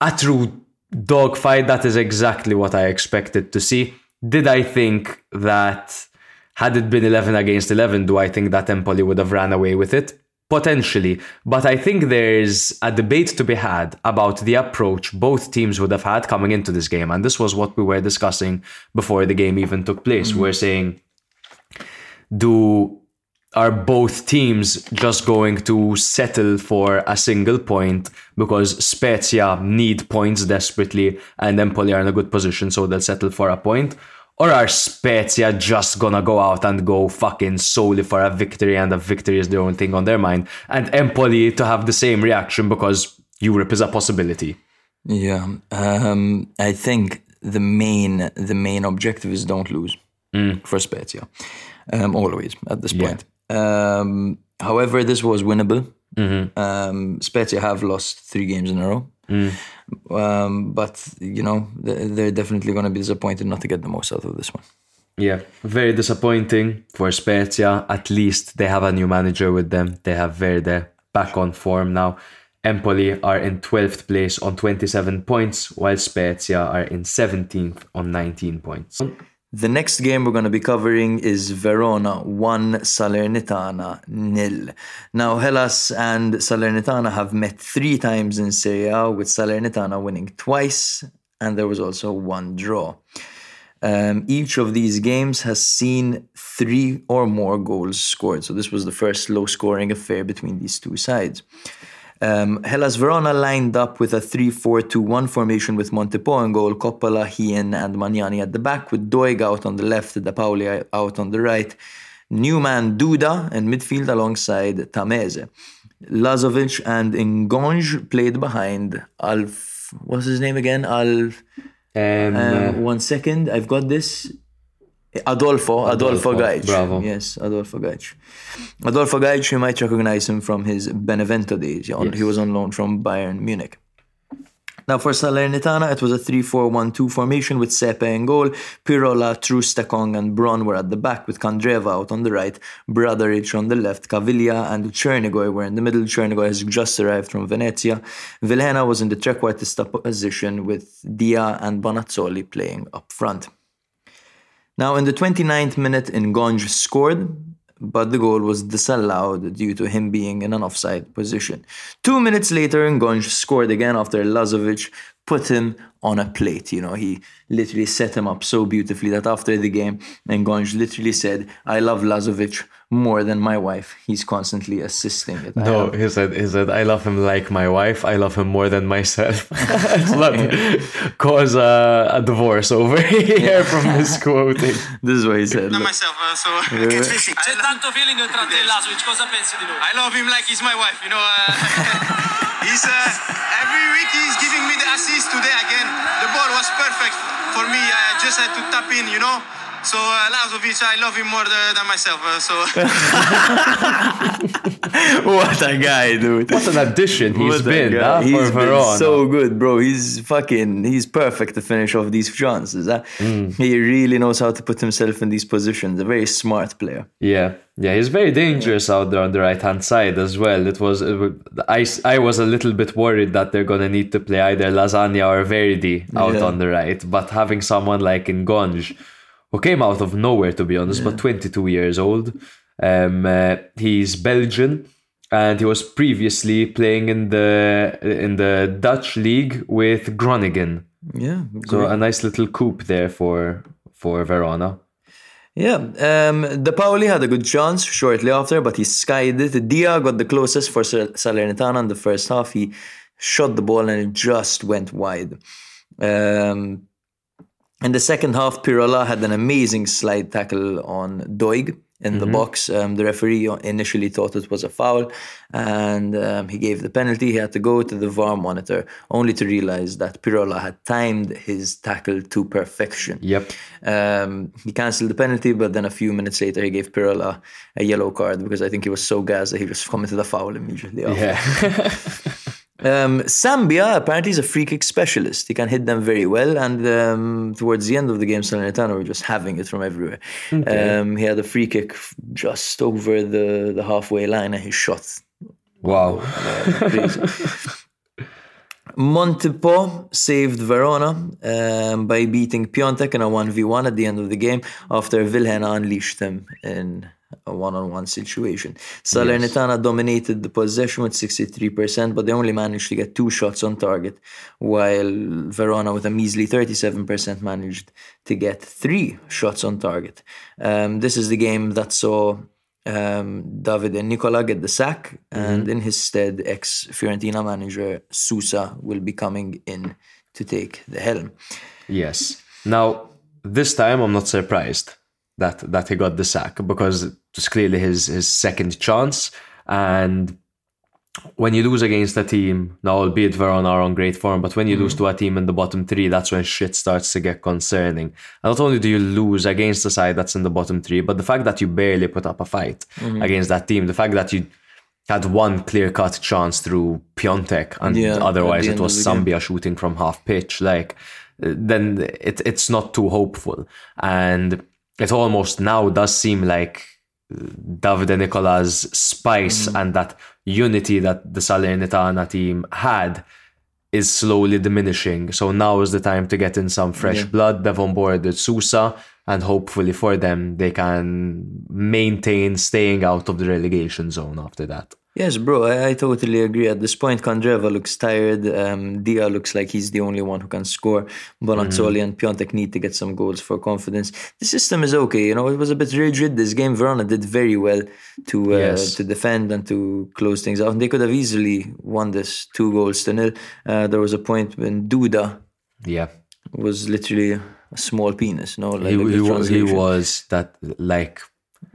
A true dogfight, that is exactly what I expected to see. Did I think that had it been 11 against 11, do I think that Empoli would have ran away with it? Potentially, but I think there's a debate to be had about the approach both teams would have had coming into this game. And this was what we were discussing before the game even took place. Mm-hmm. We're saying, do are both teams just going to settle for a single point because Spezia need points desperately and Empoli are in a good position so they'll settle for a point? Or are Spezia just gonna go out and go fucking solely for a victory and a victory is the only thing on their mind? And Empoli to have the same reaction because Europe is a possibility. Yeah, um, I think the main the main objective is don't lose mm. for Spezia, um, always at this point. Um, however, this was winnable. Mm-hmm. Um, Spezia have lost three games in a row. Mm. Um, but, you know, they're definitely going to be disappointed not to get the most out of this one. Yeah, very disappointing for Spezia. At least they have a new manager with them. They have Verde back on form now. Empoli are in 12th place on 27 points, while Spezia are in 17th on 19 points. The next game we're going to be covering is Verona 1 Salernitana nil. Now Hellas and Salernitana have met three times in Serie A with Salernitana winning twice and there was also one draw. Um, each of these games has seen three or more goals scored. So this was the first low scoring affair between these two sides. Um, Hellas Verona lined up with a 3 4 2 1 formation with Montipò in goal, Coppola, Hien, and Magnani at the back, with Doig out on the left, Depaoli out on the right, Newman Duda in midfield alongside Tameze. Lazovic and Ngonge played behind Alf. What's his name again? Alf. Um, Um, one second, I've got this. Adolfo, Adolfo, Adolfo, Gaich. bravo. Yes, Adolfo Gaich. Adolfo Gaich, you might recognize him from his Benevento days. On- He was on loan from Bayern Munich. Now for Salernitana, it was a 3-4-1-2 formation with Sepe in goal. Pirola, Troost-Ekong and Bronn were at the back with Candreva out on the right, Bradaric on the left, Caviglia and Crnigoj were in the middle. Crnigoj has just arrived from Venezia. Vilhena was in the trequartista position with Dia and Bonazzoli playing up front. Now, in the 29th minute, Ngonge scored, but the goal was disallowed due to him being in an offside position. Two minutes later, Ngonge scored again after Lazovic put him on a plate. You know, he literally set him up so beautifully that after the game, Ngonge literally said, I love Lazovic more than my wife. He's constantly assisting it. No, have- he said, he said, I love him like my wife. I love him more than myself. It's not cause uh, a divorce over here from this quoting. This is what he said. Not myself, uh, so I can't fix it. C'è tanto feeling tra te e Lazovic, cosa pensi di lui? I love him like he's my wife, you know. Uh, he's uh, every week he's giving me the assist. Today again, the ball was perfect for me. I just had to tap in, you know. So uh, Lazovic, I love him more the, than myself. Uh, so what a guy, dude. What an addition he's What been guy. huh, for He's been Verona. so good, bro. He's fucking, he's perfect to finish off these chances. huh? He really knows how to put himself in these positions. A very smart player. Yeah, yeah, he's very dangerous out there on the right hand side as well. It was, it I, I was a little bit worried that they're gonna need to play either Lasagna or Verdi out Yeah. on the right, but having someone like Ngonge, who came out of nowhere to be honest, but 22 years old, um, uh, he's Belgian. And he was previously playing in the in the Dutch league with Groningen, Yeah. so a nice little coup there for for Verona. Yeah, um, Depaoli had a good chance shortly after, but he skied it. Dia got the closest for Salernitana in the first half. He shot the ball and it just went wide. Um, in the second half, Pirola had an amazing slide tackle on Doig in the box. Um, the referee initially thought it was a foul and um, he gave the penalty. He had to go to the VAR monitor only to realize that Pirola had timed his tackle to perfection. Yep. Um, he cancelled the penalty, but then a few minutes later he gave Pirola a yellow card because I think he was so gassed that he just committed a foul immediately. After. Yeah. Um, Sambia apparently is a free kick specialist. He can hit them very well, and um, towards the end of the game, Salernitana were just having it from everywhere. Um, he had a free kick just over the, the halfway line, and he shot wow. crazy. Montipò saved Verona um, by beating Piątek in a 1v1 at the end of the game after Vilhena unleashed him in a one-on-one situation. Salernitana dominated the possession with 63%, but they only managed to get two shots on target, while Verona with a measly 37% managed to get three shots on target. Um, this is the game that saw um, Davide Nicola get the sack, and in his stead, ex Fiorentina manager Sousa will be coming in to take the helm. Yes. Now, this time I'm not surprised that that he got the sack because it was clearly his his second chance. And when you lose against a team, now albeit Verona are on great form, but when you lose to a team in the bottom three, that's when shit starts to get concerning. And not only do you lose against a side that's in the bottom three, but the fact that you barely put up a fight against that team, the fact that you had one clear cut chance through Piątek and Yeah, otherwise it was. Sambia shooting from half pitch, like uh, then it, it's not too hopeful. And it almost now does seem like uh, Davide Nicola's spice Mm-hmm. and that unity that the Salernitana team had is slowly diminishing. So now is the time to get in some fresh blood. They've onboarded Sousa, and hopefully for them, they can maintain staying out of the relegation zone after that. Yes, bro, I, I totally agree. At this point, Candreva looks tired. Um, Dia looks like he's the only one who can score. Bonazzoli and Piątek need to get some goals for confidence. The system is okay. You know, it was a bit rigid. This game, Verona did very well to uh, Yes. to defend and to close things out. And they could have easily won this two goals to nil. Uh, there was a point when Duda Yeah. was literally a small penis. No, like He, he, wa- he was that like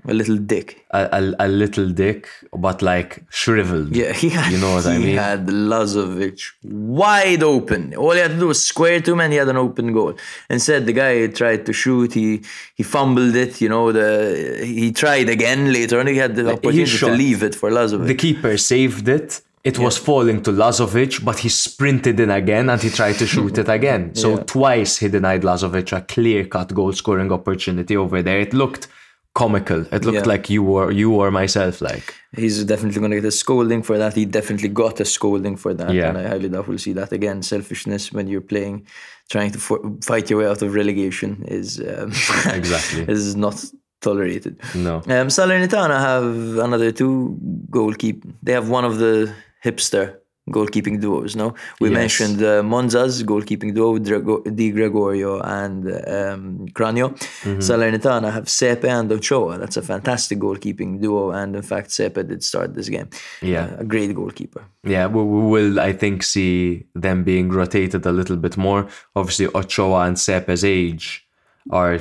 a little dick. a, a, a little dick, but like shriveled. Yeah, he had. You know what I he mean? had Lazovic wide open. All he had to do was square to him, and he had an open goal. Instead, the guy tried to shoot. He he fumbled it. You know, the he tried again later on. He had the opportunity to leave it for Lazovic. The keeper saved it. It was falling to Lazovic, but he sprinted in again and he tried to shoot it again. So Yeah. twice he denied Lazovic a clear cut goal scoring opportunity over there. It looked comical. It looked Yeah. like you were you or myself like. He's definitely going to get a scolding for that. He definitely got a scolding for that. Yeah. And I highly doubt we'll see that again. Selfishness when you're playing, trying to for, fight your way out of relegation is um, Exactly. is not tolerated. No. Um, Salernitana have another two goalkeep. They have one of the hipster goalkeeping duos. No, we Yes. mentioned uh, Monza's goalkeeping duo, Di Gregorio and um, Cragno. Mm-hmm. Salernitana have Sepe and Ochoa. That's a fantastic goalkeeping duo, and in fact, Sepe did start this game. Yeah. Uh, a great goalkeeper. Yeah, we, we will, I think, see them being rotated a little bit more. Obviously, Ochoa and Sepe's age are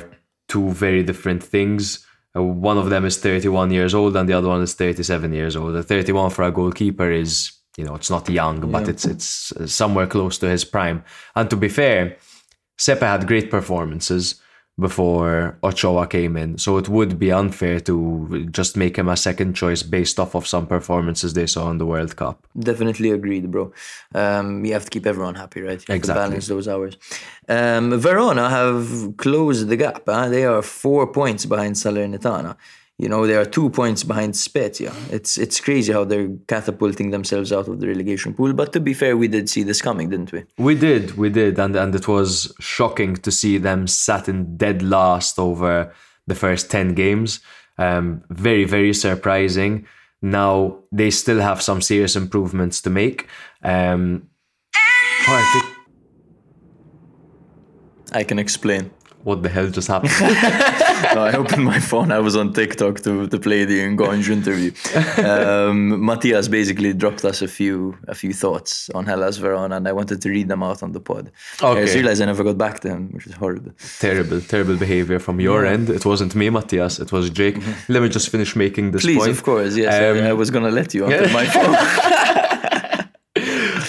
two very different things. Uh, one of them is 31 years old and the other one is 37 years old. The 31 for a goalkeeper is, you know, it's not young, but it's it's uh, somewhere close to his prime. And to be fair, Sepe had great performances before Ochoa came in, so it would be unfair to just make him a second choice based off of some performances they saw in the World Cup. Definitely agreed, bro. Um, you have to keep everyone happy, right? You have Exactly. To balance those hours. Um, Verona have closed the gap. Huh? They are four points behind Salernitana. You know, they are two points behind Spezia. It's it's crazy how they're catapulting themselves out of the relegation pool. But to be fair, we did see this coming, didn't we? We did, we did, and and it was shocking to see them sat in dead last over the first ten games. Um, very, very surprising. Now they still have some serious improvements to make. Um, oh, I can explain. what the hell just happened? no, I opened my phone. I was on TikTok to, to play the Ngonge interview. Um, Matthias basically dropped us a few a few thoughts on Hellas Verona, and I wanted to read them out on the pod. I Okay. just realized I never got back to him, which is horrible. terrible, terrible behavior from your end. It wasn't me, Matthias. It was Jake. Let me just finish making this Please, point. of course, yes. Um, I, I was gonna let you onto my phone.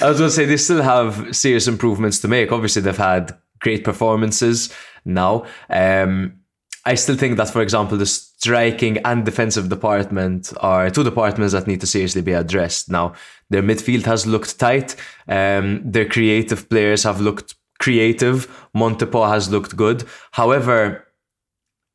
I was going to say they still have serious improvements to make. Obviously, they've had great performances now. Um, I still think that, for example, the striking and defensive department are two departments that need to seriously be addressed. Now, their midfield has looked tight. Um, their creative players have looked creative. Montipò has looked good. However,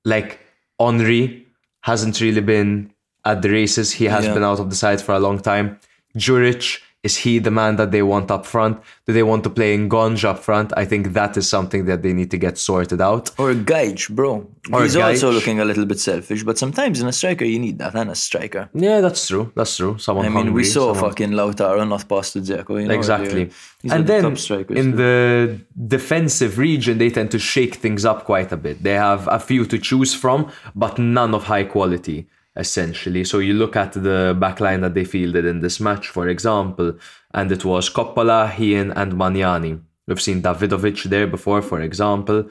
like Henry hasn't really been at the races. He has Yeah. been out of the side for a long time. Juric, is he the man that they want up front? Do they want to play Ngonge up front? I think that is something that they need to get sorted out. or Gaich, bro. Or He's also looking a little bit selfish, but sometimes in a striker you need that, and a striker. Yeah, that's true. That's true. Someone I mean, we saw someone- fucking Lautaro not pass to Dzeko. You know, exactly. they're- These are And then strikers. in the defensive region, they tend to shake things up quite a bit. They have a few to choose from, but none of high quality, essentially. So you look at the backline that they fielded in this match, for example, and it was Coppola, Hien, and Magnani. We've seen Dawidowicz there before, for example.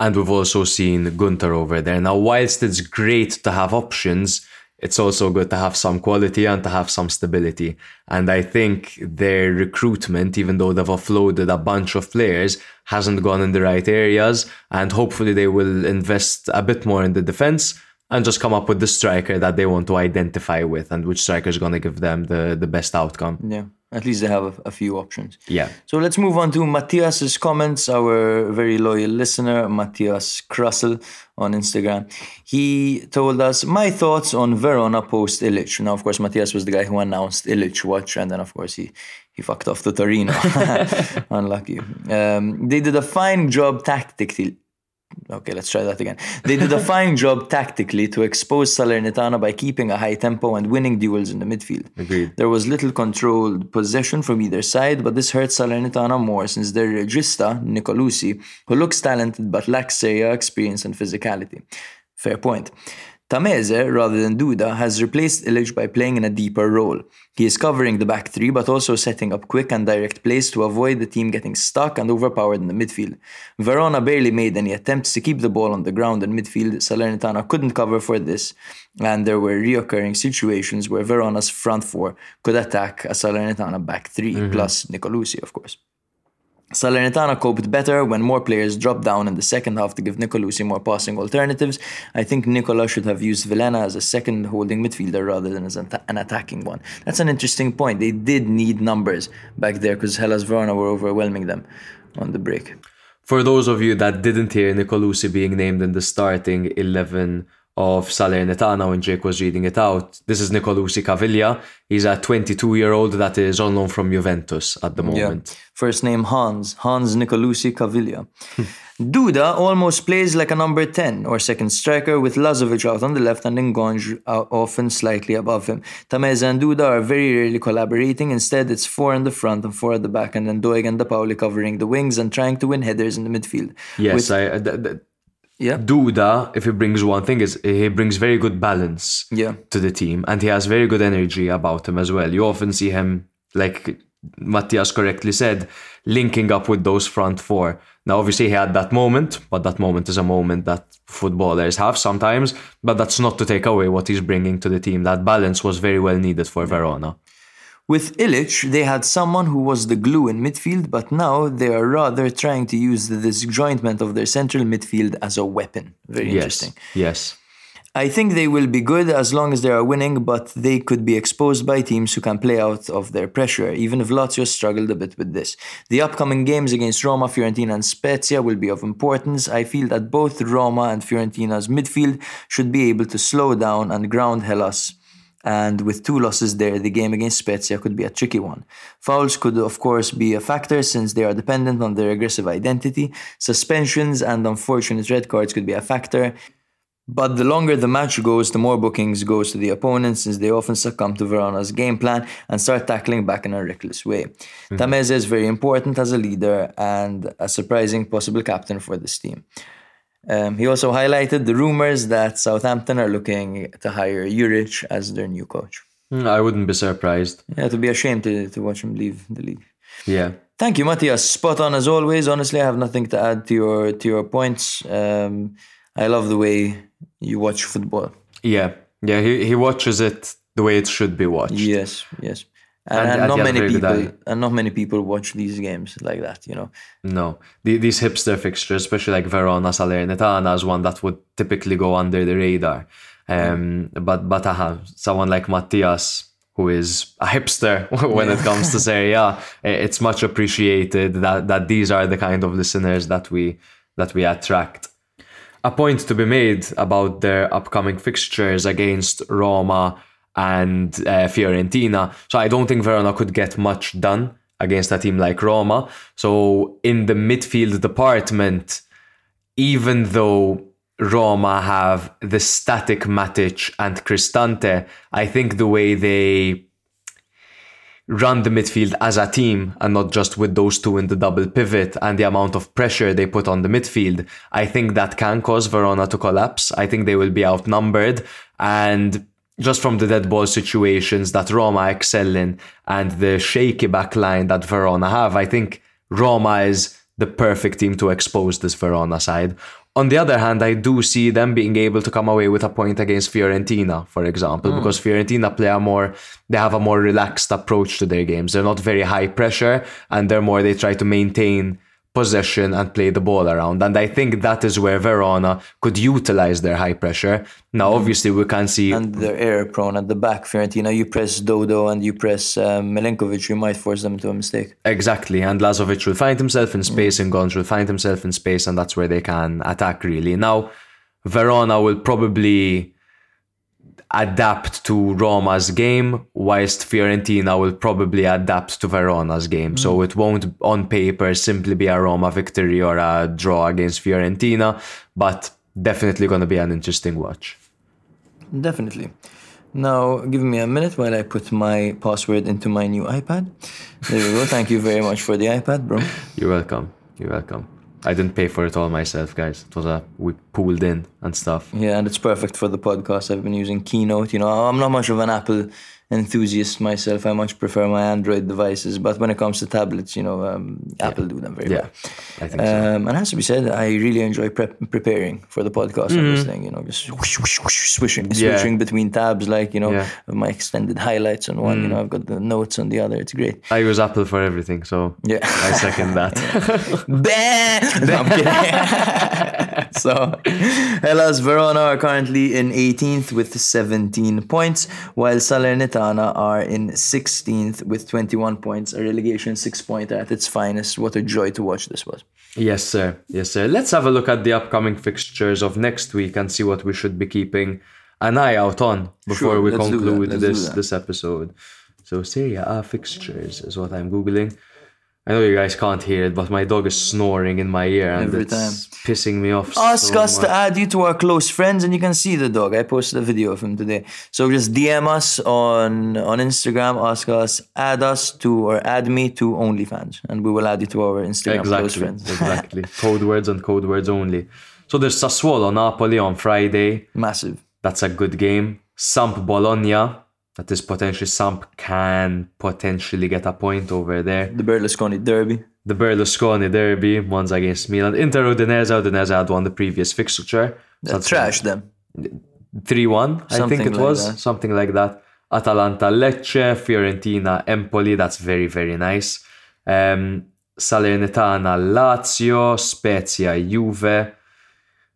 And we've also seen Gunter over there. Now, whilst it's great to have options, it's also good to have some quality and to have some stability. And I think their recruitment, even though they've offloaded a bunch of players, hasn't gone in the right areas. And hopefully they will invest a bit more in the defense and just come up with the striker that they want to identify with and which striker is going to give them the, the best outcome. yeah, at least they have a, a few options. Yeah. So let's move on to Matthias's comments, our very loyal listener, Matthias Krussel on Instagram. He told us, My thoughts on Verona post Ilić. Now, of course, Matthias was the guy who announced Ilić watch, and then, of course, he, he fucked off to Torino. Unlucky. Um, they did a fine job tactically. Okay, let's try that again. They did a fine job tactically to expose Salernitana by keeping a high tempo and winning duels in the midfield. Agreed. There was little controlled possession from either side, but this hurt Salernitana more since their regista, Nicolussi, who looks talented but lacks Serie uh, experience and physicality. Fair point. Tameze, rather than Duda, has replaced Ilić by playing in a deeper role. He is covering the back three, but also setting up quick and direct plays to avoid the team getting stuck and overpowered in the midfield. Verona barely made any attempts to keep the ball on the ground in midfield. Salernitana couldn't cover for this, and there were reoccurring situations where Verona's front four could attack a Salernitana back 3 mm-hmm. plus Nicolussi, of course. Salernitana coped better when more players dropped down in the second half to give Nicolussi more passing alternatives. I think Nicola should have used Vilhena as a second holding midfielder rather than as an, attacking one. That's an interesting point. They did need numbers back there because Hellas Verona were overwhelming them on the break. For those of you that didn't hear Nicolussi being named in the starting 11 of Salernitana when Jake was reading it out, this is Nicolussi Caviglia. He's a 22 year old that is on loan from Juventus at the moment. First name Hans, Hans Nicolussi Caviglia. Duda almost plays like a number 10 or second striker with Lazovic out on the left and Ngonge often slightly above him. Tameze and Duda are very rarely collaborating. Instead, it's four in the front and four at the back, and then Doig and Pauli covering the wings and trying to win headers in the midfield. Yes, With- I, uh, th- th- yeah. Duda, if he brings one thing, is he brings very good balance Yeah. to the team, and he has very good energy about him as well. You often see him, like Matthias correctly said, linking up with those front four. Now, obviously, he had that moment, but that moment is a moment that footballers have sometimes. But that's not to take away what he's bringing to the team. That balance was very well needed for Verona. With Ilić, they had someone who was the glue in midfield, but now they are rather trying to use the disjointment of their central midfield as a weapon. Very interesting. Yes. I think they will be good as long as they are winning, but they could be exposed by teams who can play out of their pressure, even if Lazio struggled a bit with this. The upcoming games against Roma, Fiorentina, and Spezia will be of importance. I feel that both Roma and Fiorentina's midfield should be able to slow down and ground Hellas. And with two losses there, the game against Spezia could be a tricky one. Fouls could, of course, be a factor since they are dependent on their aggressive identity. Suspensions and unfortunate red cards could be a factor. But the longer the match goes, the more bookings goes to the opponent since they often succumb to Verona's game plan and start tackling back in a reckless way. Mm-hmm. Tameze is very important as a leader and a surprising possible captain for this team. Um, he also highlighted the rumors that Southampton are looking to hire Juric as their new coach. Mm, I wouldn't be surprised. Yeah, to be ashamed to, to watch him leave the league. Yeah. Thank you, Matthias. Spot on as always. Honestly, I have nothing to add to your to your points. Um, I love the way you watch football. Yeah. Yeah. He, he watches it the way it should be watched. Yes, yes. And, And- and not many people and not many people watch these games like that, you know. No, the, these hipster fixtures, especially like Verona, Salernitana, is one that would typically go under the radar. Um, but but uh, someone like Matthias, who is a hipster when it comes to Serie A, it's much appreciated that that these are the kind of listeners that we that we attract. A point to be made about their upcoming fixtures against Roma and uh, Fiorentina. So I don't think Verona could get much done against a team like Roma. So in the midfield department, even though Roma have the static Matic and Cristante, I think the way they run the midfield as a team and not just with those two in the double pivot and the amount of pressure they put on the midfield, I think that can cause Verona to collapse. I think they will be outnumbered and just from the dead ball situations that Roma excel in and the shaky back line that Verona have, I think Roma is the perfect team to expose this Verona side. On the other hand, I do see them being able to come away with a point against Fiorentina, for example, hmm. because Fiorentina play a more, they have a more relaxed approach to their games. They're not very high pressure and they're more, they try to maintain possession and play the ball around. And I think that is where Verona could utilize their high pressure. Now, obviously, we can see And they're error prone at the back. Fiorentina, you press Dodo and you press um, Milenkovic, you might force them into a mistake. Exactly, and Lazovic will find himself in space, and Gonz will find himself in space, and that's where they can attack really. Now, Verona will probably adapt to Roma's game, whilst Fiorentina will probably adapt to Verona's game. So mm. it won't, on paper, simply be a Roma victory or a draw against Fiorentina, but definitely going to be an interesting watch. Definitely. Now, give me a minute while I put my password into my new iPad. There we go. Thank you very much for the iPad, bro. You're welcome. You're welcome. I didn't pay for it all myself, guys. It was a we pooled in and stuff. Yeah, and it's perfect for the podcast. I've been using Keynote. You know, I'm not much of an Apple enthusiast myself. I much prefer my Android devices, but when it comes to tablets, you know, um, Apple do them very Yeah, well. I think so. Um, and has to be said, I really enjoy prep- preparing for the podcast on this thing. You know, just whoosh, whoosh, whoosh, swishing, Mm-hmm. Yeah. switching between tabs, like you know, Yeah. Mm. my extended highlights on one. You know, I've got the notes on the other. It's great. I use Apple for everything, so Yeah. I second that. Bah! No, I'm kidding. so, Hellas Verona are currently in 18th with 17 points, while Salernitana are in 16th with 21 points. A relegation six pointer at its finest. What a joy to watch this was. Yes, sir. Yes, sir. Let's have a look at the upcoming fixtures of next week and see what we should be keeping an eye out on before Sure, we let's do that, conclude this this episode. So Serie A fixtures is what I'm googling. I know you guys can't hear it, but my dog is snoring in my ear and Every it's pissing me off. Ask so us much. to add you to our close friends, and you can see the dog. I posted a video of him today. So just DM us on on Instagram. Ask us, add us to or add me to OnlyFans, and we will add you to our Instagram close Exactly. friends. exactly. Code words and code words only. So there's Sassuolo Napoli on Friday. Massive. That's a good game. Samp Bologna. That is potentially Samp can potentially get a point over there. The Berlusconi Derby. The Berlusconi derby, one's against Milan. Inter Udinese, Udinese had won the previous fixture. So Trash them. 3 1, I think it like was. that. Something like that. Atalanta Lecce, Fiorentina Empoli, that's very, very nice. Um, Salernitana Lazio, Spezia Juve,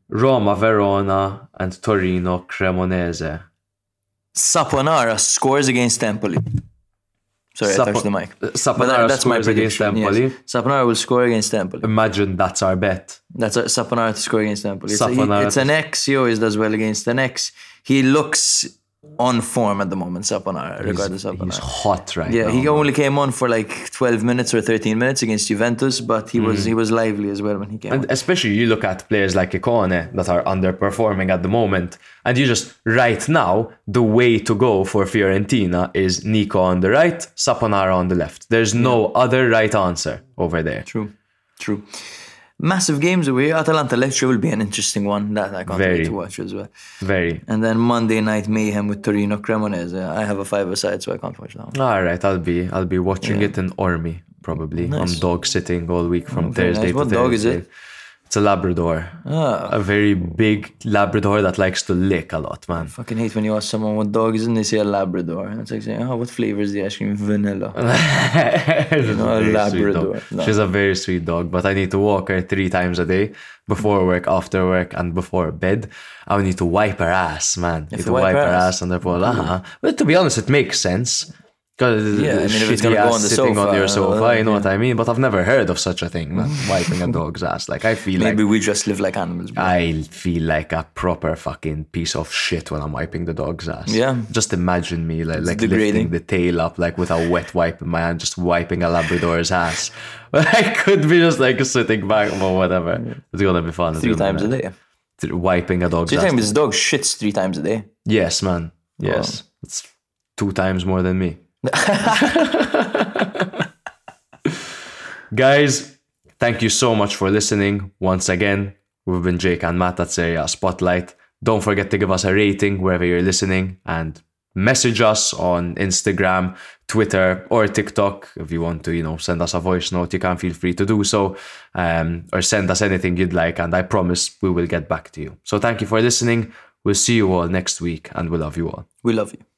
Roma Verona, and Torino Cremonese. Saponara scores against Empoli. Sorry, I Sapo- touched the mic. Saponara that- scores against prediction, yes. Empoli. Saponara will score against Empoli. Imagine that's our bet. That's a Saponara to score against Empoli. It's, a, he- it's an X. He always does well against an X. He looks on form at the moment, Saponara, regardless of He's hot right Yeah, now. Yeah, he only came on for like 12 minutes or 13 minutes against Juventus, but he was he mm. was lively as well when he came on. And especially you look at players like Ikone that are underperforming at the moment, and you just right now the way to go for Fiorentina is Nico on the right, Saponara on the left. There's no other right answer over there. True, true. Massive games away. Atalanta Lecce will be an interesting one that I can't Very. wait to watch as well. Very. And then Monday night mayhem with Torino Cremonese. I have a five-a-side, so I can't watch that one. All right, I'll be I'll be watching Yeah. it in Ormi probably. Nice. I'm dog sitting all week from Thursday nice. to What Thursday. dog is it? It's a Labrador. Ah, A very big Labrador that likes to lick a lot, man. fucking hate when you ask someone what dog is and they say a Labrador. And it's like saying, oh, what flavor is the ice cream? Vanilla. She's know, a Labrador. No. She's a very sweet dog, but I need to walk her three times a day before work, after work, and before bed. I need to wipe her ass, man. Need to wipe, her ass, and therefore, uh-huh. But to be honest, it makes sense. Because Yeah, I mean, if it's gonna go on the sitting on sofa, your uh, sofa, you know yeah. what I mean. But I've never heard of such a thing, wiping a dog's ass. Like I feel Maybe like we just live like animals. bro. I feel like a proper fucking piece of shit when I'm wiping the dog's ass. Yeah. Just imagine me like, like lifting the tail up like with a wet wipe in my hand, just wiping a Labrador's ass. But I could be just like sitting back or whatever. It's gonna be fun. Three times a day. Th- Wiping a dog's you're ass. me this dog shits three times a day? Yes, man. Yes. It's two times more than me. Guys, thank you so much for listening. Once again, we've been Jake and Matt at Serie Spotlight. Don't forget to give us a rating wherever you're listening and message us on Instagram, Twitter, or TikTok. If you want to, you know, send us a voice note, you can feel free to do so. Um, or send us anything you'd like, and I promise we will get back to you. So thank you for listening. We'll see you all next week, and we love you all. We love you.